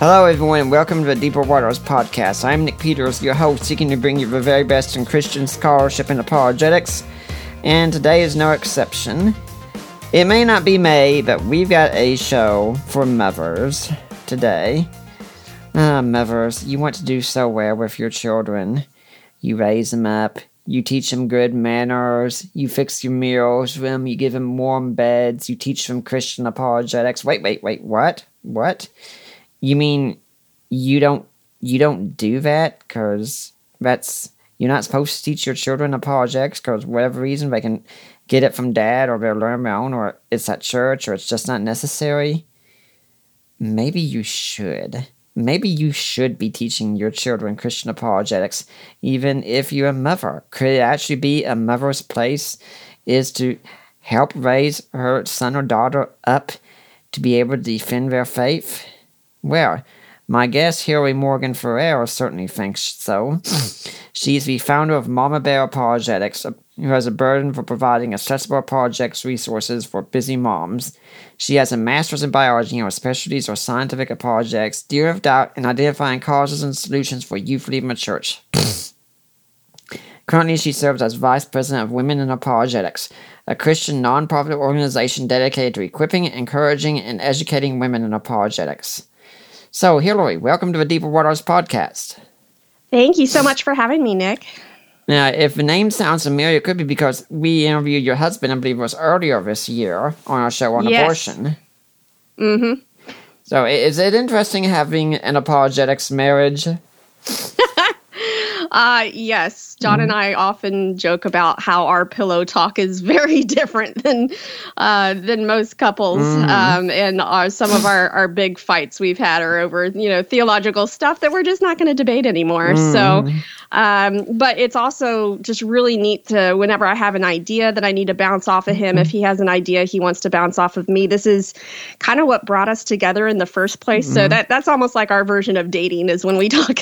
Hello, everyone, and welcome to the Deeper Waters podcast. I'm Nick Peters, your host, seeking to bring you the very best in Christian scholarship and apologetics, and today is no exception. It may not be May, but we've got a show for mothers today. Ah, mothers, you want to do so well with your children. You raise them up, you teach them good manners, you fix your meals for them, you give them warm beds, you teach them Christian apologetics. Wait, wait, wait, what? What? You mean you don't you don't do that because that's you're not supposed to teach your children apologetics because whatever reason they can get it from dad or they'll learn their own or it's at church or it's just not necessary. Maybe you should. Maybe you should be teaching your children Christian apologetics, even if you're a mother. Could it actually be a mother's place is to help raise her son or daughter up to be able to defend their faith? Well, my guest, Hillary Morgan Ferrer, certainly thinks so. She's the founder of Mama Bear Apologetics, who has a burden for providing accessible apologetics resources for busy moms. She has a master's in biology and her specialties are scientific apologetics, theory of doubt, and identifying causes and solutions for youth leaving the church. Currently, she serves as Vice President of Women in Apologetics, a Christian nonprofit organization dedicated to equipping, encouraging, and educating women in apologetics. So, Hillary, welcome to the Deeper Waters podcast. Thank you so much for having me, Nick. Now, if the name sounds familiar, it could be because we interviewed your husband, I believe it was earlier this year, on our show on Yes. abortion. Mm-hmm. So, is it interesting having an apologetics marriage? Uh, yes, John and I often joke about how our pillow talk is very different than uh, than most couples, um, and our, some of our, our big fights we've had are over you know theological stuff that we're just not going to debate anymore. So, um, but it's also just really neat to whenever I have an idea that I need to bounce off of him, if he has an idea he wants to bounce off of me. This is kind of what brought us together in the first place. So that that's almost like our version of dating is when we talk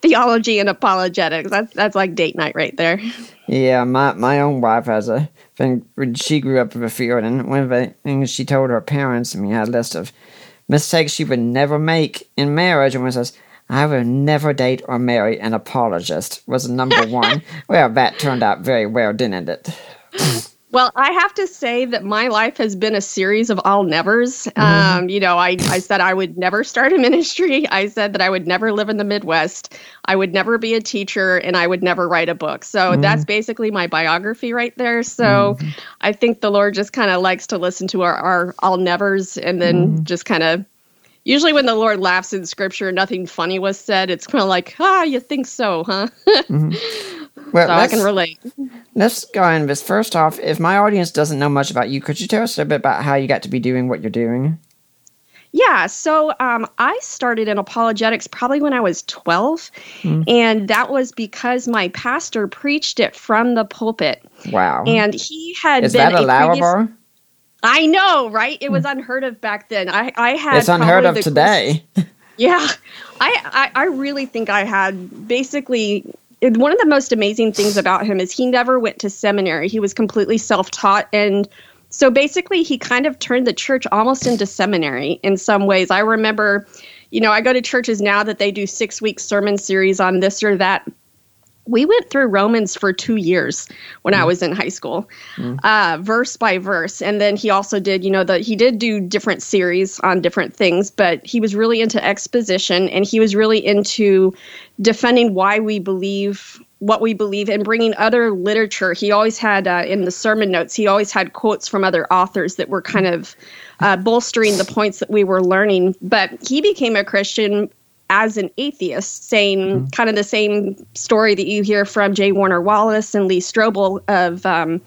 theology and apologetics. That's that's like date night right there. Yeah, my, my own wife has a thing. She grew up in the field, and one of the things she told her parents, I mean, I had a list of mistakes she would never make in marriage, and one says, I will never date or marry an apologist, was number one. well, that turned out very well, didn't it? Well, I have to say that my life has been a series of all nevers. Mm-hmm. Um, you know, I, I said I would never start a ministry. I said that I would never live in the Midwest. I would never be a teacher and I would never write a book. So mm. that's basically my biography right there. So mm-hmm. I think the Lord just kind of likes to listen to our, our all nevers and then mm-hmm. just kind of usually when the Lord laughs in scripture, and nothing funny was said. It's kind of like, ah, you think so, huh? Well, so I can relate. let's go in this. First off, if my audience doesn't know much about you, could you tell us a bit about how you got to be doing what you're doing? Yeah, so um, I started in apologetics probably when I was 12, and that was because my pastor preached it from the pulpit. Wow. And he had Is been that a previous- allowable? I know, right? It was hmm. unheard of back then. I, I had It's unheard of today. yeah, I, I I really think I had basically one of the most amazing things about him is he never went to seminary. He was completely self-taught and so basically he kind of turned the church almost into seminary in some ways. I remember, you know, I go to churches now that they do 6-week sermon series on this or that we went through Romans for two years when I was in high school, uh, verse by verse. And then he also did, you know, the he did do different series on different things, but he was really into exposition and he was really into defending why we believe what we believe and bringing other literature. He always had uh, in the sermon notes, he always had quotes from other authors that were kind of uh, bolstering the points that we were learning. But he became a Christian as an atheist, saying mm-hmm. kind of the same story that you hear from J. Warner Wallace and Lee Strobel of um,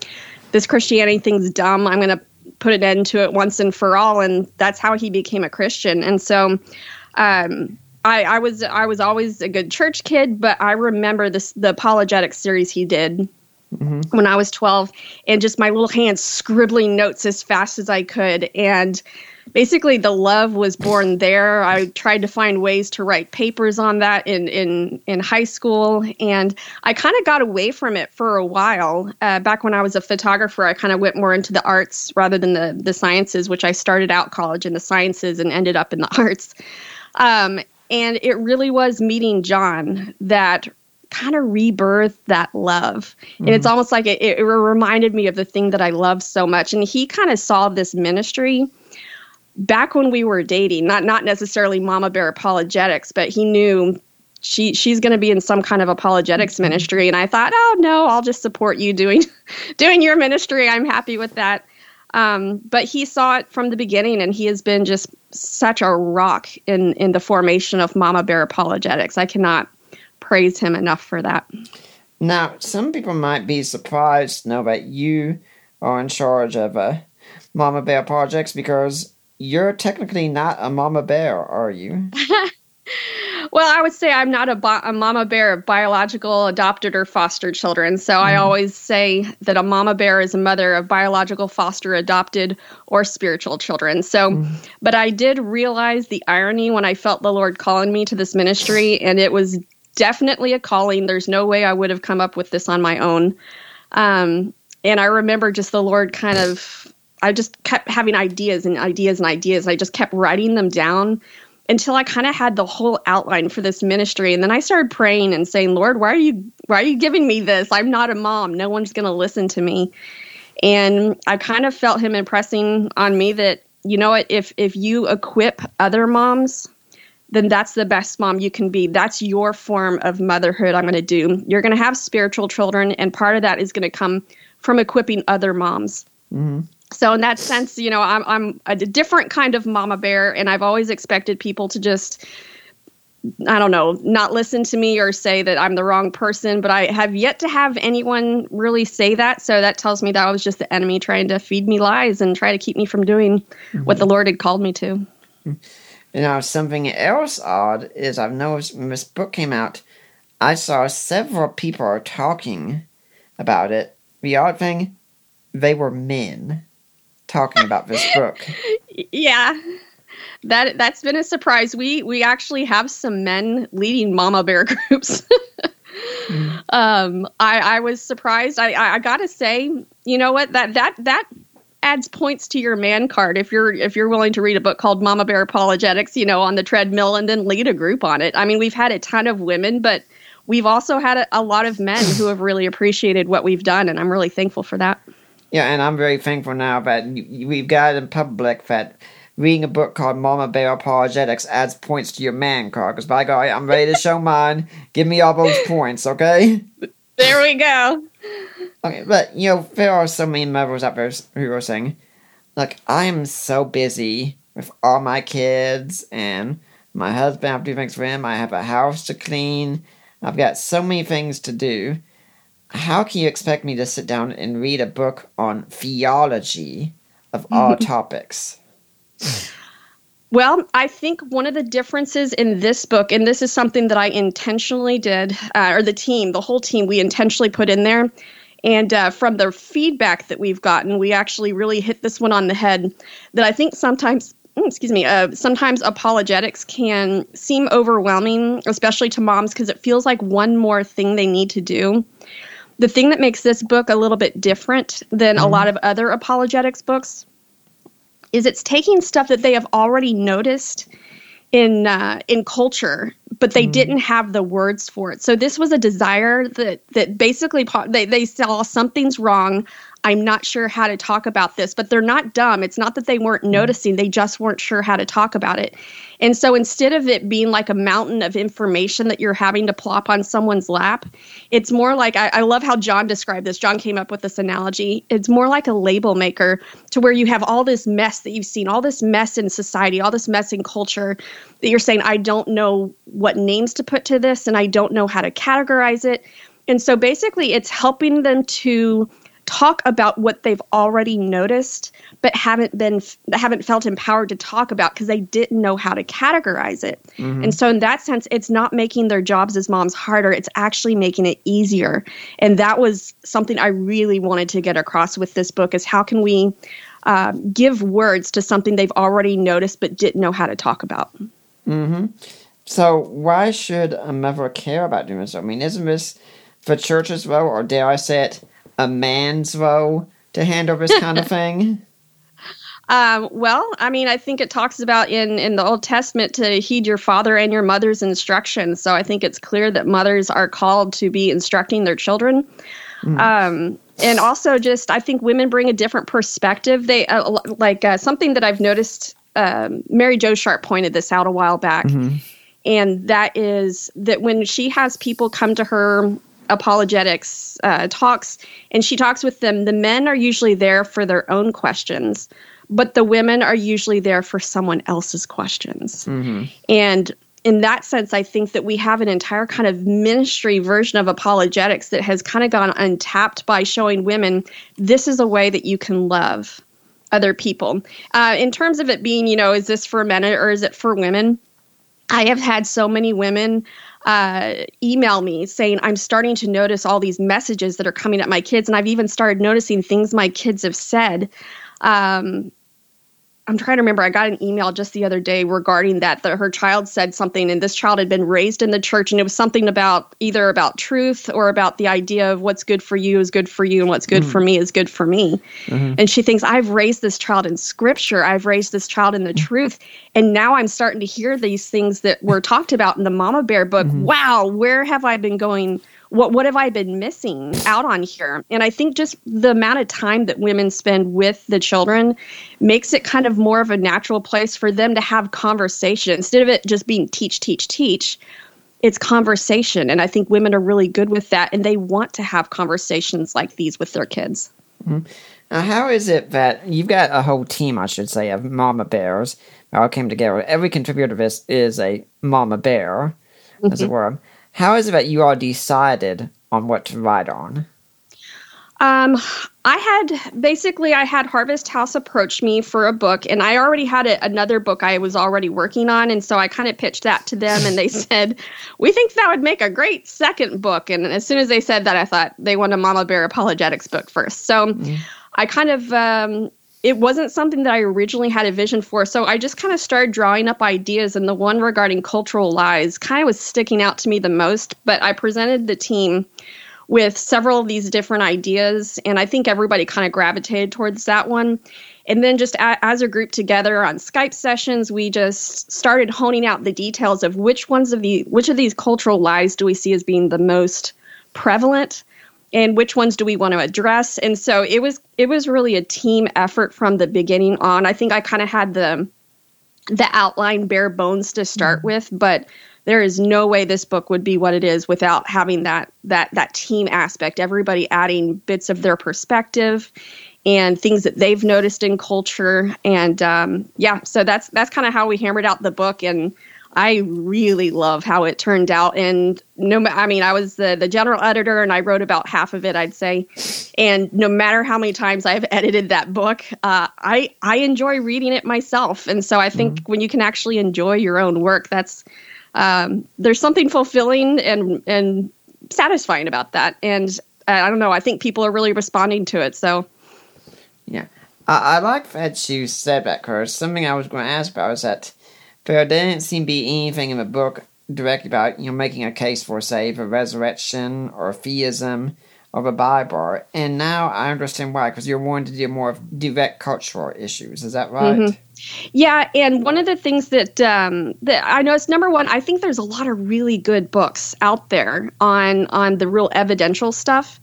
this Christianity thing's dumb. I'm going to put an end to it once and for all. And that's how he became a Christian. And so, um, I, I was I was always a good church kid, but I remember this the apologetic series he did mm-hmm. when I was 12 and just my little hands scribbling notes as fast as I could. And basically the love was born there. I tried to find ways to write papers on that in, in, in high school. And I kind of got away from it for a while. Uh, back when I was a photographer, I kind of went more into the arts rather than the, the sciences, which I started out college in the sciences and ended up in the arts. Um, and it really was meeting John that kind of rebirthed that love. Mm-hmm. And it's mm-hmm. almost like it, it reminded me of the thing that I love so much. And he kind of saw this ministry back when we were dating, not not necessarily Mama Bear apologetics, but he knew she she's going to be in some kind of apologetics mm-hmm. ministry and I thought, "Oh, no, I'll just support you doing doing your ministry. I'm happy with that." Um, but he saw it from the beginning and he has been just such a rock in in the formation of Mama Bear apologetics. I cannot praise him enough for that. Now, some people might be surprised to know that you are in charge of uh, Mama Bear projects because you're technically not a mama bear, are you? well, I would say I'm not a, bo- a, mama bear of biological, adopted, or foster children. So mm. I mm-hmm. always say that a mama bear is a mother of biological, foster, adopted, or spiritual children. So, mm. but I did realize the irony when I felt the Lord calling me to this ministry, and it was definitely a calling. There's no way I would have come up with this on my own. Um, and I remember just the Lord kind of I just kept having ideas and ideas and ideas. I just kept writing them down until I kind of had the whole outline for this ministry. And then I started praying and saying, Lord, why are you why are you giving me this? I'm not a mom. No one's gonna listen to me. And I kind of felt him impressing on me that, you know what, if if you equip other moms, then that's the best mom you can be. That's your form of motherhood I'm going to do. You're going to have spiritual children, and part of that is going to come from equipping other moms. Mm-hmm so in that sense, you know, I'm I'm a different kind of mama bear, and I've always expected people to just I don't know, not listen to me or say that I'm the wrong person, but I have yet to have anyone really say that. So that tells me that I was just the enemy trying to feed me lies and try to keep me from doing mm-hmm. what the Lord had called me to. You know, something else odd is I've noticed when this book came out, I saw several people are talking about it. The odd thing, they were men talking about this book. Yeah. That that's been a surprise. We we actually have some men leading mama bear groups. mm. um, I, I was surprised. I, I, I gotta say, you know what that that that adds points to your man card if you're if you're willing to read a book called Mama Bear Apologetics, you know, on the treadmill and then lead a group on it. I mean, we've had a ton of women, but we've also had a, a lot of men who have really appreciated what we've done, and I'm really thankful for that. Yeah, and I'm very thankful now that we've got in public that reading a book called Mama Bear Apologetics adds points to your man card. Because by God, I'm ready to show mine. Give me all those points, okay? There we go. Okay, but you know there are so many mothers out there who are saying, "Look, I am so busy with all my kids and my husband. I have to do things for him. I have a house to clean. I've got so many things to do." How can you expect me to sit down and read a book on theology of all topics? Well, I think one of the differences in this book, and this is something that I intentionally did, uh, or the team, the whole team, we intentionally put in there. And uh, from the feedback that we've gotten, we actually really hit this one on the head. That I think sometimes, mm, excuse me, uh, sometimes apologetics can seem overwhelming, especially to moms, because it feels like one more thing they need to do the thing that makes this book a little bit different than mm-hmm. a lot of other apologetics books is it's taking stuff that they have already noticed in uh, in culture, but they mm. didn't have the words for it. So this was a desire that that basically they they saw something's wrong. I'm not sure how to talk about this, but they're not dumb. It's not that they weren't mm-hmm. noticing, they just weren't sure how to talk about it. And so instead of it being like a mountain of information that you're having to plop on someone's lap, it's more like I, I, love how John described this. John came up with this analogy. It's more like a label maker to where you have all this mess that you've seen, all this mess in society, all this mess in culture that you're saying, I don't know what names to put to this and I don't know how to categorize it. And so basically, it's helping them to talk about what they've already noticed but haven't been haven't felt empowered to talk about because they didn't know how to categorize it mm-hmm. and so in that sense it's not making their jobs as moms harder it's actually making it easier and that was something i really wanted to get across with this book is how can we uh, give words to something they've already noticed but didn't know how to talk about mm-hmm. so why should a mother care about doing so i mean isn't this for church as well or dare i say it a man's role to handle this kind of thing? Um, well, I mean, I think it talks about in in the Old Testament to heed your father and your mother's instructions. So I think it's clear that mothers are called to be instructing their children. Mm. Um, and also, just I think women bring a different perspective. They uh, like uh, something that I've noticed. Um, Mary Jo Sharp pointed this out a while back. Mm-hmm. And that is that when she has people come to her apologetics uh, talks, and she talks with them. The men are usually there for their own questions, but the women are usually there for someone else's questions. Mm-hmm. And in that sense, I think that we have an entire kind of ministry version of apologetics that has kind of gone untapped by showing women this is a way that you can love other people. Uh, in terms of it being, you know, is this for men or is it for women? I have had so many women uh, email me saying, I'm starting to notice all these messages that are coming at my kids. And I've even started noticing things my kids have said um, I'm trying to remember. I got an email just the other day regarding that that her child said something, and this child had been raised in the church, and it was something about either about truth or about the idea of what's good for you is good for you, and what's good mm-hmm. for me is good for me. Mm-hmm. And she thinks I've raised this child in Scripture, I've raised this child in the mm-hmm. truth, and now I'm starting to hear these things that were talked about in the Mama Bear book. Mm-hmm. Wow, where have I been going? What what have I been missing out on here? And I think just the amount of time that women spend with the children makes it kind of more of a natural place for them to have conversation instead of it just being teach, teach, teach. It's conversation, and I think women are really good with that, and they want to have conversations like these with their kids. Mm-hmm. Now, how is it that you've got a whole team, I should say, of mama bears that all came together? Every contributor to this is a mama bear, mm-hmm. as it mm-hmm. were. How is it that you all decided on what to write on? Um, I had basically I had Harvest House approach me for a book, and I already had a, another book I was already working on, and so I kind of pitched that to them, and they said, "We think that would make a great second book." And as soon as they said that, I thought they want a Mama Bear apologetics book first. So mm. I kind of um, it wasn't something that I originally had a vision for. So I just kind of started drawing up ideas, and the one regarding cultural lies kind of was sticking out to me the most. But I presented the team with several of these different ideas, and I think everybody kind of gravitated towards that one. And then, just a, as a group together on Skype sessions, we just started honing out the details of which ones of the which of these cultural lies do we see as being the most prevalent and which ones do we want to address? And so it was it was really a team effort from the beginning on. I think i kind of had the the outline bare bones to start mm-hmm. with but there is no way this book would be what it is without having that that that team aspect everybody adding bits of their perspective and things that they've noticed in culture. And um, yeah so that's that's kind of how we hammered out the book. And I really love how it turned out. And no, I mean, I was the, the general editor and I wrote about half of it, I'd say. And no matter how many times I've edited that book, uh, I, I enjoy reading it myself. And so I think mm-hmm. when you can actually enjoy your own work, that's, um, there's something fulfilling and, and satisfying about that. And uh, I don't know, I think people are really responding to it. So, yeah. I, I like that you said that, Chris. Something I was going to ask about is that there didn't seem to be anything in the book directly about you know making a case for say the resurrection or theism or the Bible. And now I understand why, because you're wanting to deal more of direct cultural issues. Is that right? Mm-hmm. Yeah, and one of the things that um, that I noticed, number one, I think there's a lot of really good books out there on on the real evidential stuff.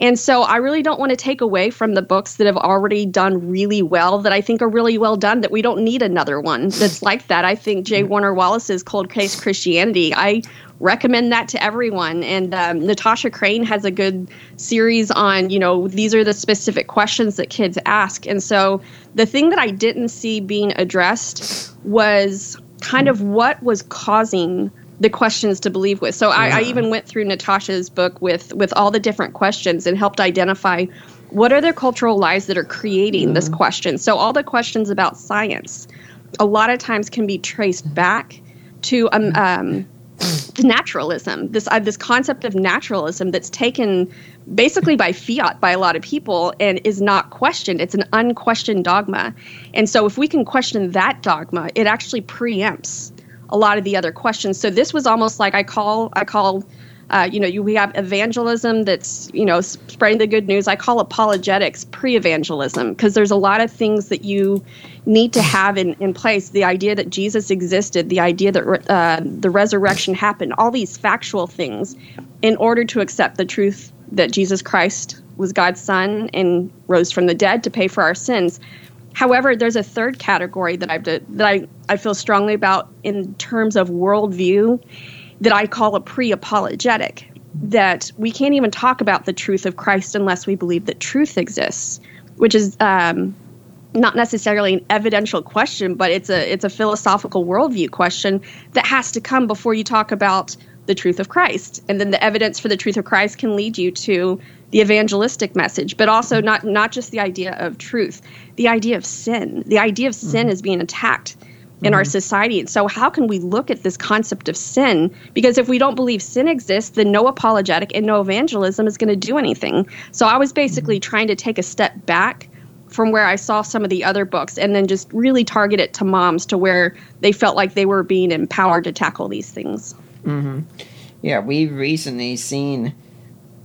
And so I really don't want to take away from the books that have already done really well, that I think are really well done, that we don't need another one that's like that. I think J. Warner Wallace's Cold Case Christianity, I recommend that to everyone. And um, Natasha Crain has a good series on, you know, these are the specific questions that kids ask. And so the thing that I didn't see being addressed was kind of what was causing the questions to believe with. So yeah. I, I, even went through Natasha's book with with all the different questions and helped identify what are the cultural lies that are creating mm-hmm. this question. So all the questions about science, a lot of times can be traced back to um, um naturalism. This uh, this concept of naturalism that's taken basically by fiat by a lot of people and is not questioned. It's an unquestioned dogma. And so if we can question that dogma, it actually preempts a lot of the other questions. So this was almost like I call I call uh, you know you, we have evangelism that's you know spreading the good news. I call apologetics pre-evangelism because there's a lot of things that you need to have in, in place. The idea that Jesus existed, the idea that uh, the resurrection happened, all these factual things, in order to accept the truth that Jesus Christ was God's son and rose from the dead to pay for our sins. However, there's a third category that I that I, I feel strongly about in terms of worldview that I call a pre-apologetic. That we can't even talk about the truth of Christ unless we believe that truth exists, which is um, not necessarily an evidential question, but it's a it's a philosophical worldview question that has to come before you talk about the truth of Christ, and then the evidence for the truth of Christ can lead you to the evangelistic message, but also not not just the idea of truth, the idea of sin. The idea of sin mm-hmm. is being attacked in mm-hmm. our society. And so how can we look at this concept of sin? Because if we don't believe sin exists, then no apologetic and no evangelism is going to do anything. So I was basically mm-hmm. trying to take a step back from where I saw some of the other books and then just really target it to moms to where they felt like they were being empowered to tackle these things. Mm-hmm. Yeah, we've recently seen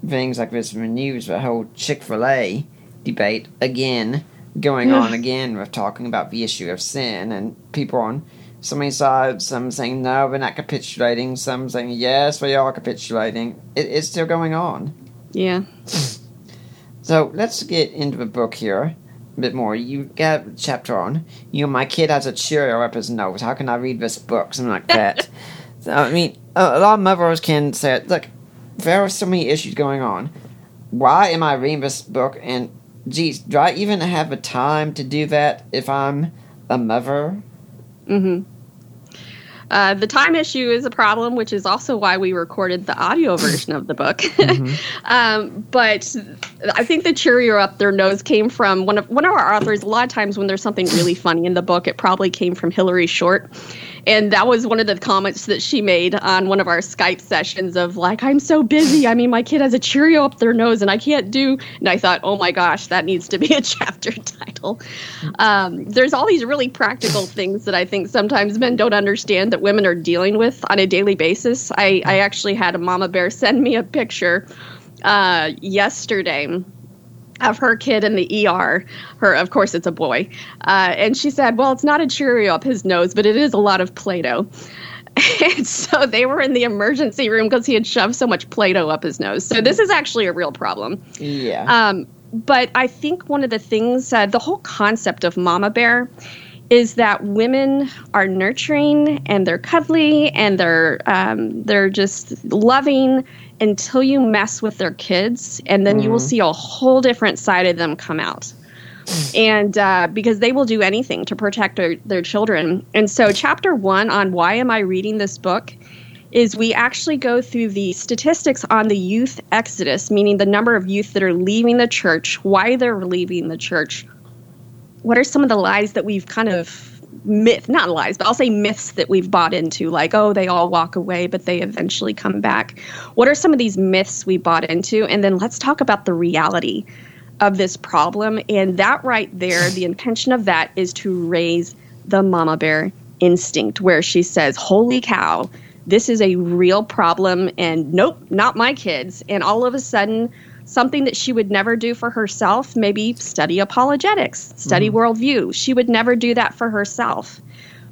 things like this in the news, the whole Chick fil A debate again going on again with talking about the issue of sin and people on so many sides, some saying no, we're not capitulating, some saying yes, we are capitulating. It, it's still going on. Yeah. so let's get into the book here a bit more. You got a chapter on, you know, my kid has a Cheerio up his nose. How can I read this book? Something like that. so, I mean, a lot of mothers can say, look, there are so many issues going on. Why am I reading this book? And geez, do I even have a time to do that if I'm a mother? Mm-hmm. Uh, the time issue is a problem, which is also why we recorded the audio version of the book. mm-hmm. um, but I think the Cheerio up their nose came from one of one of our authors. A lot of times when there's something really funny in the book, it probably came from Hillary Short. And that was one of the comments that she made on one of our Skype sessions of like, I'm so busy. I mean, my kid has a Cheerio up their nose and I can't do. And I thought, oh my gosh, that needs to be a chapter title. Um, there's all these really practical things that I think sometimes men don't understand that women are dealing with on a daily basis. I, I actually had a mama bear send me a picture uh, yesterday of her kid in the ER. Her, of course, it's a boy, uh, and she said, "Well, it's not a Cheerio up his nose, but it is a lot of Play-Doh." and so they were in the emergency room because he had shoved so much Play-Doh up his nose. So this is actually a real problem. Yeah. Um, but I think one of the things, uh, the whole concept of Mama Bear, is that women are nurturing and they're cuddly and they're um, they're just loving until you mess with their kids, and then mm-hmm. you will mm-hmm. see a whole different side of them come out. and uh, because they will do anything to protect their, their children. And so, chapter one on why am I reading this book is we actually go through the statistics on the youth exodus, meaning the number of youth that are leaving the church, why they're leaving the church, what are some of the lies that we've kind of myth, not lies, but I'll say myths that we've bought into, like, oh, they all walk away, but they eventually come back. What are some of these myths we bought into? And then let's talk about the reality of this problem. And that right there, the intention of that is to raise the mama bear instinct, where she says, holy cow, this is a real problem. And nope, not my kids. And all of a sudden, something that she would never do for herself, maybe study apologetics, study mm-hmm. worldview. She would never do that for herself.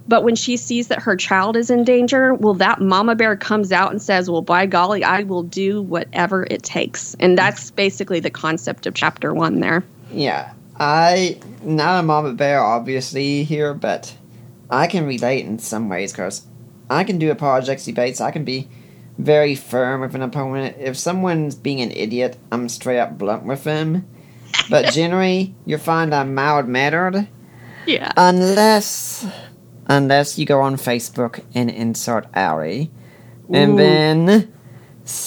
But when she sees that her child is in danger, well, that mama bear comes out and says, Well, by golly, I will do whatever it takes. And that's basically the concept of chapter one there. Yeah. I, not a mama bear, obviously, here, but I can relate in some ways because I can do apologetics debates. I can be very firm with an opponent. If someone's being an idiot, I'm straight up blunt with them. But generally, you find I'm mild mannered. Yeah. Unless, unless you go on Facebook and insert Ari, and Ooh. then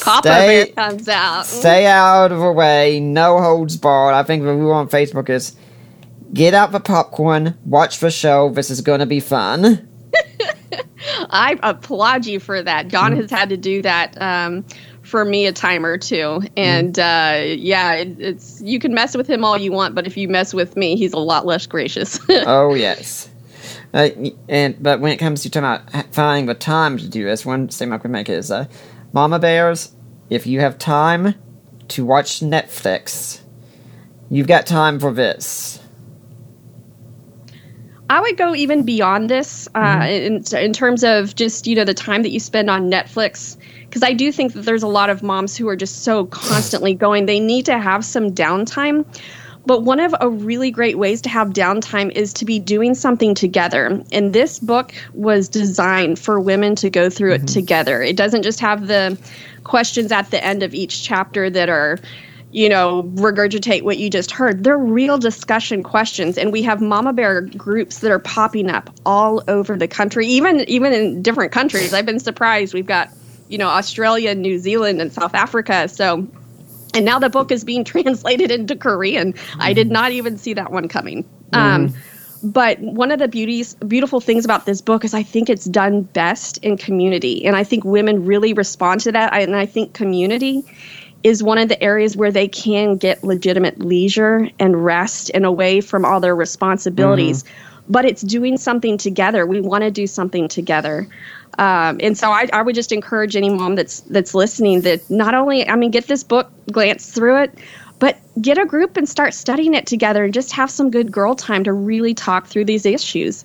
Papa stay, comes out. stay out of the way, no holds barred. I think the rule on Facebook is get out the popcorn, watch the show. This is gonna be fun. I applaud you for that. John Mm-hmm. has had to do that um, for me a time or two, and uh, yeah, it, it's you can mess with him all you want, but if you mess with me, he's a lot less gracious. oh yes. Uh, and but when it comes to talking about finding the time to do this, one statement I could make is, uh, Mama Bears, if you have time to watch Netflix, you've got time for this. I would go even beyond this uh, in, in terms of just you know the time that you spend on Netflix because I do think that there's a lot of moms who are just so constantly going. They need to have some downtime. But one of a really great ways to have downtime is to be doing something together. And this book was designed for women to go through it together. It doesn't just have the questions at the end of each chapter that are you know, regurgitate what you just heard. They're real discussion questions, and we have mama bear groups that are popping up all over the country, even even in different countries. I've been surprised. We've got, you know, Australia, New Zealand, and South Africa. So, and now the book is being translated into Korean. I did not even see that one coming. Um, but one of the beauties, beautiful things about this book is I think it's done best in community, and I think women really respond to that. And I think community is one of the areas where they can get legitimate leisure and rest and away from all their responsibilities. But it's doing something together. We want to do something together. Um, and so I, I would just encourage any mom that's that's listening that not only I mean get this book, glance through it, but get a group and start studying it together and just have some good girl time to really talk through these issues.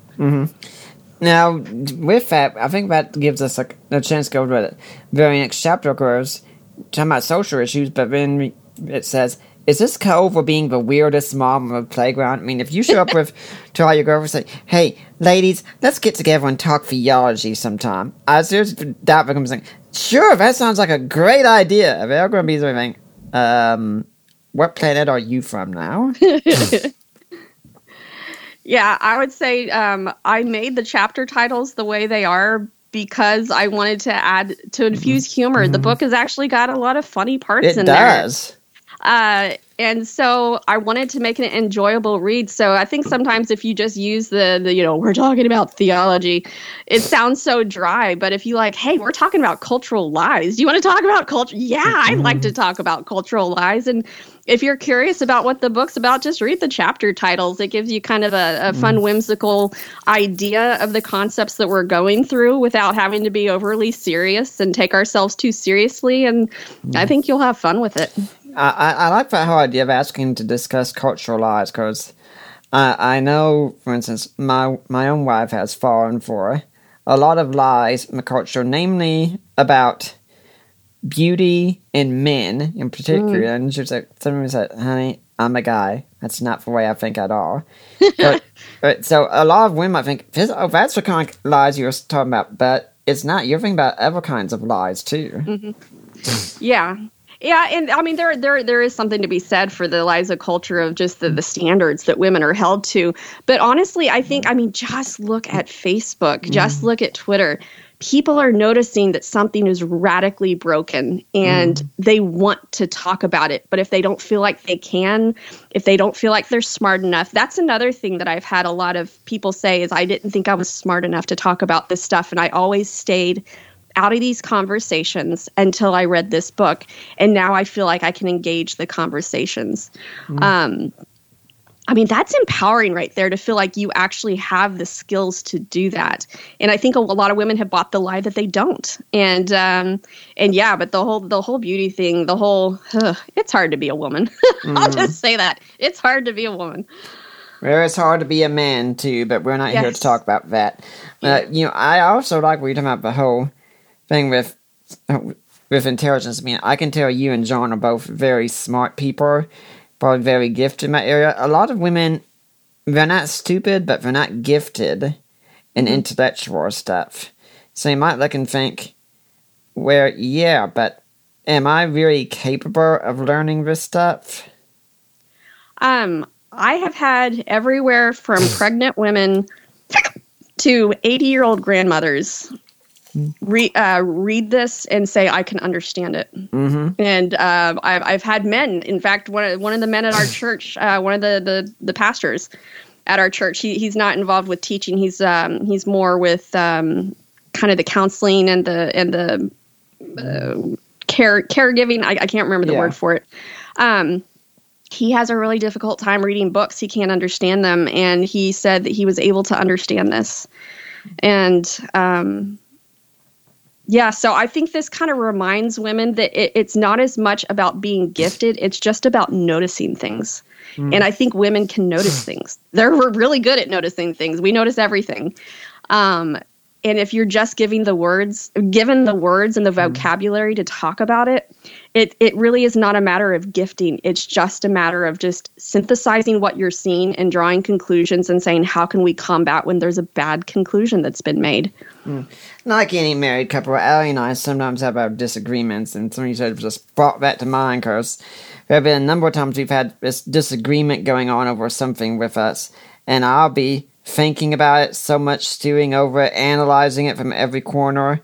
Now, with that, I think that gives us a, a chance to go to the very next chapter, because talking about social issues, but then it says, is this code for being the weirdest mom on the playground? I mean, if you show up with to all your girlfriends, say, "Hey, ladies, let's get together and talk theology sometime," I seriously doubt they're going to be saying, "Sure, that sounds like a great idea." They're going to be saying, "Um, what planet are you from now?" Yeah, I would say um, I made the chapter titles the way they are because I wanted to add to infuse humor. The book has actually got a lot of funny parts it in there. does. Uh, and so I wanted to make it an enjoyable read. So I think sometimes if you just use the, the, you know, we're talking about theology, it sounds so dry. But if you like, hey, we're talking about cultural lies. Do you want to talk about culture? Yeah, I'd like to talk about cultural lies. And if you're curious about what the book's about, just read the chapter titles. It gives you kind of a, a fun, mm. whimsical idea of the concepts that we're going through without having to be overly serious and take ourselves too seriously. And I mm. think you'll have fun with it. I, I, I like that whole idea of asking to discuss cultural lies because I, I know, for instance, my my own wife has fallen for a lot of lies in the culture, namely about beauty and men in particular. Mm. And she was like, said, honey, I'm a guy. That's not the way I think at all. but, but, so a lot of women might think, oh, that's the kind of lies you're talking about, but it's not. You're thinking about other kinds of lies too. Mm-hmm. Yeah. Yeah, and I mean there there there is something to be said for the of culture of just the, the standards that women are held to. But honestly, I think I mean just look at Facebook, mm-hmm. just look at Twitter. People are noticing that something is radically broken and mm-hmm. they want to talk about it. But if they don't feel like they can, if they don't feel like they're smart enough, that's another thing that I've had a lot of people say is I didn't think I was smart enough to talk about this stuff and I always stayed out of these conversations until I read this book, and now I feel like I can engage the conversations. Um, I mean, that's empowering right there to feel like you actually have the skills to do that. And I think a, lot of women have bought the lie that they don't. And um, and yeah, but the whole the whole beauty thing, the whole ugh, it's hard to be a woman. I'll just say that it's hard to be a woman. Well, it's hard to be a man too, but we're not here to talk about that. Uh, you know, I also like what you're talking about the whole thing with with intelligence. I mean, I can tell you and John are both very smart people, probably very gifted in that area. A lot of women, they're not stupid, but they're not gifted in intellectual stuff. So you might look and think, well, yeah, but am I really capable of learning this stuff? Um, I have had everywhere from pregnant women to 80 year old grandmothers re- uh, read this and say, I can understand it. Mm-hmm. And uh, I've, I've had men, in fact, one of, one of the men at our church, uh, one of the, the, the pastors at our church, he, he's not involved with teaching. He's, um, he's more with um, kind of the counseling and the, and the uh, care, caregiving. I, I can't remember the Yeah. word for it. Um, he has a really difficult time reading books. He can't understand them. And he said that he was able to understand this. And um, yeah, so I think this kind of reminds women that it, it's not as much about being gifted, it's just about noticing things. And I think women can notice things. They're we're really good at noticing things. We notice everything. Um, and if you're just giving the words, given the words and the vocabulary to talk about it, it it really is not a matter of gifting. It's just a matter of just synthesizing what you're seeing and drawing conclusions and saying how can we combat when there's a bad conclusion that's been made. Hmm. like any married couple, Allie and I sometimes have our disagreements, and somebody sort of just brought that to mind because there have been a number of times we've had this disagreement going on over something with us, and I'll be thinking about it so much, stewing over it, analyzing it from every corner,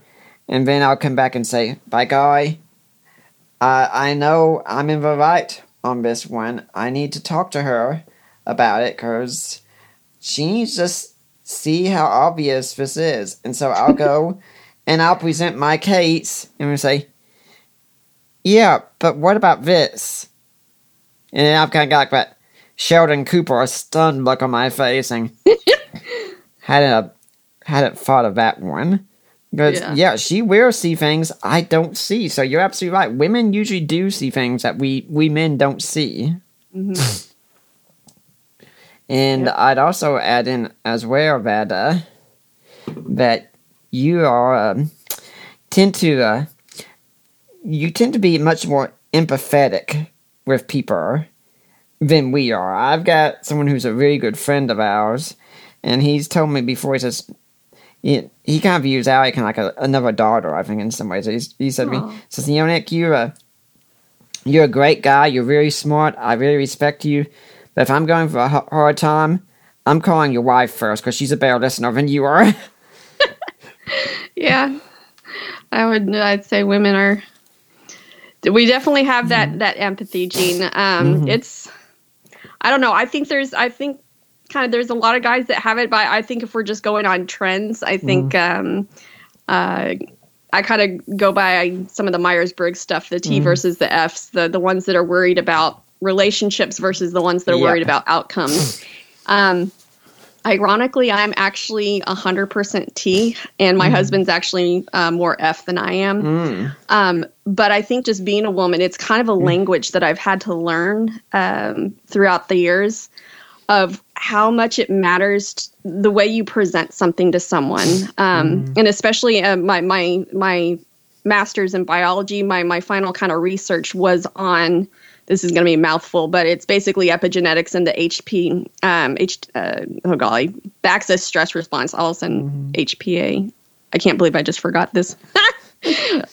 and then I'll come back and say, by golly, oh, I, I know I'm in the right on this one. I need to talk to her about it because she needs to see how obvious this is. And so I'll go and I'll present my case and we say, yeah, but what about this? And then I've kind of got like that Sheldon Cooper stunned look on my face and hadn't, uh, hadn't thought of that one. Because, Yeah. yeah. she will see things I don't see. So you're absolutely right. Women usually do see things that we, we men don't see. And Yep. I'd also add in as well that uh, that you are um, tend to uh, you tend to be much more empathetic with people than we are. I've got someone who's a really good friend of ours, and he's told me before. He says he, he kind of views Allie kind of like a, another daughter. I think in some ways. He's, he said to Aw. me, says, "You know, Nick, you're a you're a great guy. You're very smart. I really respect you." But if I'm going for a h- hard time, I'm calling your wife first because she's a better listener than you are. Yeah, I would. I'd say women are. We definitely have that that empathy gene. Um, It's. I don't know. I think there's. I think kind of there's a lot of guys that have it, but I think if we're just going on trends, I think. Um, uh, I kind of go by some of the Myers Briggs stuff, the T versus the Fs, the the ones that are worried about relationships versus the ones that are Yeah. worried about outcomes. um, ironically, I'm actually 100% T, and my husband's actually uh, more F than I am. Mm. Um, but I think just being a woman, it's kind of a language that I've had to learn um, throughout the years of how much it matters t- the way you present something to someone, um, and especially uh, my my my master's in biology. My my final kind of research was on. This is going to be a mouthful, but it's basically epigenetics and the HP, um, H, uh, oh golly, Baxis stress response, also HPA. I can't believe I just forgot this.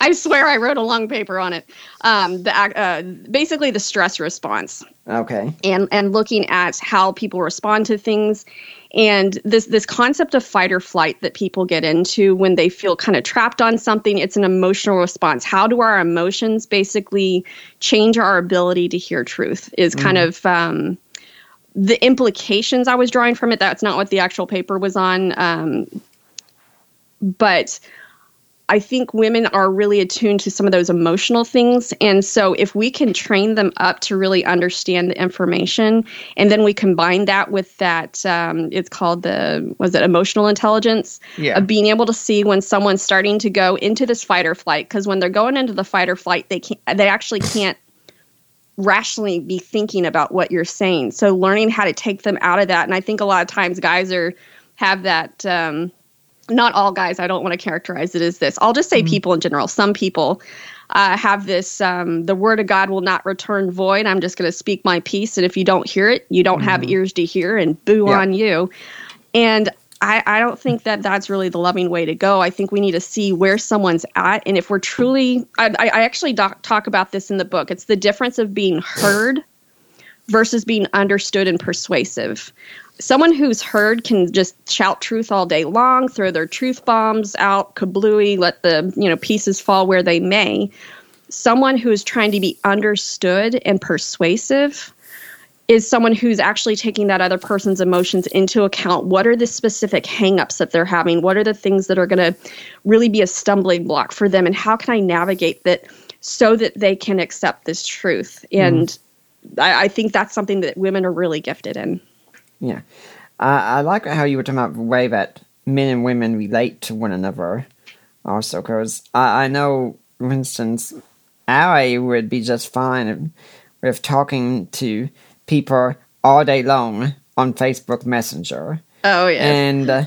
I swear I wrote a long paper on it. Um, the uh, basically the stress response. Okay. and and looking at how people respond to things. And this this concept of fight or flight that people get into when they feel kind of trapped on something it's an emotional response. How do our emotions basically change our ability to hear truth is kind of um, the implications i was drawing from it. That's not what the actual paper was on. Um, but I think women are really attuned to some of those emotional things. And so, if we can train them up to really understand the information, and then we combine that with that, um, it's called the, was it emotional intelligence? Yeah. Of being able to see when someone's starting to go into this fight or flight. Because when they're going into the fight or flight, they can't, they actually can't rationally be thinking about what you're saying. So learning how to take them out of that. And I think a lot of times guys are have that um, not all guys, I don't want to characterize it as this. I'll just say mm-hmm. people in general. Some people uh, have this um, the word of God will not return void. I'm just going to speak my piece. And if you don't hear it, you don't mm-hmm. have ears to hear, and boo on you. And I, I don't think that that's really the loving way to go. I think we need to see where someone's at. And if we're truly, I, I actually doc, talk about this in the book, it's the difference of being heard versus being understood and persuasive someone who's heard can just shout truth all day long, throw their truth bombs out, kablooey, let the you know pieces fall where they may. Someone who is trying to be understood and persuasive is someone who's actually taking that other person's emotions into account. What are the specific hangups that they're having? What are the things that are going to really be a stumbling block for them? And how can I navigate that so that they can accept this truth? And mm. I, I think that's something that women are really gifted in. Yeah. I like how you were talking about the way that men and women relate to one another also, because I, I know, for instance, I would be just fine with talking to people all day long on Facebook Messenger. Oh, yeah. And uh,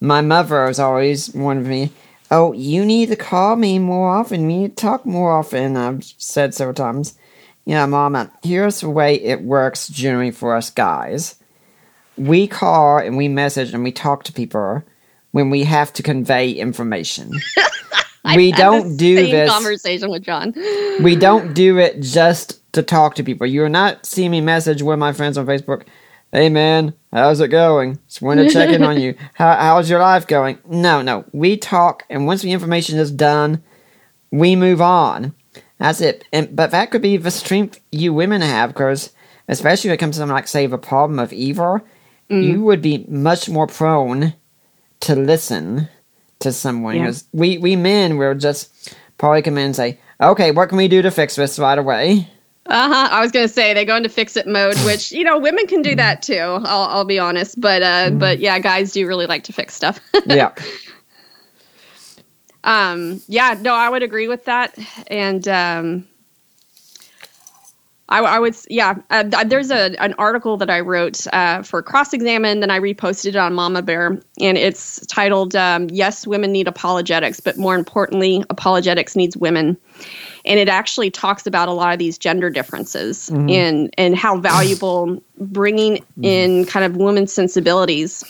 my mother was always warning me, oh, you need to call me more often. We need to talk more often. I've said several times, yeah, Mama, here's the way it works generally for us guys we call and we message and we talk to people when we have to convey information. we don't do this conversation with John. we don't do it just to talk to people. You're not seeing me message with my friends on Facebook. Hey man, how's it going? Just want to check in on you. How, how's your life going? No, no. We talk, and once the information is done, we move on. That's it. And but that could be the strength you women have, because especially when it comes to something like say the problem of evil, mm. you would be much more prone to listen to someone. Yeah. We we men will just probably come in and say, "Okay, what can we do to fix this right away?" Uh huh. I was gonna say they go into fix it mode, which you know women can do that too. I'll I'll be honest, but uh, mm. but yeah, guys do really like to fix stuff. yeah. Um. Yeah. No, I would agree with that, and um. I, I would, yeah. Uh, there's a an article that I wrote uh, for Cross Examine, then I reposted it on Mama Bear, and it's titled um, "Yes, Women Need Apologetics, but more importantly, apologetics needs women." And it actually talks about a lot of these gender differences mm-hmm. and and how valuable bringing mm-hmm. in kind of women's sensibilities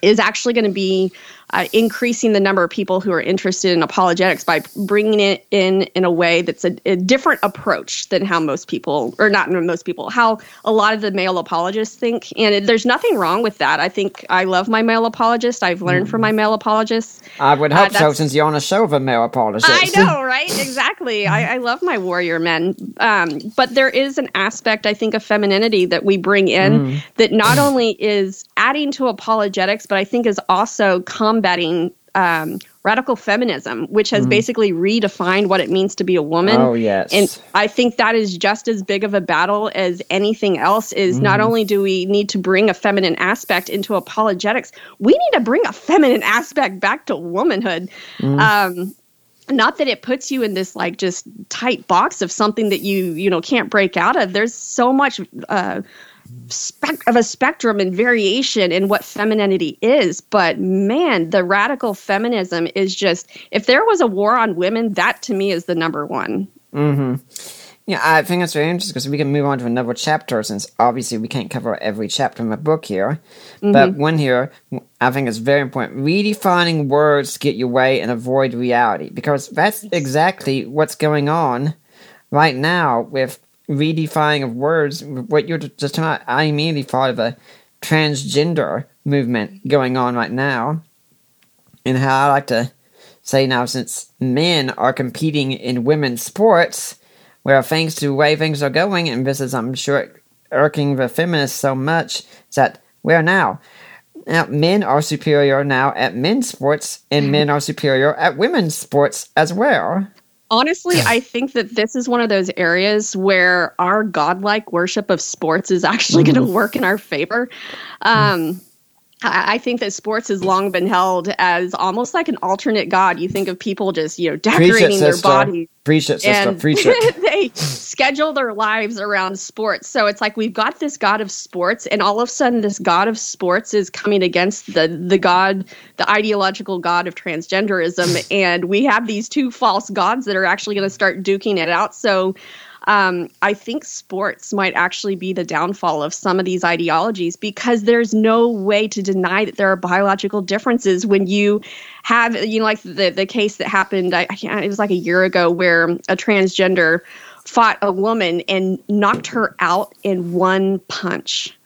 is actually going to be uh, increasing the number of people who are interested in apologetics by bringing it in in a way that's a, a, different approach than how most people, or not most people, how a lot of the male apologists think. And it, there's nothing wrong with that. I think I love my male apologist. I've learned mm. from my male apologists. I would hope uh, so, since you're on a show of a male apologist. I know, right? Exactly. I, I, love my warrior men. Um, but there is an aspect, I think, of femininity that we bring in mm. that not only is adding to apologetics, but I think is also combating combating um, radical feminism, which has mm. basically redefined what it means to be a woman. Oh, yes. And I think that is just as big of a battle as anything else is mm. not mm-hmm. only do we need to bring a feminine aspect into apologetics, we need to bring a feminine aspect back to womanhood. Mm. Um, not that it puts you in this like just tight box of something that you you know can't break out of there's so much uh, spec- of a spectrum and variation in what femininity is. But man, the radical feminism is just if there was a war on women, that to me is the number one. Mm-hmm. Yeah, I think that's very interesting because we can move on to another chapter since obviously we can't cover every chapter in the book here. Mm-hmm. But one here, I think is very important. Redefining words to get your way and avoid reality because that's exactly what's going on right now with redefining of words, what you're just talking about, I immediately thought of a transgender movement going on right now. And how I like to say now, since men are competing in women's sports, where thanks to the way things are going, and this is, I'm sure, irking the feminists so much, is that where now? Now, men are superior now at men's sports, and men are superior at women's sports as well honestly, I think that this is one of those areas where our godlike worship of sports is actually mm. going to work in our favor. Um, I think that sports has long been held as almost like an alternate god. You think of people just, you know, decorating it, their bodies. Preach it, sister. And Preach it. they schedule their lives around sports. So it's like we've got this god of sports, and all of a sudden, this god of sports is coming against the the god, the ideological god of transgenderism, and we have these two false gods that are actually going to start duking it out. So um, I think sports might actually be the downfall of some of these ideologies because there's no way to deny that there are biological differences when you have, you know, like the, the case that happened, I, can't, it was like a year ago where a transgender fought a woman and knocked her out in one punch.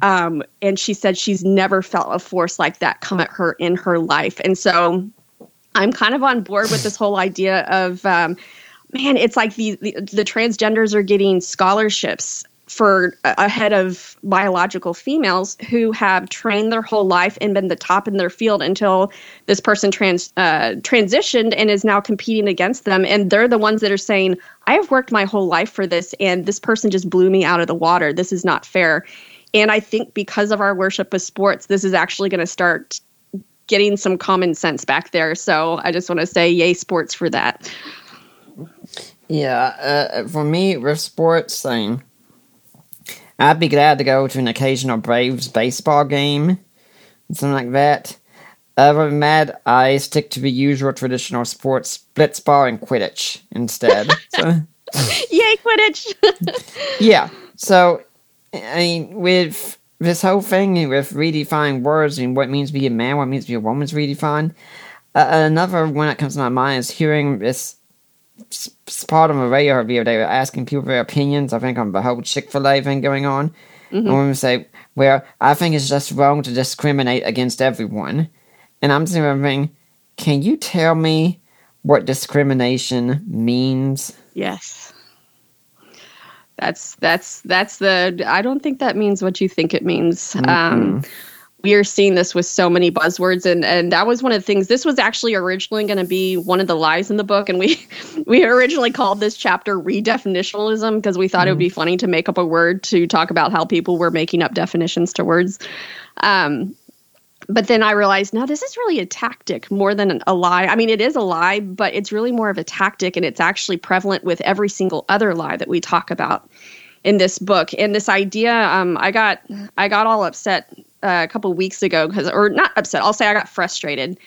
Um, and she said she's never felt a force like that come at her in her life. And so I'm kind of on board with this whole idea of, um, man, it's like the, the the transgenders are getting scholarships for ahead of biological females who have trained their whole life and been the top in their field until this person trans uh, transitioned and is now competing against them. And they're the ones that are saying i have worked my whole life for this and this person just blew me out of the water. This is not fair. And i think because of our worship of sports this is actually going to start getting some common sense back there. So i just want to say yay sports for that Yeah, uh, for me, with sports thing, I'd be glad to go to an occasional Braves baseball game, something like that. Other than that, I stick to the usual traditional sports, blitzball and Quidditch instead. so, yay quidditch yeah, so, I mean, with this whole thing with redefining words and what it means to be a man, what it means to be a woman is redefined, uh, another one that comes to my mind is hearing this spot on the radio the other day asking people their opinions. I think on the whole Chick Fil A thing going on, and women say, "Well, I think it's just wrong to discriminate against everyone," and I'm just wondering, can you tell me what discrimination means? Yes. That's that's that's the I don't think that means what you think it means. Um we are seeing this with so many buzzwords and and that was one of the things this was actually originally going to be one of the lies in the book and we we originally called this chapter redefinitionalism because we thought it would be funny to make up a word to talk about how people were making up definitions to words um but then I realized, no, this is really a tactic more than a lie. I mean, it is a lie, but it's really more of a tactic, and it's actually prevalent with every single other lie that we talk about in this book. And this idea, um, I got, I got all upset uh, a couple weeks ago because, or not upset. I'll say I got frustrated.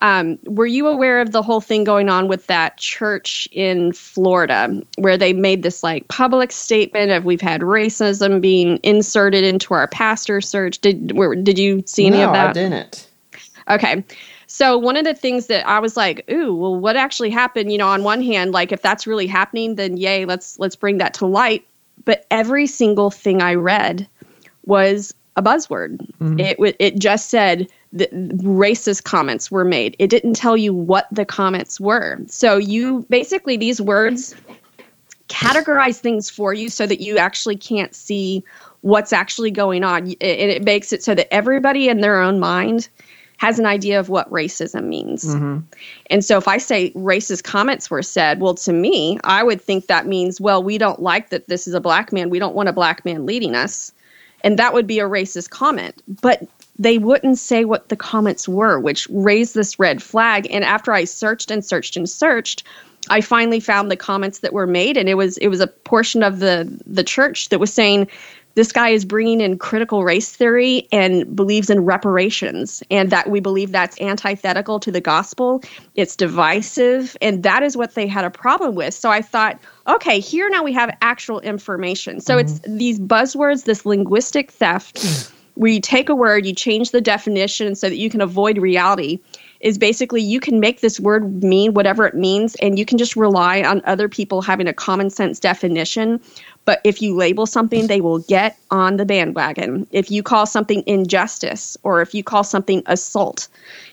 Um, were you aware of the whole thing going on with that church in Florida where they made this like public statement of we've had racism being inserted into our pastor search? Did where, did you see any no, of that? I didn't. Okay. So one of the things that I was like, ooh, well, what actually happened? You know, on one hand, like if that's really happening, then yay, let's let's bring that to light. But every single thing I read was a buzzword. Mm-hmm. It wa- it just said that racist comments were made. It didn't tell you what the comments were. So you basically these words categorize things for you so that you actually can't see what's actually going on. And it makes it so that everybody in their own mind has an idea of what racism means. Mm-hmm. And so if I say racist comments were said, well, to me, I would think that means, well, we don't like that this is a black man. We don't want a black man leading us. And that would be a racist comment. But they wouldn't say what the comments were, which raised this red flag. And after I searched and searched and searched, I finally found the comments that were made, and it was it was a portion of the the church that was saying this guy is bringing in critical race theory and believes in reparations, and that we believe that's antithetical to the gospel. It's divisive, and that is what they had a problem with. So I thought, okay, here now we have actual information. So it's mm-hmm. these buzzwords, this linguistic theft mm. where you take a word, you change the definition so that you can avoid reality, is basically you can make this word mean whatever it means, and you can just rely on other people having a common sense definition. But if you label something, they will get on the bandwagon. If you call something injustice, or if you call something assault,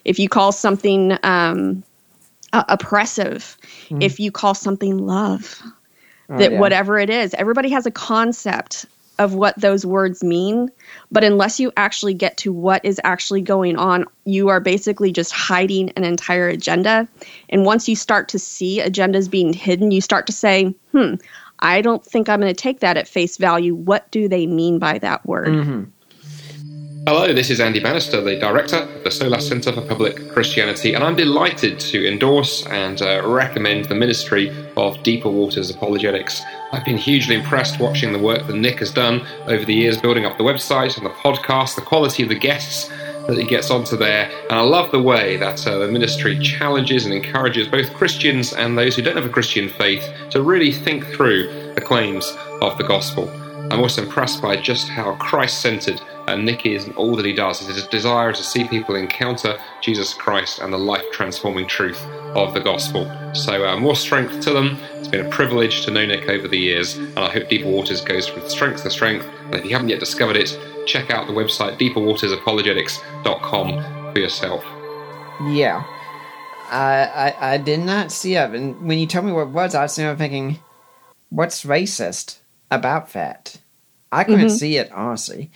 if you call something um, uh, oppressive, if you call something love, that yeah. whatever it is, everybody has a concept of what those words mean. But unless you actually get to what is actually going on, you are basically just hiding an entire agenda. And once you start to see agendas being hidden, you start to say, hmm, I don't think I'm going to take that at face value. What do they mean by that word? Hello, this is Andy Bannister, the director of the Solas Center for Public Christianity, and I'm delighted to endorse and uh, recommend the ministry of Deeper Waters Apologetics. I've been hugely impressed watching the work that Nick has done over the years, building up the website and the podcast, the quality of the guests that he gets onto there, and I love the way that uh, the ministry challenges and encourages both Christians and those who don't have a Christian faith to really think through the claims of the gospel. I'm also impressed by just how Christ centered and Nick is and all that he does. It's a desire to see people encounter Jesus Christ and the life transforming truth of the gospel. So, uh, more strength to them. It's been a privilege to know Nick over the years, and I hope Deep Waters goes from strength to strength. And if you haven't yet discovered it, check out the website deeperwatersapologetics.com for yourself. Yeah. I, I, I did not see it. And when you told me what it was, I was thinking, what's racist about that? I couldn't mm-hmm. see it, honestly.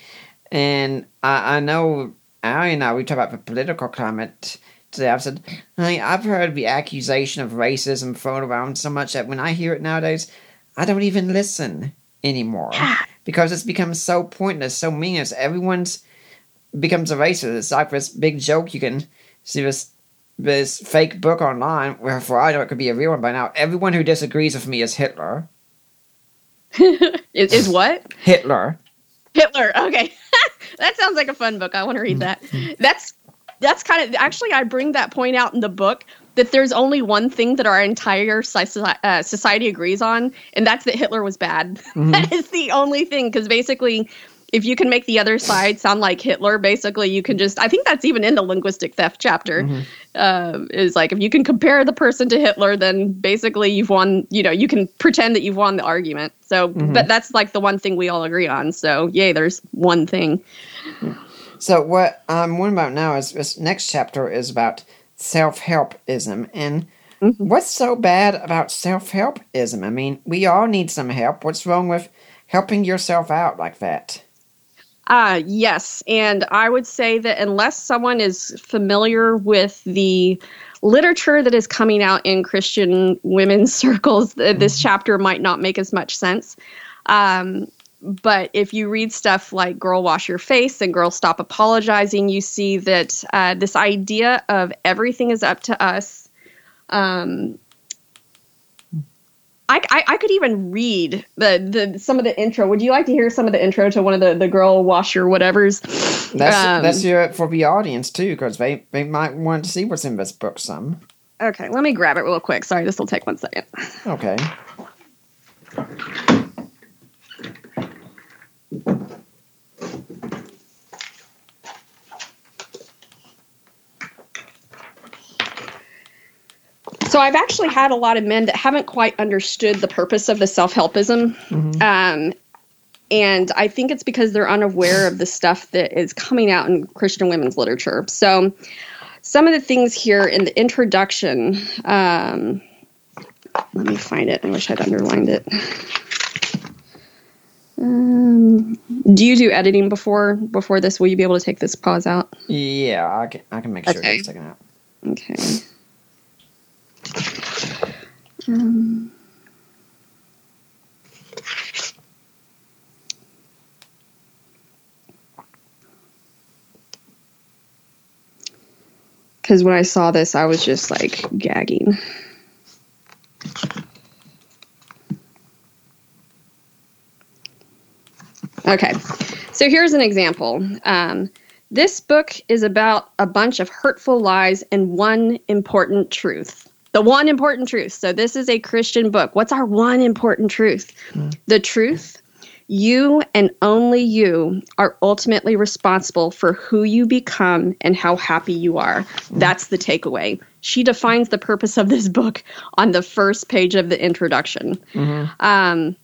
And I, I know Ali and I, we talk about the political climate today. I've said, I mean, I've heard the accusation of racism thrown around so much that when I hear it nowadays, I don't even listen anymore. Because it's become so pointless, so meaningless. Everyone's becomes a racist. It's like this big joke you can see this this fake book online, where for I know it could be a real one by now. Everyone who disagrees with me is Hitler. is, is what? Hitler. Hitler. Okay. that sounds like a fun book. I want to read mm-hmm. that. That's that's kind of actually I bring that point out in the book that there's only one thing that our entire uh, society agrees on, and that's that Hitler was bad. Mm-hmm. that is the only thing because basically if you can make the other side sound like Hitler, basically you can just I think that's even in the linguistic theft chapter. Mm-hmm. Uh, is like if you can compare the person to Hitler, then basically you've won. You know, you can pretend that you've won the argument. So, mm-hmm. but that's like the one thing we all agree on. So, yay, there's one thing. So, what I'm wondering about now is this next chapter is about self helpism and. Mm-hmm. What's so bad about self helpism? I mean, we all need some help. What's wrong with helping yourself out like that? Uh, yes. And I would say that unless someone is familiar with the literature that is coming out in Christian women's circles, this mm-hmm. chapter might not make as much sense. Um, but if you read stuff like Girl Wash Your Face and Girl Stop Apologizing, you see that uh, this idea of everything is up to us um, I, I, I, could even read the, the some of the intro. Would you like to hear some of the intro to one of the, the girl wash your whatevers? That's um, that's your, for the audience too, because they, they might want to see what's in this book. Some. Okay, let me grab it real quick. Sorry, this will take one second. Okay. So I've actually had a lot of men that haven't quite understood the purpose of the self helpism. Mm-hmm. Um, and I think it's because they're unaware of the stuff that is coming out in Christian women's literature. So some of the things here in the introduction, um, let me find it. I wish I'd underlined it. Um, do you do editing before before this? Will you be able to take this pause out? Yeah, I can. I can make sure okay. it's taken out. Okay. Um, because when I saw this, I was just like gagging. Okay, so here's an example. Um, this book is about a bunch of hurtful lies and one important truth the one important truth. So, this is a Christian book. What's our one important truth? Mm. The truth you and only you are ultimately responsible for who you become and how happy you are. Mm. That's the takeaway. She defines the purpose of this book on the first page of the introduction. Mm-hmm. Um,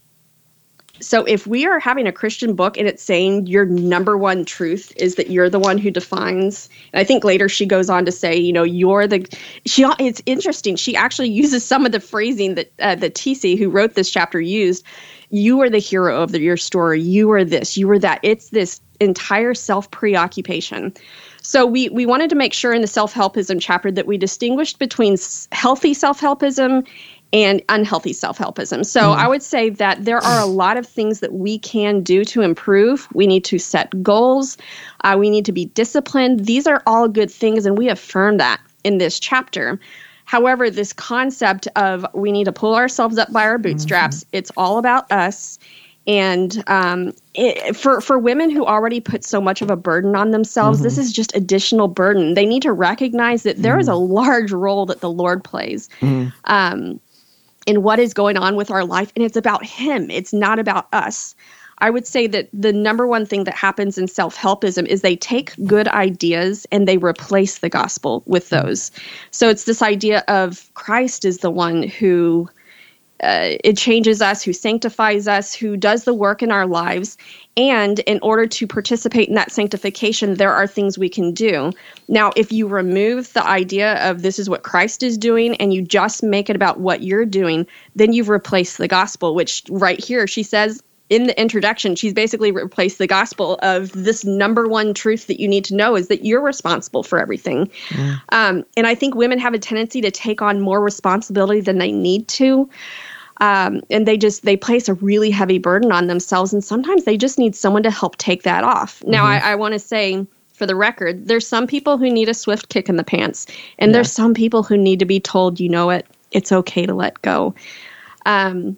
so if we are having a Christian book and it's saying your number one truth is that you're the one who defines, and I think later she goes on to say, you know, you're the. She it's interesting. She actually uses some of the phrasing that uh, Teasi, who wrote this chapter, used. You are the hero of the, your story. You are this. You are that. It's this entire self preoccupation. So we we wanted to make sure in the self helpism chapter that we distinguished between healthy self helpism and unhealthy self helpism. So mm. I would say that there are a lot of things that we can do to improve. We need to set goals, uh, we need to be disciplined. These are all good things, and we affirm that in this chapter. However, this concept of we need to pull ourselves up by our bootstraps, mm-hmm. it's all about us. And um, it, for for women who already put so much of a burden on themselves, mm-hmm. this is just additional burden. They need to recognize that there mm-hmm. is a large role that the Lord plays. Mm-hmm. Um, in what is going on with our life and it's about him. It's not about us. I would say that the number one thing that happens in self-helpism is they take good ideas and they replace the gospel with those. So it's this idea of christ is the one who uh, it changes us, who sanctifies us, who does the work in our lives. And in order to participate in that sanctification, there are things we can do. Now, if you remove the idea of this is what Christ is doing and you just make it about what you're doing, then you've replaced the gospel, which right here she says in the introduction, she's basically replaced the gospel of this number one truth that you need to know is that you're responsible for everything. Yeah. Um, and I think women have a tendency to take on more responsibility than they need to. Um, and they just they place a really heavy burden on themselves and sometimes they just need someone to help take that off now mm-hmm. i, I want to say for the record there's some people who need a swift kick in the pants and yeah. there's some people who need to be told you know what it's okay to let go um,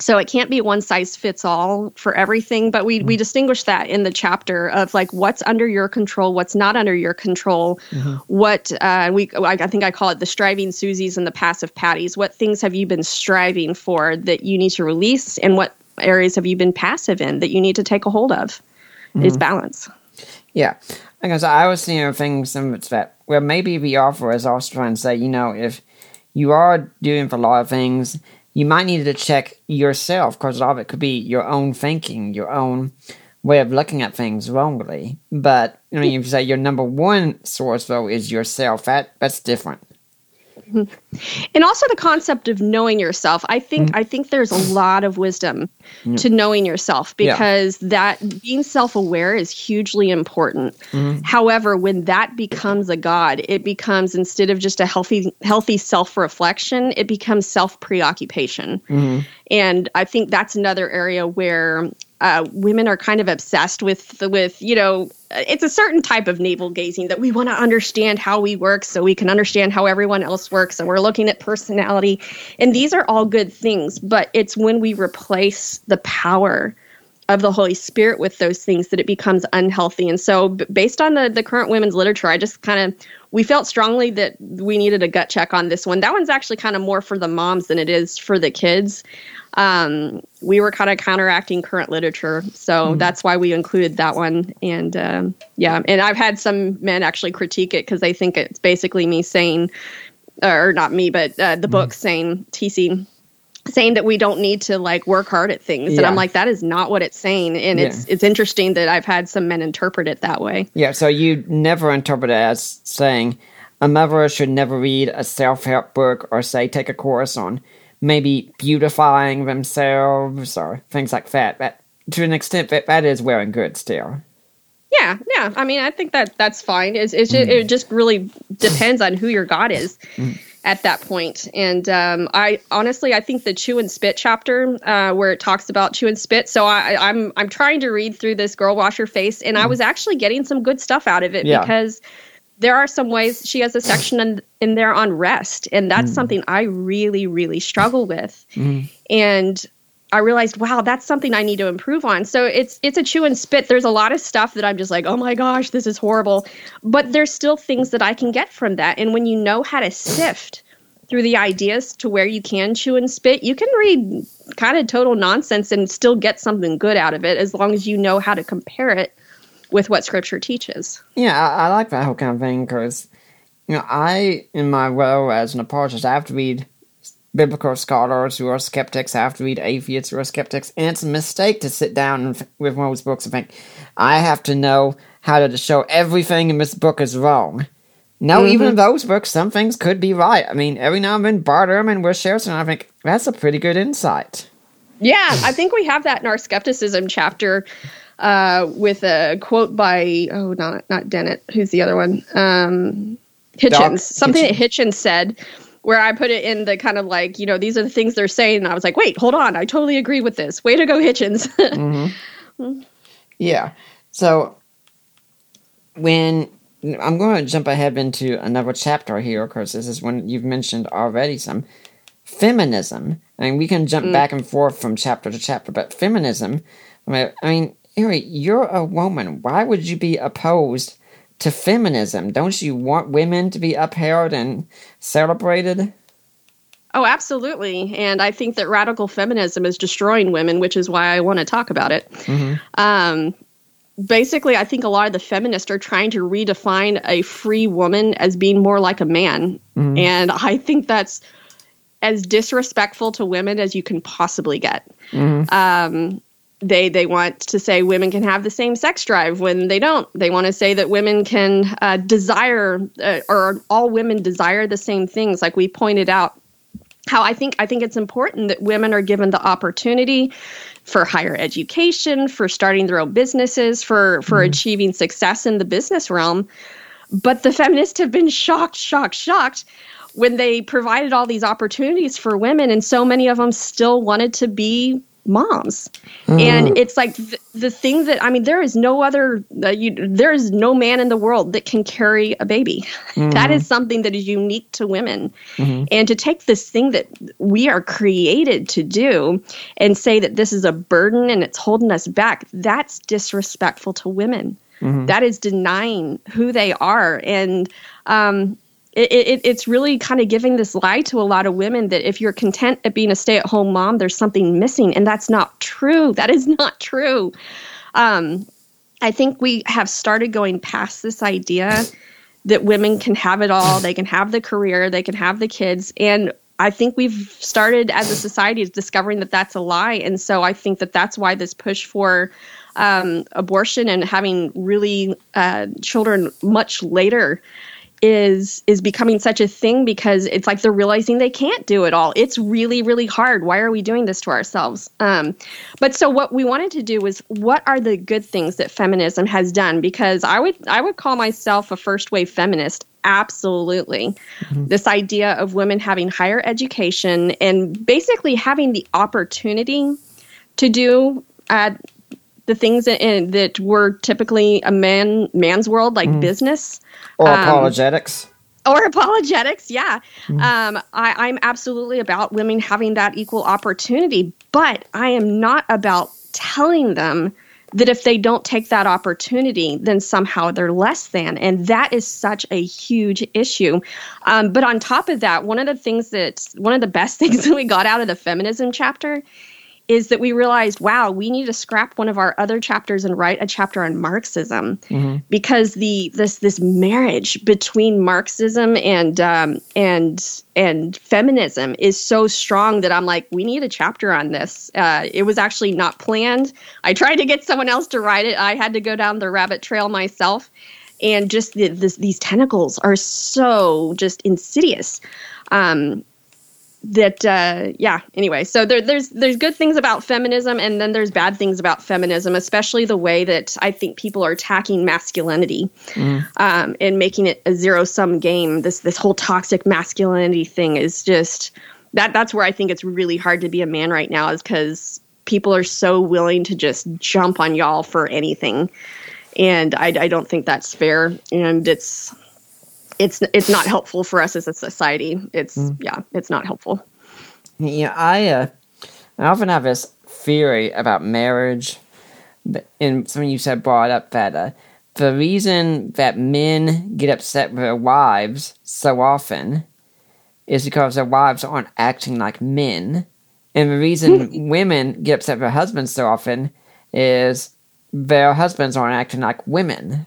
so it can't be one size fits all for everything but we mm-hmm. we distinguish that in the chapter of like what's under your control what's not under your control mm-hmm. what uh, we i think i call it the striving susies and the passive patties what things have you been striving for that you need to release and what areas have you been passive in that you need to take a hold of mm-hmm. is balance yeah because i was seeing things some that well maybe the offer is also trying to say you know if you are doing for a lot of things you might need to check yourself because a lot of it could be your own thinking, your own way of looking at things wrongly. But I mean, if you say your number one source though is yourself, that that's different. And also the concept of knowing yourself. I think mm-hmm. I think there's a lot of wisdom mm-hmm. to knowing yourself because yeah. that being self-aware is hugely important. Mm-hmm. However, when that becomes a god, it becomes instead of just a healthy healthy self-reflection, it becomes self-preoccupation. Mm-hmm. And I think that's another area where uh, women are kind of obsessed with with you know it's a certain type of navel gazing that we want to understand how we work so we can understand how everyone else works. And we're looking at personality. And these are all good things but it's when we replace the power of the holy spirit with those things that it becomes unhealthy and so based on the the current women's literature i just kind of we felt strongly that we needed a gut check on this one that one's actually kind of more for the moms than it is for the kids um, we were kind of counteracting current literature. So mm. that's why we included that one. And um, yeah, and I've had some men actually critique it because they think it's basically me saying, or not me, but uh, the mm. book saying, Teasi saying that we don't need to like work hard at things yeah. and i'm like that is not what it's saying and yeah. it's it's interesting that i've had some men interpret it that way yeah so you never interpret it as saying a mother should never read a self-help book or say take a course on maybe beautifying themselves or things like that. But to an extent, that, that is wearing good still. Yeah, yeah. I mean, I think that that's fine. It's, it's just, mm. It just really depends on who your God is mm. At that point. And um, I honestly, I think the chew and spit chapter uh, where it talks about chew and spit. So I, I'm I'm trying to read through this girl wash your face, and. I was actually getting some good stuff out of it yeah. because there are some ways she has a section in, in there on rest and that's mm. something i really really struggle with mm. and i realized wow that's something i need to improve on. So it's it's a chew and spit. There's a lot of stuff that i'm just like oh my gosh this is horrible. But there's still things that i can get from that. And when you know how to sift through the ideas to where you can chew and spit you can read kind of total nonsense and still get something good out of it as long as you know how to compare it with what Scripture teaches. Yeah, I, I like that whole kind of thing because you know I, in my role as an apologist, I have to read biblical scholars who are skeptics. I have to read atheists who are skeptics, and it's a mistake to sit down and, with one of those books and think I have to know how to show everything in this book is wrong. No, mm-hmm. even in those books, some things could be right. I mean, every now and then, Bart Ehrman will share something. I think that's a pretty good insight. Yeah, I think we have that in our skepticism chapter uh, with a quote by oh not not Dennett who's the other one um, Hitchens Doc something Hitchens. that Hitchens said where I put it in the kind of like, you know, these are the things they're saying. And I was like, wait, hold on. I totally agree with this. Way to go, Hitchens. mm-hmm. Yeah. So when I'm going to jump ahead into another chapter here, of course, this is when you've mentioned already some feminism. I mean, we can jump mm. back and forth from chapter to chapter, but feminism, I mean, I mean, Harry, you're a woman. Why would you be opposed to feminism? Don't you want women to be upheld and celebrated? Oh, absolutely. And I think that radical feminism is destroying women, which is why I want to talk about it. Mm-hmm. Um, basically, I think a lot of the feminists are trying to redefine a free woman as being more like a man. Mm-hmm. And I think that's as disrespectful to women as you can possibly get. Mm-hmm. Um, they they want to say women can have the same sex drive when they don't. They want to say that women can uh, desire uh, or all women desire the same things. Like we pointed out, how I think I think it's important that women are given the opportunity for higher education, for starting their own businesses, for for mm-hmm. achieving success in the business realm. But the feminists have been shocked, shocked, shocked when they provided all these opportunities for women, and so many of them still wanted to be moms mm. and it's like th- the thing that i mean there is no other uh, you, there is no man in the world that can carry a baby mm-hmm. that is something that is unique to women mm-hmm. and to take this thing that we are created to do and say that this is a burden and it's holding us back that's disrespectful to women mm-hmm. that is denying who they are and um, it, it, it's really kind of giving this lie to a lot of women that if you're content at being a stay at home mom, there's something missing. And that's not true. That is not true. Um, I think we have started going past this idea that women can have it all. They can have the career, they can have the kids. And I think we've started as a society discovering that that's a lie. And so I think that that's why this push for um, abortion and having really uh, children much later is is becoming such a thing because it's like they're realizing they can't do it all. It's really really hard. Why are we doing this to ourselves? Um, but so what we wanted to do was what are the good things that feminism has done? Because I would I would call myself a first wave feminist. Absolutely, mm-hmm. this idea of women having higher education and basically having the opportunity to do uh, the things that, that were typically a man man's world, like mm. business or um, apologetics. Or apologetics, yeah. Mm. Um, I, I'm absolutely about women having that equal opportunity, but I am not about telling them that if they don't take that opportunity, then somehow they're less than. And that is such a huge issue. Um, but on top of that, one of the things that, one of the best things that we got out of the feminism chapter is that we realized, wow, we need to scrap one of our other chapters and write a chapter on Marxism mm-hmm. because the this this marriage between Marxism and um, and and feminism is so strong that I'm like, we need a chapter on this. Uh, it was actually not planned. I tried to get someone else to write it. I had to go down the rabbit trail myself, and just the, this, these tentacles are so just insidious. Um, that uh, yeah anyway. So there, there's there's good things about feminism and then there's bad things about feminism especially the way that i think people are attacking masculinity mm. um, and making it a zero sum game. This this whole toxic masculinity thing is just that that's where i think it's really hard to be a man right now is because people are so willing to just jump on y'all for anything. And I, I don't think that's fair. And it's it's it's not helpful for us as a society. It's mm. yeah, it's not helpful. Yeah, I uh, I often have this theory about marriage, and something you said brought up that uh, the reason that men get upset with their wives so often is because their wives aren't acting like men, and the reason women get upset with their husbands so often is their husbands aren't acting like women.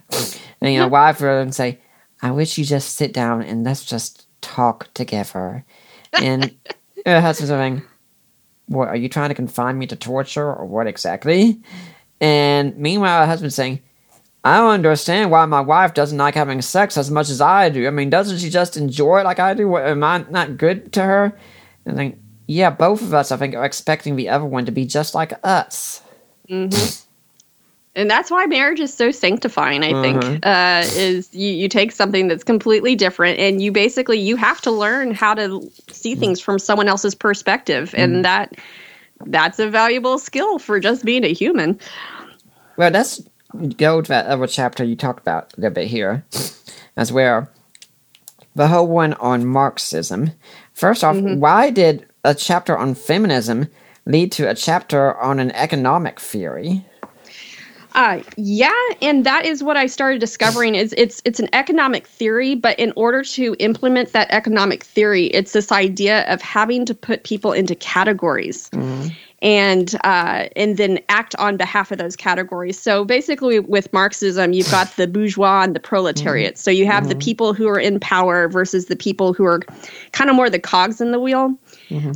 And you know, wives will say, I wish you just sit down and let's just talk together. And her husband's saying, What, are you trying to confine me to torture or what exactly? And meanwhile, her husband's saying, I don't understand why my wife doesn't like having sex as much as I do. I mean, doesn't she just enjoy it like I do? Am I not good to her? And think, yeah, both of us, I think, are expecting the other one to be just like us. Mm-hmm. And that's why marriage is so sanctifying i think Mhm. uh, is you, you take something that's completely different and you basically you have to learn how to see things from someone else's perspective and that that's a valuable skill for just being a human Well, let's go to that other chapter you talked about a little bit here, as well. The whole one on Marxism. First off, why did a chapter on feminism lead to a chapter on an economic theory? Uh, yeah, and that is what I started discovering is it's it's an economic theory, but in order to implement that economic theory, it's this idea of having to put people into categories. And uh, and then act on behalf of those categories. So basically, with Marxism, you've got the bourgeois and the proletariat. So you have the people who are in power versus the people who are kind of more the cogs in the wheel.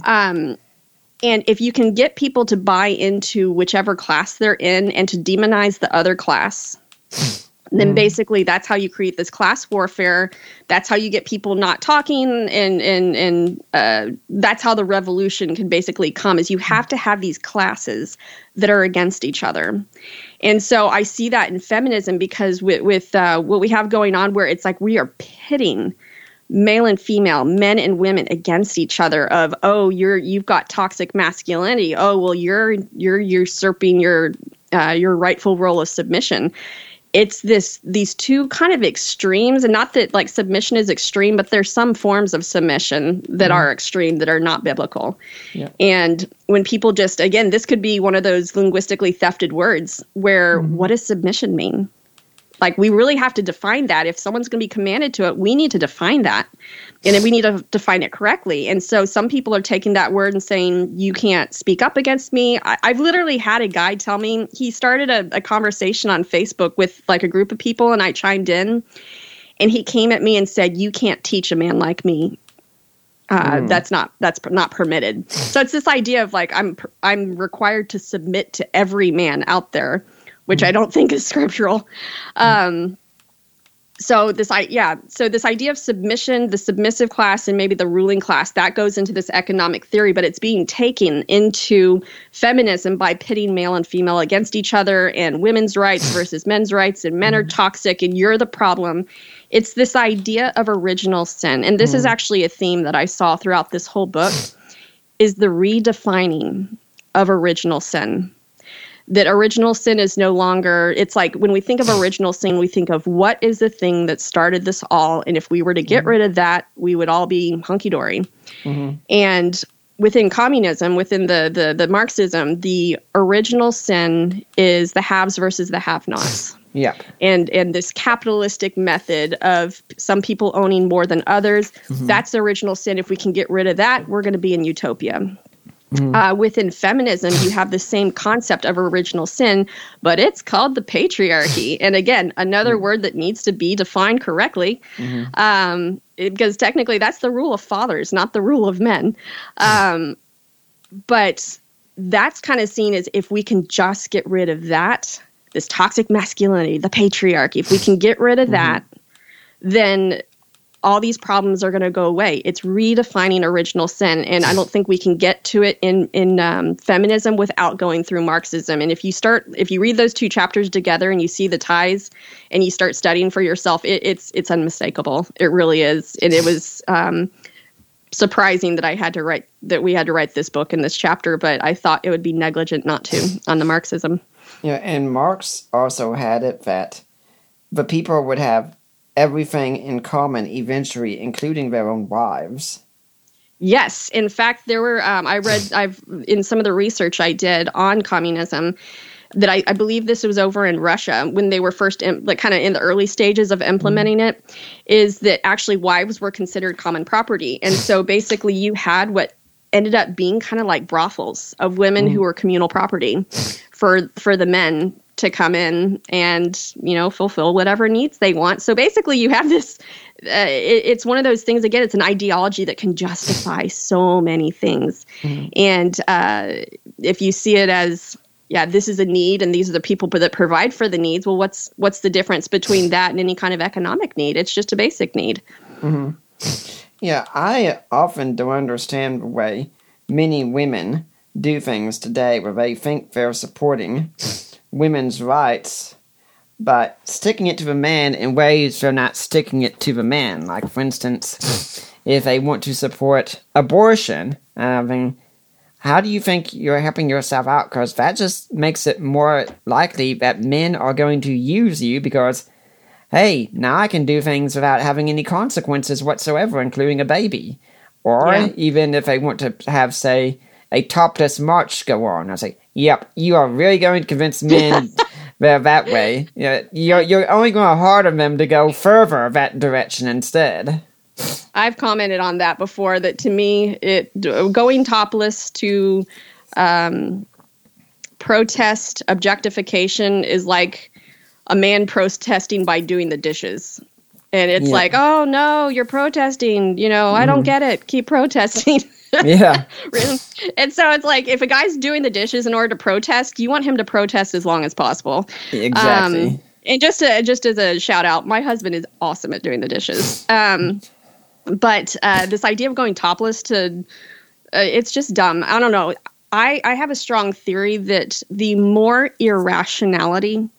Um, and if you can get people to buy into whichever class they're in and to demonize the other class, then basically that's how you create this class warfare. That's how you get people not talking, and and and uh, that's how the revolution can basically come. Is you have to have these classes that are against each other. And so I see that in feminism because with, with uh, what we have going on, where it's like we are pitting male and female, men and women against each other. Of oh, you're you've got toxic masculinity. Oh, well, you're you're usurping your uh, your rightful role of submission. It's this these two kind of extremes, and not that like submission is extreme, but there's some forms of submission that are extreme that are not biblical. Yeah. And when people just again, this could be one of those linguistically thefted words where what does submission mean? Like we really have to define that. If someone's going to be commanded to it, we need to define that, and then we need to define it correctly. And so some people are taking that word and saying you can't speak up against me. I, I've literally had a guy tell me he started a, a conversation on Facebook with like a group of people, and I chimed in, and he came at me and said, "You can't teach a man like me." Uh, That's not that's not permitted. So it's this idea of like I'm I'm required to submit to every man out there, which hmm. I don't think is scriptural. Um, so this i yeah so this idea of submission the submissive class and maybe the ruling class that goes into this economic theory but it's being taken into feminism by pitting male and female against each other and women's rights versus men's rights and men are hmm. toxic and you're the problem. It's this idea of original sin. And this is hmm. actually a theme that i saw throughout this whole book is the redefining of original sin that original sin is no longer it's like when we think of original sin we think of what is the thing that started this all? And if we were to get mm-hmm. rid of that we would all be hunky-dory. Mm-hmm. And within communism within the, the the marxism the original sin is the haves versus the have-nots. Yep. and and this capitalistic method of some people owning more than others mm-hmm. that's the original sin. If we can get rid of that we're going to be in utopia uh, within feminism you have the same concept of original sin but it's called the patriarchy. And again another word that needs to be defined correctly um, it- because technically that's the rule of fathers not the rule of men. Um, but that's kind of seen as if we can just get rid of that this toxic masculinity the patriarchy if we can get rid of that then all these problems are going to go away. It's redefining original sin and i don't think we can get to it in in um, feminism without going through marxism. And if you start if you read those two chapters together and you see the ties and you start studying for yourself it, it's it's unmistakable. It really is. And it was um, surprising that I had to write that we had to write this book in this chapter, but I thought it would be negligent not to on the Marxism. Yeah, and Marx also had it that the people would have everything in common eventually, including their own wives. Yes, in fact, there were. Um, I read. I've in some of the research I did on communism that I, I believe this was over in Russia when they were first in, like kind of in the early stages of implementing it. Is that actually wives were considered common property, and so basically you had what ended up being kind of like brothels of women who were communal property for for the men to come in and you know fulfill whatever needs they want. So basically you have this uh, it, it's one of those things again it's an ideology that can justify so many things. And uh, if you see it as yeah this is a need and these are the people that provide for the needs well what's what's the difference between that and any kind of economic need? It's just a basic need. Yeah, I often don't understand the way many women do things today where they think they're supporting women's rights, but sticking it to the man in ways they're not sticking it to the man. Like, for instance, if they want to support abortion, I mean, how do you think you're helping yourself out? Because that just makes it more likely that men are going to use you because, hey, now I can do things without having any consequences whatsoever, including a baby. Or Yeah. even if they want to have, say, a topless march go on, I was like, yep, you are really going to convince men that that way. You know, You're, you're only going to harden them to go further that direction instead. I've commented on that before. That to me, it going topless to um, protest objectification is like a man protesting by doing the dishes. And it's Yeah. like, oh no, you're protesting. You know, I don't get it. Keep protesting. Yeah. and so it's like, if a guy's doing the dishes in order to protest, you want him to protest as long as possible. Exactly. Um, and just to, just as a shout out, my husband is awesome at doing the dishes. Um, but uh, this idea of going topless to uh, it's just dumb. I don't know. I I have a strong theory that the more irrationality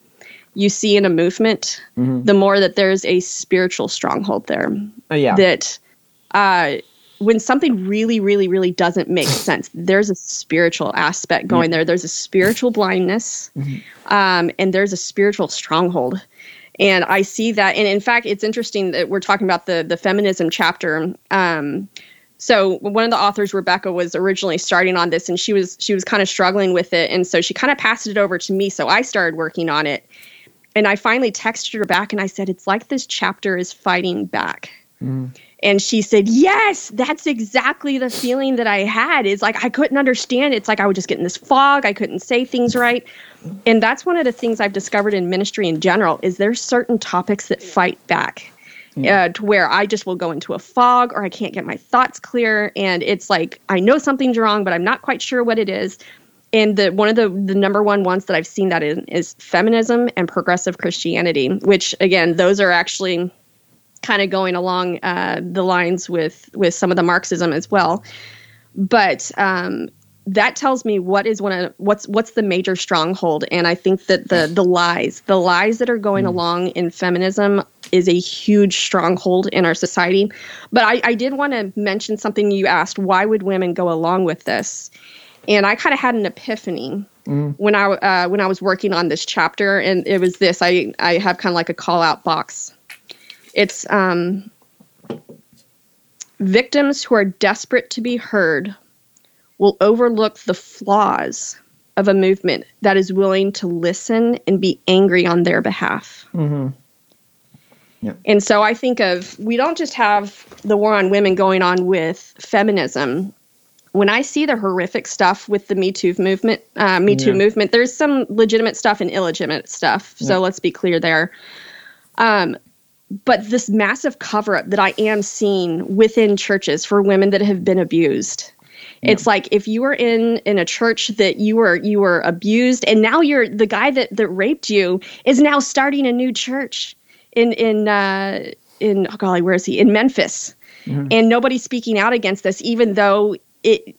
you see in a movement, the more that there's a spiritual stronghold there. Oh, yeah. That uh, when something really, really, really doesn't make sense, there's a spiritual aspect going there. There's a spiritual blindness, um, and there's a spiritual stronghold. And I see that. And in fact, it's interesting that we're talking about the the feminism chapter. Um, so one of the authors, Rebecca, was originally starting on this, and she was she was kind of struggling with it, and so she kind of passed it over to me. So I started working on it, and I finally texted her back, and I said, "It's like this chapter is fighting back." And she said, Yes, that's exactly the feeling that I had. It's like I couldn't understand. It's like I would just get in this fog. I couldn't say things right. And that's one of the things I've discovered in ministry in general is there's certain topics that fight back. Uh, to where I just will go into a fog or I can't get my thoughts clear. And it's like I know something's wrong, but I'm not quite sure what it is. And the one of the the number one ones that I've seen that in is feminism and progressive Christianity, which again, those are actually kind of going along uh, the lines with with some of the Marxism as well. But um, that tells me what is one of what's what's the major stronghold, and I think that the the lies, the lies that are going along in feminism, is a huge stronghold in our society. But I, I did want to mention something you asked: Why would women go along with this? And I kind of had an epiphany when I uh, when I was working on this chapter, and it was this: I I have kind of like a call out box it's um, victims who are desperate to be heard will overlook the flaws of a movement that is willing to listen and be angry on their behalf. Yep. And so I think of we don't just have the war on women going on with feminism. When I see the horrific stuff with the Me Too movement, uh, Me Too Yeah. movement, there's some legitimate stuff and illegitimate stuff. So let's be clear there. Um, but this massive cover up that I am seeing within churches for women that have been abused. It's like if you were in in a church that you were you were abused and now you're the guy that that raped you is now starting a new church in in uh in oh golly where is he? In Memphis. And nobody's speaking out against this even though it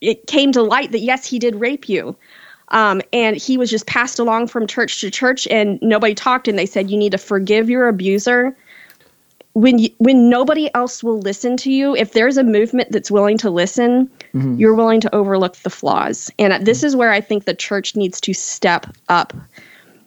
it came to light that yes he did rape you um, and he was just passed along from church to church and nobody talked and they said you need to forgive your abuser. When you, when nobody else will listen to you if there's a movement that's willing to listen mm-hmm. you're willing to overlook the flaws. And uh, this is where i think the church needs to step up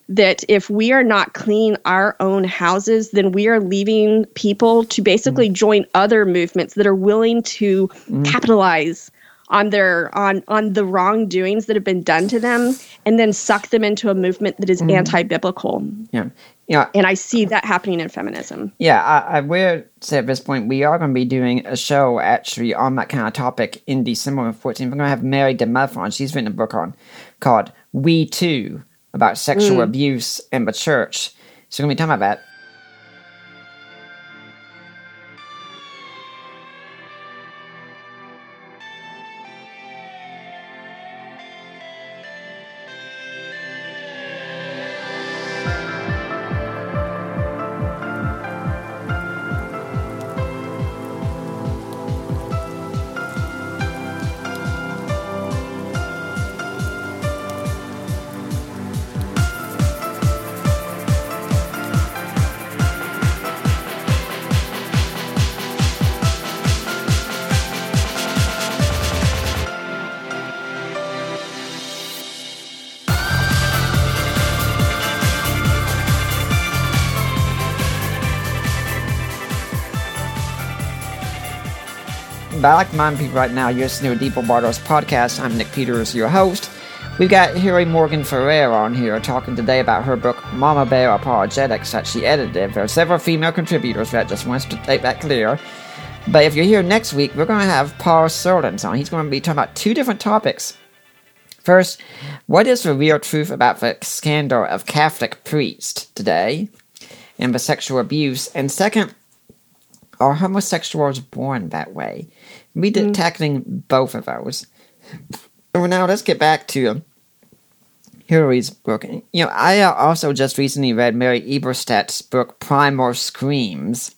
that if we are not cleaning our own houses then we are leaving people to basically mm-hmm. join other movements that are willing to mm-hmm. capitalize on their on on the wrongdoings that have been done to them and then suck them into a movement that is mm-hmm. anti-biblical Yeah. Yeah. and i see that happening in feminism Yeah, I, I will say at this point we are going to be doing a show actually on that kind of topic in December 14th. We're going to have Mary DeMuth on. She's written a book on called We Too about sexual mm. abuse in the church. So we're going to be talking about that. Like to people right now, you're listening to Deeper Waters podcast. I'm Nick Peters, your host. We've got Hillary Morgan Ferrer on here talking today about her book Mama Bear Apologetics that she edited. There are several female contributors that just wants to make that clear. But if you're here next week, we're going to have Paul Sullins on. He's going to be talking about two different topics. First, what is the real truth about the scandal of Catholic priests today and the sexual abuse? And second, are homosexuals born that way? We did Mm. tackling both of those. Well, now let's get back to Hillary's book. You know, I also just recently read Mary Eberstadt's book Primal Screams.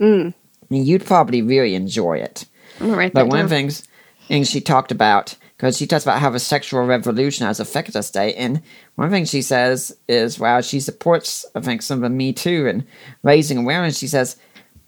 Mm. You'd probably really enjoy it. Gonna But one of the things, things she talked about, because she talks about how the sexual revolution has affected us today, and one thing she says is, well, she supports, I think, some of the Me Too and raising awareness. She says,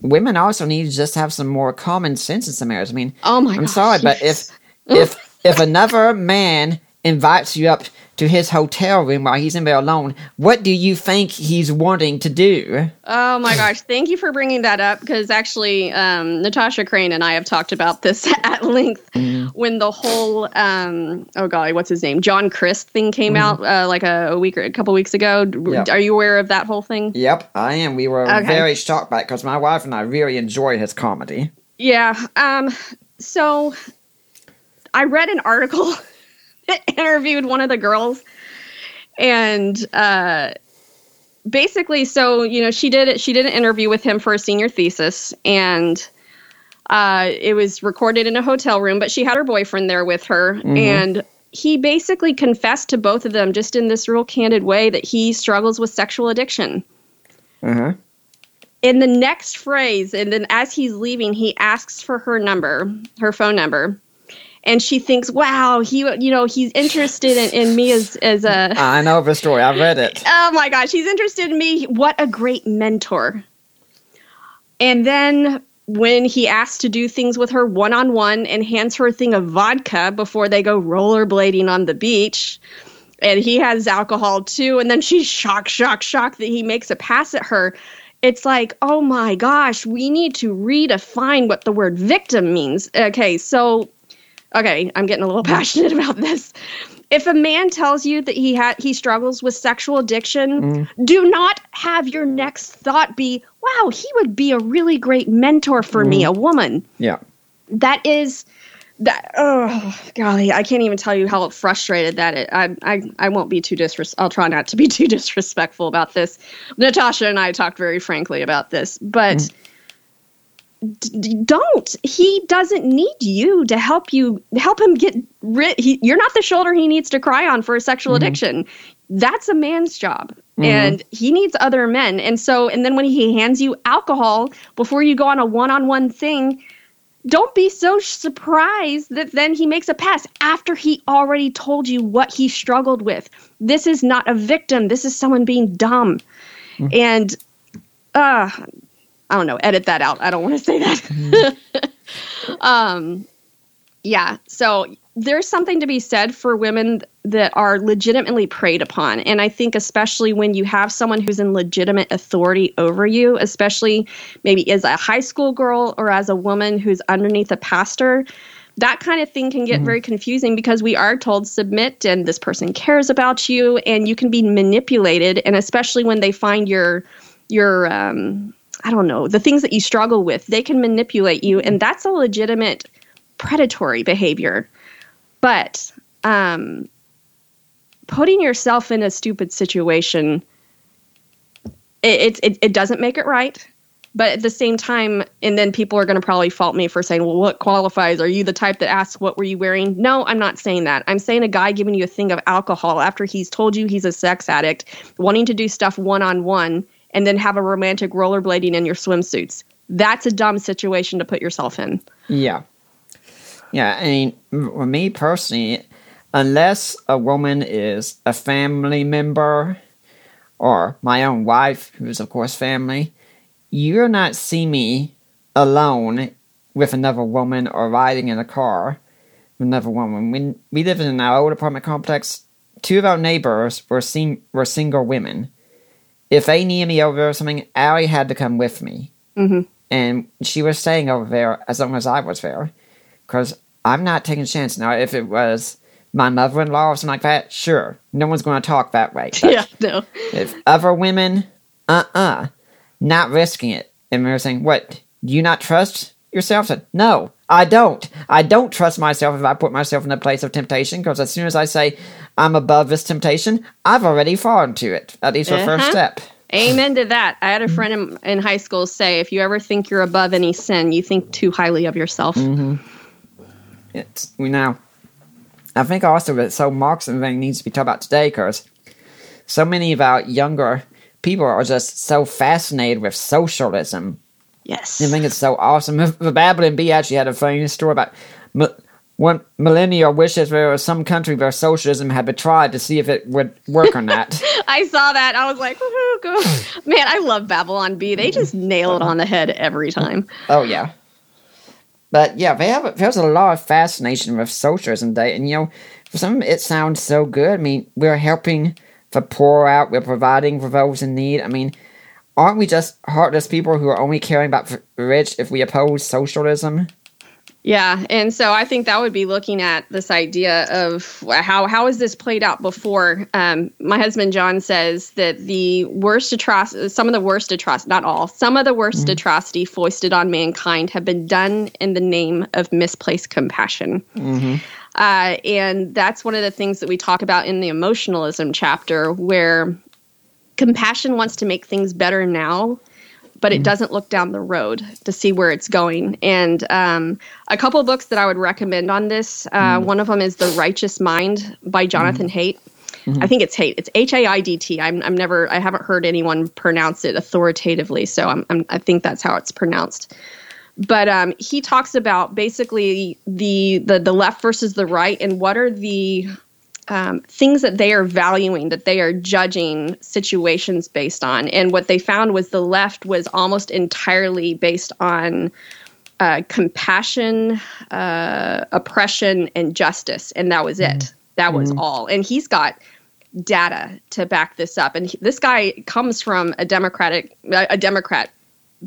women also need to just have some more common sense in some areas. I mean, Oh my I'm gosh, sorry, but if if if another man invites you up to his hotel room while he's in there alone, what do you think he's wanting to do? Oh my gosh, thank you for bringing that up because actually, um, Natasha Crain and I have talked about this at length Mm-hmm. when the whole, um, oh golly, what's his name? John Crist thing came out uh, like a, a week or a couple weeks ago. Mm-hmm. Are you aware of that whole thing? Yep, I am. We were Okay. very shocked by it because my wife and I really enjoy his comedy. Yeah. Um, so I read an article interviewed one of the girls. And uh basically so you know she did it, she did an interview with him for a senior thesis. And uh it was recorded in a hotel room but she had her boyfriend there with her. And he basically confessed to both of them just in this real candid way that he struggles with sexual addiction. Uh huh. in the next phrase, and then as he's leaving, he asks for her number, her phone number. And she thinks, wow, he, you know, he's interested in, in me as, as a, I know the story. I've read it. oh my gosh, he's interested in me. What a great mentor. And then when he asks to do things with her one on one and hands her a thing of vodka before they go rollerblading on the beach, and he has alcohol too, and then she's shocked, shocked, shocked that he makes a pass at her. It's like, oh my gosh, we need to redefine what the word victim means. Okay, so okay, I'm getting a little passionate about this. If a man tells you that he had he struggles with sexual addiction, mm. do not have your next thought be, "Wow, he would be a really great mentor for me, mm. a woman." Yeah. That is that oh golly, I can't even tell you how frustrated that it. I I I won't be too disres. I'll try not to be too disrespectful about this. Natasha and I talked very frankly about this, but d- d- don't. He doesn't need you to help you help him get rid. He, you're not the shoulder he needs to cry on for a sexual mm-hmm. addiction. That's a man's job. Mm-hmm. And he needs other men. And so, and then when he hands you alcohol before you go on a one on one thing, don't be so surprised that then he makes a pass after he already told you what he struggled with. This is not a victim. This is someone being dumb. Mm. And, uh, I don't know, edit that out. I don't want to say that. um, yeah. So there's something to be said for women that are legitimately preyed upon. And I think, especially when you have someone who's in legitimate authority over you, especially maybe as a high school girl or as a woman who's underneath a pastor, that kind of thing can get very confusing because we are told submit and this person cares about you and you can be manipulated. And especially when they find your, your, um, I don't know, the things that you struggle with, they can manipulate you. And that's a legitimate predatory behavior. But um, putting yourself in a stupid situation, it, it, it doesn't make it right. But at the same time, and then people are going to probably fault me for saying, well, what qualifies? Are you the type that asks, what were you wearing? No, I'm not saying that. I'm saying a guy giving you a thing of alcohol after he's told you he's a sex addict, wanting to do stuff one on one, and then have a romantic rollerblading in your swimsuits. That's a dumb situation to put yourself in. Yeah. Yeah, I mean, for me personally, unless a woman is a family member or my own wife, who is, of course, family, you'll not see me alone with another woman or riding in a car with another woman. When we lived in our old apartment complex, two of our neighbors were, sing- were single women. If they needed me over there or something, Allie had to come with me. Mhm. And she was staying over there as long as I was there. because I'm not taking a chance. Now, if it was my mother in law or something like that, sure. No one's going to talk that way. But yeah, no. if other women, uh uh not risking it. And they're saying, What? Do you not trust yourself? Said, no, I don't. I don't trust myself if I put myself in a place of temptation because as soon as I say I'm above this temptation, I've already fallen to it. At least the first Uh-huh. step. Amen to that. I had a friend in, in high school say, if you ever think you're above any sin, you think too highly of yourself. It's, you know, I think also that so Marxism thing needs to be talked about today because so many of our younger people are just so fascinated with socialism. Yes. I think it's so awesome. The Babylon Bee actually had a funny story about mi- one millennial wishes there was some country where socialism had been tried to see if it would work or not. I saw that. I was like, man, I love Babylon Bee. They just nail it on the head every time. oh yeah. But yeah, they have, there's a lot of fascination with socialism today, and you know, for some it sounds so good. I mean, we're helping the poor out, we're providing for those in need. I mean, aren't we just heartless people who are only caring about the rich if we oppose socialism? Yeah, and so I think that would be looking at this idea of how how is this played out before. Um, my husband John says that the worst atrocity, some of the worst atrocity, not all, some of the worst atrocity foisted on mankind have been done in the name of misplaced compassion. Uh, and that's one of the things that we talk about in the emotionalism chapter, where compassion wants to make things better now but it doesn't look down the road to see where it's going. And um, a couple of books that I would recommend on this. Uh, One of them is The Righteous Mind by Jonathan Haidt. I think it's Haidt. It's H A I D T. I'm I'm never I haven't heard anyone pronounce it authoritatively, so I'm, I'm I think that's how it's pronounced. But um, he talks about basically the, the the left versus the right, and what are the um, things that they are valuing, that they are judging situations based on. And what they found was the left was almost entirely based on uh, compassion, uh, oppression, and justice. And that was it. That was all. And he's got data to back this up. And he, this guy comes from a democratic, a Democrat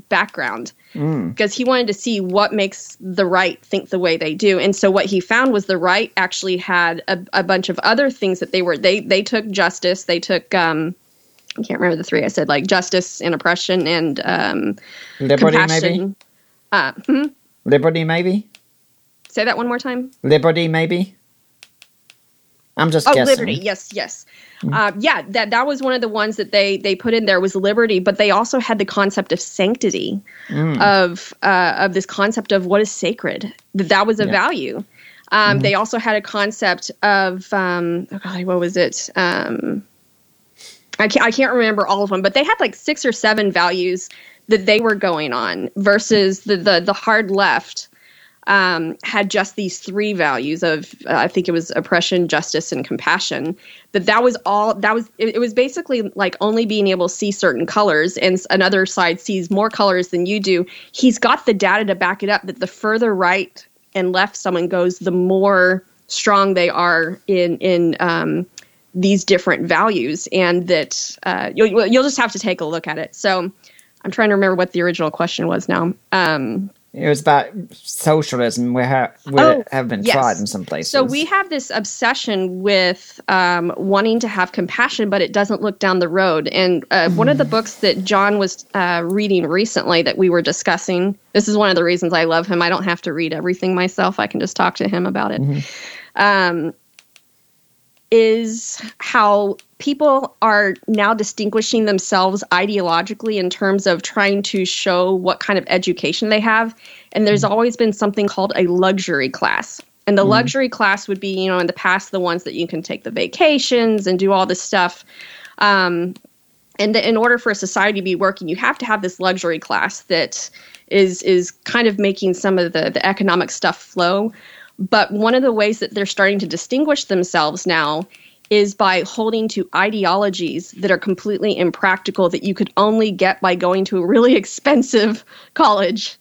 background because he wanted to see what makes the right think the way they do. And so what he found was the right actually had a, a bunch of other things that they were they they took justice, they took um I can't remember the three I said like justice and oppression and um Liberty, maybe? compassion. Uh, hmm? Liberty, maybe? Say that one more time. Liberty, maybe? I'm just Oh, guessing. liberty. Yes, yes. Uh, yeah, that that was one of the ones that they they put in there was liberty, but they also had the concept of sanctity, of uh, of this concept of what is sacred. That that was a Yeah. value. Um, They also had a concept of um, oh God, what was it? Um, I can't I can't remember all of them, but they had like six or seven values that they were going on versus the the, the hard left um, had just these three values of uh, I think it was oppression, justice, and compassion. That that was all. That was it, it was basically like only being able to see certain colors, and another side sees more colors than you do. He's got the data to back it up. That the further right and left someone goes, the more strong they are in in um, these different values, and that uh, you'll you'll just have to take a look at it. So. I'm trying to remember what the original question was now. Um, It was about socialism, where, ha- where Oh, it have been yes. tried in some places. So we have this obsession with um, wanting to have compassion, but it doesn't look down the road. And uh, one of the books that John was uh, reading recently that we were discussing, this is one of the reasons I love him. I don't have to read everything myself, I can just talk to him about it. Um, is how people are now distinguishing themselves ideologically in terms of trying to show what kind of education they have. And there's always been something called a luxury class. And the luxury class would be, you know, in the past, the ones that you can take the vacations and do all this stuff. Um, and in order for a society to be working, you have to have this luxury class that is is kind of making some of the, the economic stuff flow. But one of the ways that they're starting to distinguish themselves now is by holding to ideologies that are completely impractical that you could only get by going to a really expensive college.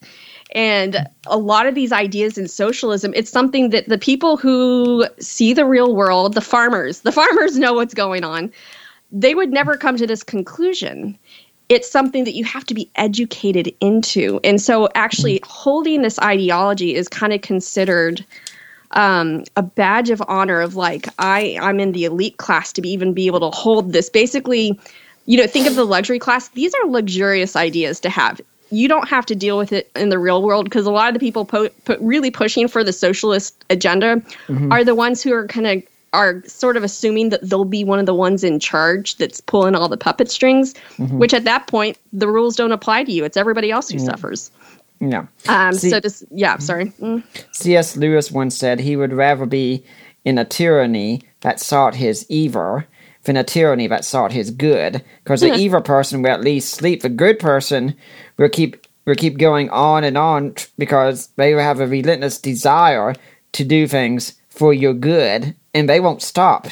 And a lot of these ideas in socialism, it's something that the people who see the real world, the farmers, the farmers know what's going on. They would never come to this conclusion. it's something that you have to be educated into. And so, actually, holding this ideology is kind of considered um, a badge of honor of like I I'm in the elite class to be even be able to hold this. Basically, you know, think of the luxury class. These are luxurious ideas to have. You don't have to deal with it in the real world because a lot of the people po- po- really pushing for the socialist agenda are the ones who are kind of are sort of assuming that they'll be one of the ones in charge that's pulling all the puppet strings. Which at that point, the rules don't apply to you. It's everybody else who suffers. Yeah. Um, See- so this, yeah, sorry. Mm. C.S. Lewis once said he would rather be in a tyranny that sought his evil than a tyranny that sought his good. Because the evil person will at least sleep. The good person will keep will keep going on and on because they will have a relentless desire to do things for your good, and they won't stop.